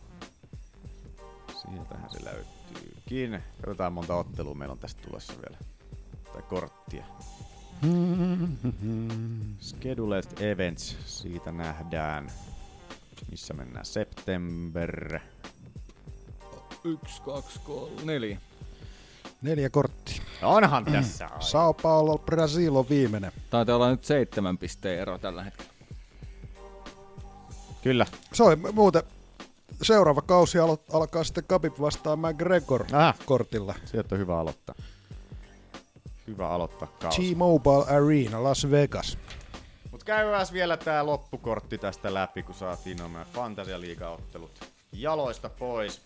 Sieltähän se löytyykin. Katsotaan monta ottelua meillä on tästä tulossa vielä. Tai korttia. Scheduled Events, siitä nähdään. Missä mennään? September. Yksi, kaksi, kolme, neljä. Neljä korttia. Onhan tässä aikaa. Sao Paulo, Brasil on viimeinen. Taitaa olla nyt seitsemän pisteen ero tällä hetkellä. Kyllä. Se on muuten seuraava kausi alo- alkaa sitten Khabib vastaan McGregor Aha. kortilla. Sieltä on hyvä aloittaa. Hyvä aloittaa kausi. T-Mobile Arena, Las Vegas. Mut käydään vielä tää loppukortti tästä läpi, kun saatiin nämä Fantasia-liigaottelut jaloista pois.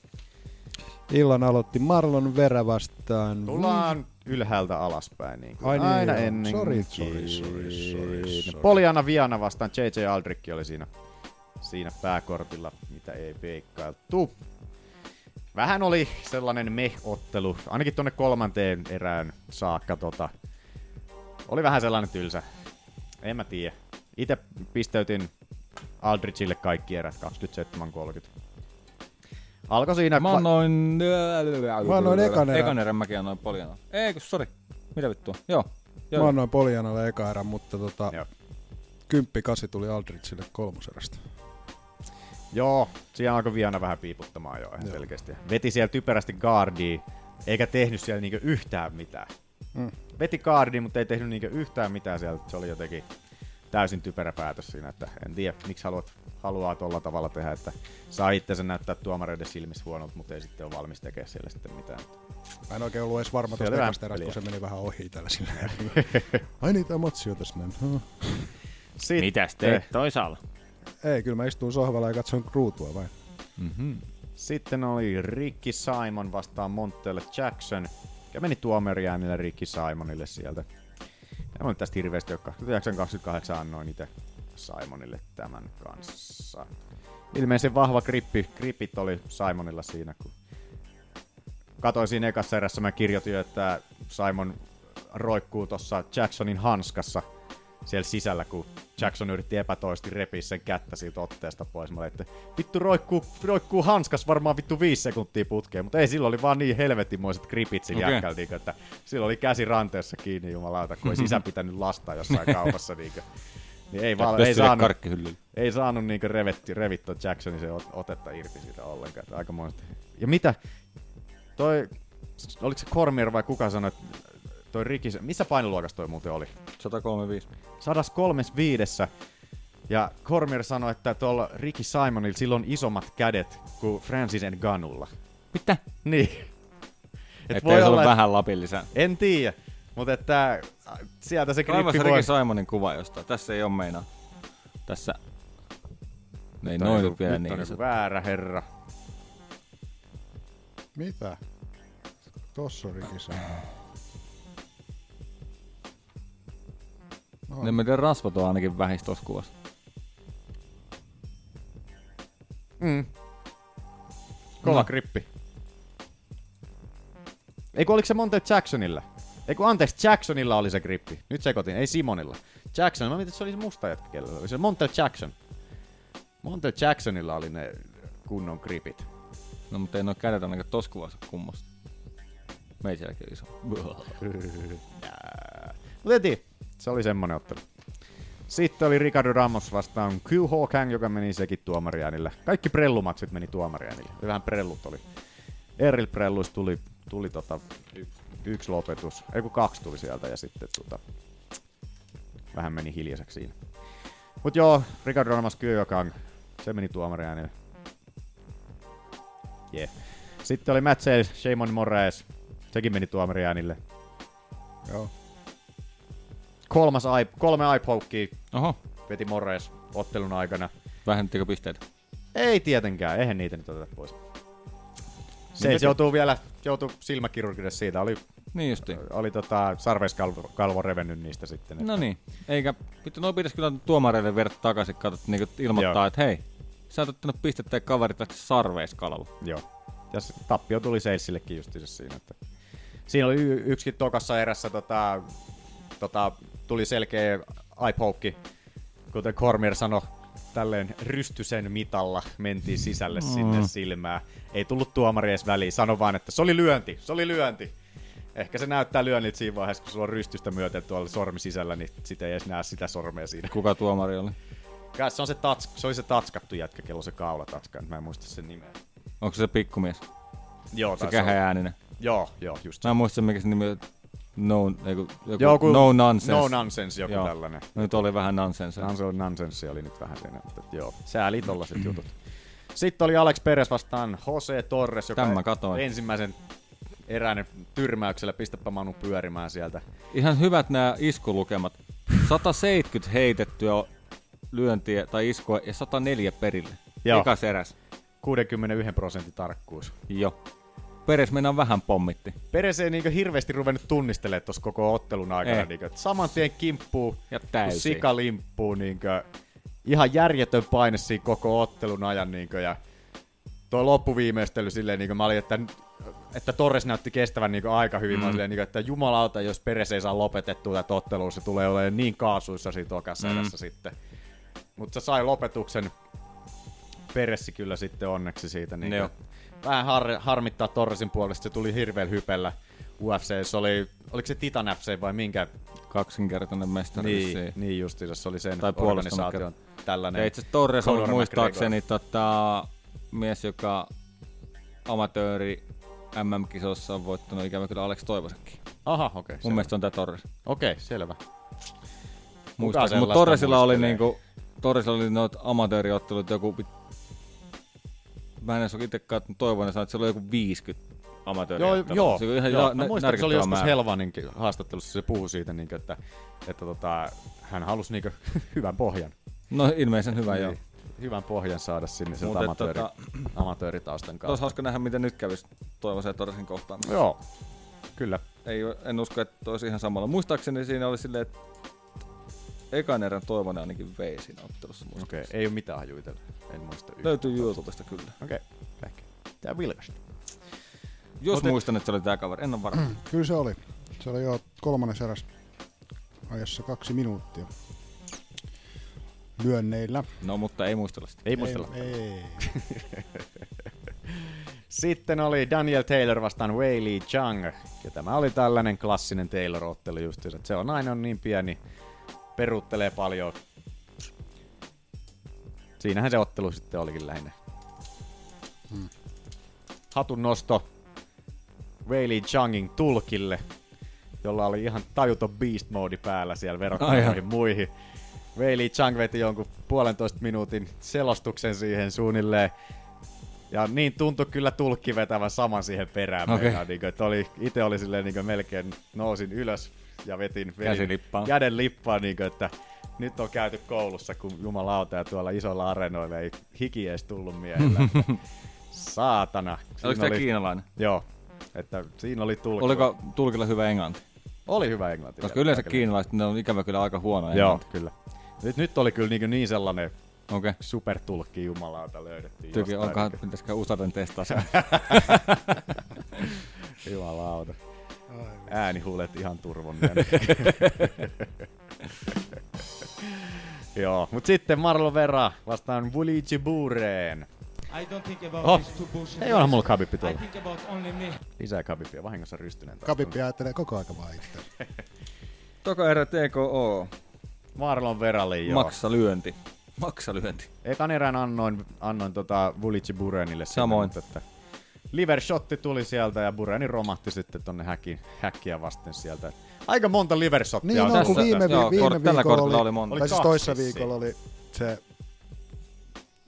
Illan aloitti Marlon Vera vastaan. Tullaan ylhäältä alaspäin, niin kuin Ai niin, aina joo. ennenkin. Sorry, sorry, sorry, sorry, sorry. Poliana Viana vastaan JJ Aldrich oli siinä, siinä pääkortilla, mitä ei veikkailtu. Vähän oli sellainen meh-ottelu, ainakin tuonne kolmanteen erään saakka. Tota, oli vähän sellainen tylsä. En mä tiedä. Itse pisteytin Aldrichille kaikki erät 27-30. Alkoi siinä... Mä annoin... Mä annoin ekan erän. Ekan erän mäkin annoin Poljana. Ei, kun sori. Mitä vittua? Joo. Joo. Mä annoin Poljanalle eka erän, mutta tota, kymppi kasi tuli Aldrichille kolmoserästä. Joo, siinä alkoi Viana vähän piiputtamaan jo ihan selkeästi. Veti siellä typerästi guardia, eikä tehnyt siellä niinku yhtään mitään. Mm. Veti guardia, mutta ei tehnyt niinku yhtään mitään siellä. Se oli jotenkin täysin typerä päätös siinä, että en tiedä, miksi haluat, haluaa tuolla tavalla tehdä, että saa itsensä näyttää tuomareiden silmissä huonolta, mutta ei sitten ole valmis tekemään siellä sitten mitään. Mä en oikein ollut edes varma Siellä tuosta ekasta erästä, kun se meni vähän ohi tällä silleen. Ai niin, tää matsi on tässä näin. Mitäs teet toisaalla? Ei, kyllä mä istuin sohvalla ja katsoin ruutua vain. Mm-hmm. Sitten oli Ricky Simon vastaan Montelle Jackson. Ja meni tuomariäänillä Ricky Simonille sieltä. Ja on tästä hirveästi, joka 928 annoin itse Simonille tämän kanssa. Ilmeisen vahva grippi, gripit oli Simonilla siinä, kun katoin siinä ekassa erässä, mä kirjoitin, että Simon roikkuu tuossa Jacksonin hanskassa siellä sisällä, kun Jackson yritti epätoisesti repiä sen kättä siitä otteesta pois. Mä olin, että vittu roikkuu, roikkuu hanskas varmaan vittu viisi sekuntia putkeen, mutta ei, silloin oli vaan niin helvetimoiset gripit sillä Okei. okay. jätkältä, että silloin oli käsi ranteessa kiinni jumalauta, kun ei sisä pitänyt lastaa jossain kaupassa. Niin, niin ei, vaan, ei saanut, ei saanut niin revetti, revittua Jacksonin se ot- otetta irti siitä ollenkaan. Että aikamoista. Ja mitä? Toi, oliko se Cormier vai kuka sanoi, että toi Ricky, missä painoluokassa toi muuten oli? 135. 135. Ja Cormier sanoi, että tuolla Ricky Simonilla silloin isommat kädet kuin Francis Ngannoulla. Mitä? Niin. Et Ettei se ollut vähän lapin lisää. En tiedä, mutta että sieltä se grippi Ricky voi... Simonin kuva jostain. Tässä ei ole meinaa. Tässä. Ei noin vielä nyt on niin. väärä herra. Mitä? Tossa on rikissä. No, Ne miten rasvat on ainakin vähistä tossa kuvassa. Mm. Kova No. grippi. Eikö oliko se Monte Jacksonilla? Eikö anteeksi, Jacksonilla oli se grippi. Nyt sekoitin, ei Simonilla. Jackson, mä mietin, että se oli se musta jätkä, kenellä oli se Monte Jackson. Monte Jacksonilla oli ne kunnon gripit. No mutta ei noin kädet ainakaan tossa kuvassa kummosta. Meitä jälkeen iso. Mutta en tiedä, se oli semmonen ottelu. Sitten oli Ricardo Ramos vastaan Q Hawkang, joka meni sekin tuomariäänillä. Kaikki prellumatsit meni tuomariäänillä. Ja Vähän prellut oli. Eril prelluista tuli, tuli tota y- yksi lopetus. Ei kun kaksi tuli sieltä ja sitten tota, vähän meni hiljaiseksi siinä. Mut joo, Ricardo Ramos Q Hawkang, se meni tuomariäänillä. Yeah. Sitten oli Matt Sales, Shimon Moraes, sekin meni tuomariäänille. Joo. Kolmas eye, kolme eye Oho. veti Moraes ottelun aikana. Vähennettikö pisteitä? Ei tietenkään, eihän niitä nyt oteta pois. Se Niin, joutuu vielä, joutuu silmäkirurgille siitä, oli, Niin justiin. oli tota, sarveiskalvo kalvo revennyt niistä sitten. No niin. Eikä, vittu, noin pitäisi kyllä tuomareille viedä takaisin, katsot, niin ilmoittaa, Joo. että hei, sä oot ottanut pistettä ja kaverit lähti sarveiskalalla. Joo. Ja se tappio tuli Salesillekin justiinsa siinä. Että siinä oli yksikin tokassa erässä tota, tota, tuli selkeä eyepoke, kuten Cormier sanoi, tälleen rystysen mitalla mentiin sisälle Mm. sinne silmään. Ei tullut tuomari edes väliin, sano vaan, että se oli lyönti, se oli lyönti. Ehkä se näyttää lyönnit siinä vaiheessa, kun sulla on rystystä myöten tuolla sormi sisällä, niin sitä ei edes näe sitä sormea siinä. Kuka tuomari oli? Kai se, on se, tats, se oli se tatskattu jätkä, kello se kaula tatska, mä en muista sen nimeä. Onko se pikkumies? Joo, Se kähäääninen. Joo, joo, just Mä en muista mikä se nimi. No, eiku, joku, Joku- no nonsense. no nonsense, joku joo. tällainen. Nyt oli vähän nonsense. Nonsense, nonsense oli nyt vähän siinä, mutta joo, sääli tollaset jutut. Sitten oli Alex Perez vastaan Jose Torres, joka ensimmäisen erään tyrmäyksellä pistäpä Manu pyörimään sieltä. Ihan hyvät nämä iskulukemat. 170 heitettyä lyöntiä tai iskua ja 104 perille. Joo. Ekas eräs. 61 prosentin tarkkuus. Joo. Peres mennään vähän pommitti. Perez ei niinkö hirveästi ruvennut tunnistelemaan tuossa koko ottelun aikana. Että saman tien kimppuu, Ja täysin. sika limppuu. Niinkö, ihan järjetön paine siinä koko ottelun ajan. Niinkö, ja tuo loppuviimeistely silleen, niinkö, mä olin, että, että Torres näytti kestävän niinkö, aika hyvin. Mm. Mä olin silleen, niinkö, että jumalauta, jos Peres ei saa lopetettua tätä ottelua, se tulee olemaan niin kaasuissa siitä tokassa Mm. mm. sitten. Mutta se sai lopetuksen. Peressi kyllä sitten onneksi siitä. Niin. Vähän har, harmittaa Torresin puolesta, se tuli hirveän hypellä UFC, se oli, oliko se Titan FC vai minkä? Kaksinkertainen mestari Niin, niin justiinsa, se oli sen Tai organisaation tällainen. Ja itse Torres on muistaakseni tota, mies, joka amatööri MM-kisossa on voittanut ikävä kyllä Alex Toivosenkin. Aha, okei. Mun selvä. mielestä on tää Torres. Okei, selvä. Muistaakseni, mutta Torresilla oli niinku, Torresilla oli noita amatööriottelut joku, mä en edes ole itse katsonut toivon, että siellä oli joku 50 Joo, amatööriottelua. joo, Se oli ihan joo. Mä muistan, että se oli joskus määrä. Helvaninkin haastattelussa, se puhui siitä, niin että, että tota, hän halusi niin hyvän pohjan. No ilmeisen hyvä, joo. Hyvän pohjan saada sinne sen amatööri, tota- amatööritaustan Olisi kautta. hauska nähdä, miten nyt kävisi Toivosen ja kohtaan. Joo, kyllä. Ei, en usko, että olisi ihan samalla. Muistaakseni siinä oli silleen, että ekan erän Toivonen ainakin vei siinä ottelussa. Okei, ei ole mitään hajuitella. En muista yhtään. Löytyy YouTubesta kyllä. Okei, ehkä. Tää vilkasta. Jos Mut muistan, että se oli tää kaveri, en ole varma. Kyllä se oli. Se oli jo kolmannes eräs ajassa kaksi minuuttia. Lyönneillä. No, mutta ei muistella sitä. Ei muistella. Ei. ei. Sitten oli Daniel Taylor vastaan Wei Li Chang. Ja tämä oli tällainen klassinen Taylor-ottelu justiinsa. että Se on aina on niin pieni, peruuttelee paljon. Siinähän se ottelu sitten olikin lähinnä. Hmm. Hatun nosto Li Changin tulkille, jolla oli ihan tajuton beast mode päällä siellä verrattuna noihin muihin. Wei Li Chang veti jonkun puolentoista minuutin selostuksen siihen suunnilleen. Ja niin tuntui kyllä tulkki vetävän saman siihen perään. Okay. Niin kuin, että oli, itse oli silleen niin kuin melkein nousin ylös ja vetin, vetin käden lippaan, niin kuin, että nyt on käyty koulussa, kun jumalauta ja tuolla isolla areenoilla ei hiki edes tullut miehellä. Saatana. Oliko Siinä tää kiinalainen? Joo. Että siinä oli tulkki. Oliko tulkilla hyvä englanti? Oli hyvä englanti. Koska yleensä kyllä. kiinalaiset, ne on ikävä kyllä aika huono Joo, englanti. kyllä. Nyt, nyt oli kyllä niin, niin sellainen okay. supertulkki jumalauta löydettiin. Tyki, onkohan, pitäisikö Usaden testaa sen? Jumalauta. Äänihuulet ihan turvonneen. Joo, mut sitten Marlon Vera vastaan Vulici Bureen. I don't think about Oh, these two bullshit ei onhan mulla Khabib I tuolla. think about only me. Lisää Khabibia, vahingossa rystyneen taas. Kapippi ajattelee koko aika vaan itse. Toka erä TKO. Marlon Veralle joo. Maksa lyönti. Maksa lyönti. Ekan erän annoin, annoin tota Vulici Burenille. sinne, Samoin. mutta Että liver shotti tuli sieltä ja Bureni romahti sitten tonne häkin, häkkiä vasten sieltä. Aika monta liver shottia Niin on on, kun viime, vi- viime kort- tällä viikolla kortilla oli, oli monta. tai siis kaksi toissa vissiin. viikolla oli se,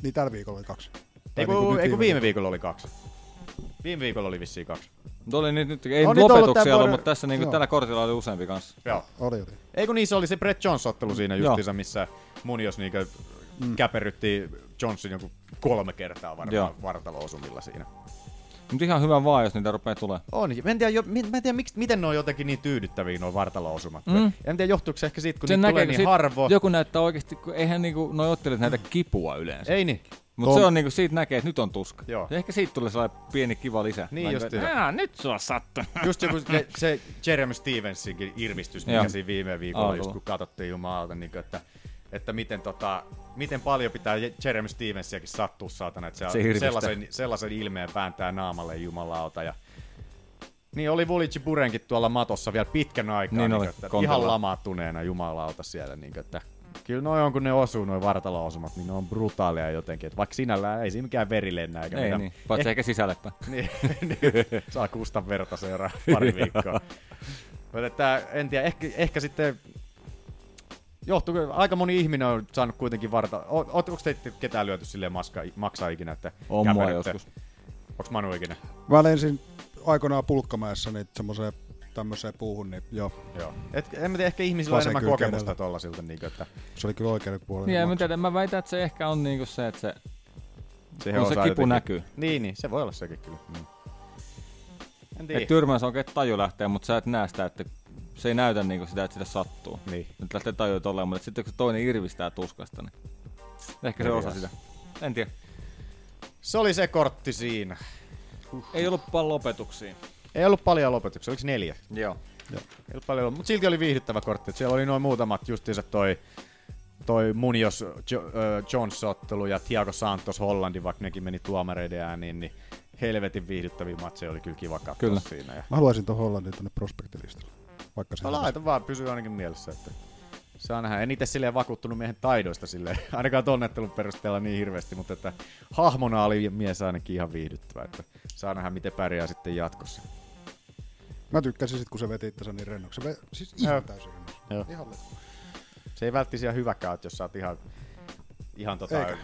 niin tällä viikolla oli kaksi. Tai Ei niinku kun, ei kun viime viikolla oli kaksi. Viime viikolla oli vissiin kaksi. Mutta oli nyt, nyt ei On nyt nyt ollut lopetuksia ollut, vuoden- mutta tässä niinku Joo. tällä kortilla oli useampi kanssa. Joo. Oli, oli. Ei kun niin, se oli se Brett Jones-ottelu siinä Joo. justiinsa, missä Munios niinkö Mm. käperrytti Johnson joku kolme kertaa varmaan Joo. vartalo-osumilla siinä. Mutta ihan hyvä vaan, jos niitä rupeaa tulee. On. Mä en tiedä, jo, mä en tiedä miksi, miten ne on jotenkin niin tyydyttäviä nuo vartalo-osumat. Mm. En tiedä, johtuuko se ehkä siitä, kun niitä tulee niin harvoin. Joku näyttää oikeesti, kun eihän niinku noi ottelijat näitä kipua yleensä. Ei niin. Mutta se on niinku, siitä näkee, että nyt on tuska. Joo. Ja ehkä siitä tulee sellainen pieni kiva lisä. Niin just niinku, niin. "Aa, nyt sua sattuu. Just joku se, se Jeremy Stevensinkin irvistys, mikä Joo. siinä viime viikolla, just kun katsottiin jumalauta, niin että, että miten, tota, miten paljon pitää Jeremy Stevensiakin sattua saatana, että se, Se sellaisen, sellaisen ilmeen vääntää naamalle jumalauta. Ja, niin oli Vulici Burenkin tuolla matossa vielä pitkän aikaa, Niin niin oli, että kontolla. ihan lamaantuneena jumalauta siellä. Niin että, kyllä noin on, kun ne osuu, noin vartalo-osumat, niin ne on brutaalia jotenkin. Että vaikka sinällään ei siinä mikään veri lennä. Eikä Ei mitään. niin, paitsi ehkä sisällepäin. niin, niin, saa kustan verta seuraa pari viikkoa. Mutta että, en tiedä, ehkä, ehkä sitten johtuu, aika moni ihminen on saanut kuitenkin varta. O- Onko teitä ketään lyöty silleen maska, maksaa ikinä, että On mua joskus. Onks Manu ikinä? Mä lensin aikoinaan pulkkamäessä niin semmoiseen tämmöiseen puuhun, niin joo. Joo. Et, en mä tiedä, ehkä ihmisillä on enemmän kokemusta tollasilta. Niin että Se oli kyllä oikein puolella. Niin, en mä tiedä, mä väitän, että se ehkä on niinku se, että se, Siihen kun se kipu jotenkin- näkyy. Niin, niin, se voi olla sekin kyllä. Mm. En tiedä. Että tyrmäys on oikein että taju lähtee, mutta sä et näe sitä, että se ei näytä niinku sitä, että sitä sattuu. Niin. Nyt lähtee taju tolleen, mutta sitten kun se toinen irvistää tuskasta, niin ehkä se Eri osa sitä. En tiedä. Se oli se kortti siinä. Ei ollut paljon lopetuksia. Ei ollut paljon lopetuksia, oliko neljä? Joo. Joo. Ei ollut paljon, mutta silti oli viihdyttävä kortti. Et Siellä oli noin muutamat justiinsa toi, toi Munoz jo, äh, Jones-ottelu ja Thiago Santos Hollandi, vaikka nekin meni tuomareiden ääniin, niin helvetin viihdyttäviä matseja oli kyllä kiva katsoa Kyllä. siinä. Ja... Mä haluaisin tuon Hollandin tuonne prospektilistalle. Vaikka se laita vaan, pysyy ainakin mielessä, että saa nähdä. En itse silleen vakuuttunut miehen taidoista silleen, ainakaan tonnettelun perusteella niin hirveästi, mutta että hahmona oli mies ainakin ihan viihdyttävä, että saa nähdä miten pärjää sitten jatkossa. Mä tykkäsin sit, kun se veti itse niin rennoksi. Se ve, siis Joo. ihan täysin rennoksi. Joo. Ihan letku. Se ei välttämättä ihan hyväkään, että jos sä oot ihan, ihan, tota, Eikä.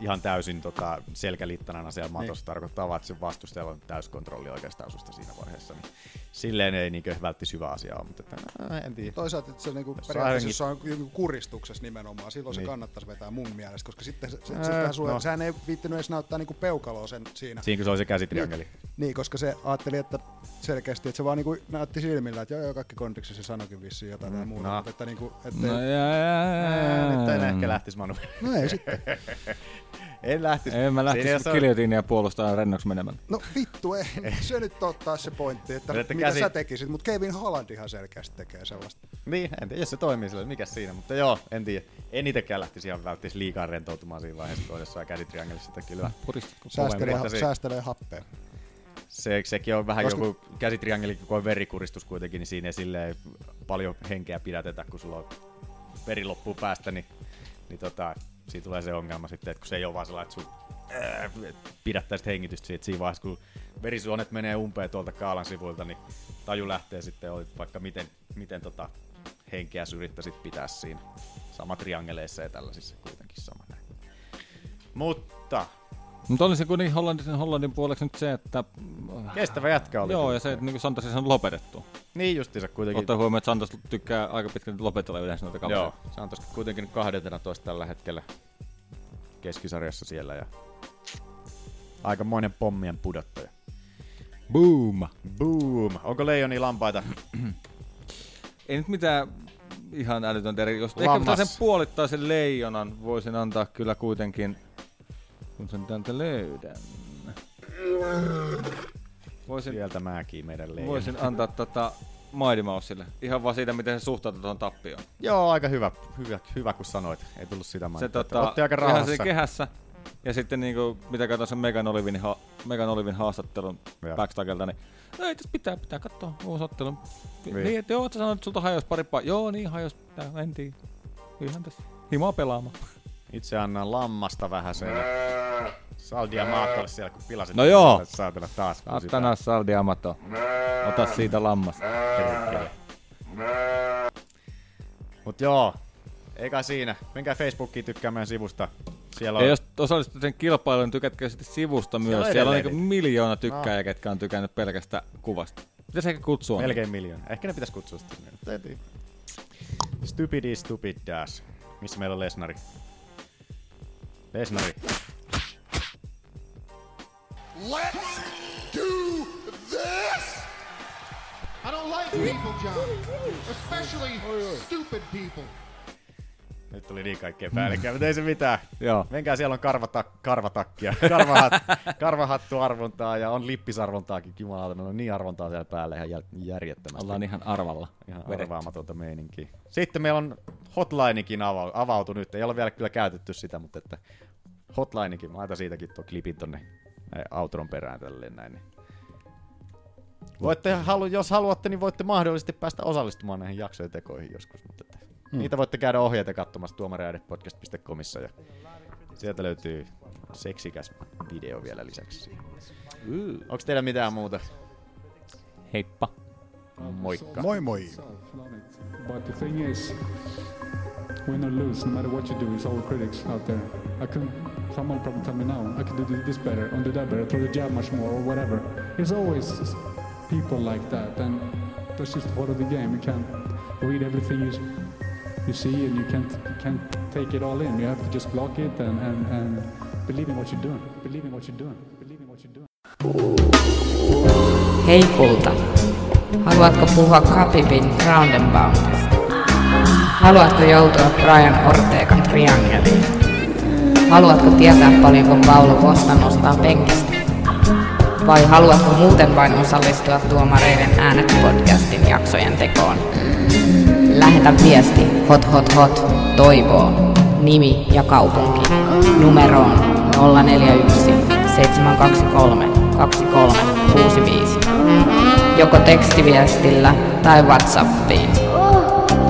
Ihan täysin tota, selkälittanana siellä matossa, Niin. tarkoittaa vaan, että se vastustajalla on täyskontrolli oikeastaan susta siinä vaiheessa. Niin silleen ei niinkö välttämättä hyvä asia ole, mutta että, ää, en tiedä. Toisaalta että se niinku Jos periaatteessa, jos se on joku kuristuksessa nimenomaan, silloin se Niin. kannattaisi vetää mun mielestä, koska sitten se, se, se, se, no. sehän ei viittinyt edes näyttää niinku peukaloa sen siinä. Siinä se oli se käsitriangeli. Niin, niin, koska se ajatteli, että selkeästi, että se vaan niinku näytti silmillä, että joo, joo, kaikki kondiksessa se sanoikin vissiin jotain tai Mm, muuta, no. mutta että niinku, että No, jaa, jaa, jaa. Nyt en ehkä lähtis Manu. No ei sitten. en lähtis. En mä Siinä lähtis jos on- kiljotiinia puolustaa rennoksi menemään. No vittu, ei, se nyt on taas se pointti, että mitä käsi- sä tekisit, mutta Kevin Holland ihan selkeästi tekee sellaista. Niin, en tiedä, jos se toimii sillä, mikä siinä, mutta joo, en tiedä. En itekään lähtisi ihan välttämättä liikaa rentoutumaan siinä vaiheessa, kun jossain käsitriangelissa sitä kyllä. Säästelee, se- säästelee happea. Se, sekin on vähän Koska- joku käsitriangeli, kun on verikuristus kuitenkin, niin siinä ei silleen paljon henkeä pidätetä, kun sulla on veri loppuu päästä, niin, niin tota, siinä tulee se ongelma sitten, että kun se ei ole vaan sellainen, että sun ää, pidättäisit hengitystä siitä siinä vaiheessa, kun verisuonet menee umpeen tuolta kaalan sivuilta, niin taju lähtee sitten, oli vaikka miten, miten tota henkeä yrittäisit pitää siinä. Sama triangeleissa ja tällaisissa kuitenkin sama näin. Mutta Mutta oli se kuitenkin Hollandin, Hollandin puoleksi nyt se, että... Kestävä jätkä oli Joo, ja se, että niin Santos on lopetettu. Niin justiinsa kuitenkin. Ottaa huomioon, että Santos tykkää aika pitkälti lopetella yleensä noita kavereita. Joo, tosta kuitenkin nyt 12 tällä hetkellä keskisarjassa siellä ja aikamoinen pommien pudottaja. Boom! Boom! Onko leijoni lampaita? Ei nyt mitään ihan älytöntä eri. Jos ehkä Lammas. pitää sen puolittaisen leijonan, voisin antaa kyllä kuitenkin, kun sen täältä löydän. Voisin, Sieltä mäkin meidän leijona. voisin antaa tota Mighty Mouselle. Ihan vaan siitä, miten se suhtautuu tuohon tappioon. Joo, aika hyvä, hyvä, hyvä kun sanoit. Ei tullut sitä Se mainittua. tota, Otti aika rauhassa. se kehässä. Ja sitten niinku, mitä katsoin sen Megan Olivin, ha- Megan Olivin haastattelun backstagelta, niin no ei tässä pitää, pitää katsoa uusi ottelu. Niin. Niin, että joo, sä sanoit, että sulta hajos pari pa- Joo, niin hajos, pitää, en tiedä. Ihan tässä. Himaa pelaamaan. Itse annan lammasta vähän sen. Saldia maatolle siellä, kun pilasit. No joo. Saatana taas. Satana Saldi Amato. Ota siitä lammas. Perkele. Mut joo, eikä siinä. Menkää Facebookiin tykkäämään sivusta. Siellä on... Ja jos osallistutte sen kilpailuun, niin tykätkää sitten sivusta myös. Siellä on Siellä on niinku niitä. miljoona tykkääjää, No. ketkä on tykännyt pelkästä kuvasta. Pitäisi ehkä kutsua. Melkein miljoona. Ehkä ne pitäisi kutsua sitten. Stupidi stupid dash. Missä meillä on Lesnari? Lesnari. Let's do this! I don't like people, John. Especially stupid people. Nyt tuli niin kaikkea päällekkäin, mutta ei se mitään. Joo. Menkää, siellä on karvata, karvatakkia, karvahat, karvahattu arvontaa ja on lippisarvontaakin, jumalauta, meillä on niin arvontaa siellä päällä ihan järjettömästi. Ollaan ihan arvalla Ihan vedetty. arvaamatonta meininkiä. Sitten meillä on hotlinekin ava- avautu nyt, ei ole vielä kyllä käytetty sitä, mutta että hotlinekin, mä laitan siitäkin tuon klipin tonne outron perään tälleen näin. Niin. Voitte, halu, jos haluatte, niin voitte mahdollisesti päästä osallistumaan näihin jaksojen tekoihin joskus, mutta että Hmm. niitä voitte käydä ohjeita katsomassa tuomareidepodcast.comissa ja sieltä löytyy seksikäs video vielä lisäksi siihen. Onko teillä mitään muuta? Heippa. Moikka. Moi moi. But the thing is, win or lose, no matter what you do, it's all critics out there. I can, someone probably tell me now, I can do this better, and do that better, throw the jab much more, or whatever. There's always people like that, and that's just part of the game. You can't read everything you you see, and you can't you can't take it all in. You have to just block it and and, and believe in what you're doing. Believe in what you're doing. Believe in what you're doing. Hei kulta. Haluatko puhua Kapipin Roundaboutista? Haluatko joutua Brian Ortegan triangeliin? Haluatko tietää paljonko Paulo Costa nostaa penkistä? Vai haluatko muuten vain osallistua tuomareiden äänet podcastin jaksojen tekoon? Lähetä viesti hot hot hot toivoo nimi ja kaupunki numeroon 041 723 2365 joko tekstiviestillä tai Whatsappiin.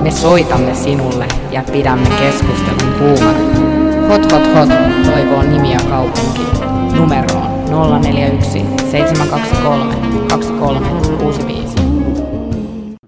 Me soitamme sinulle ja pidämme keskustelun kuumana. Hot hot hot toivoo nimi ja kaupunki numeroon 041 723 2365.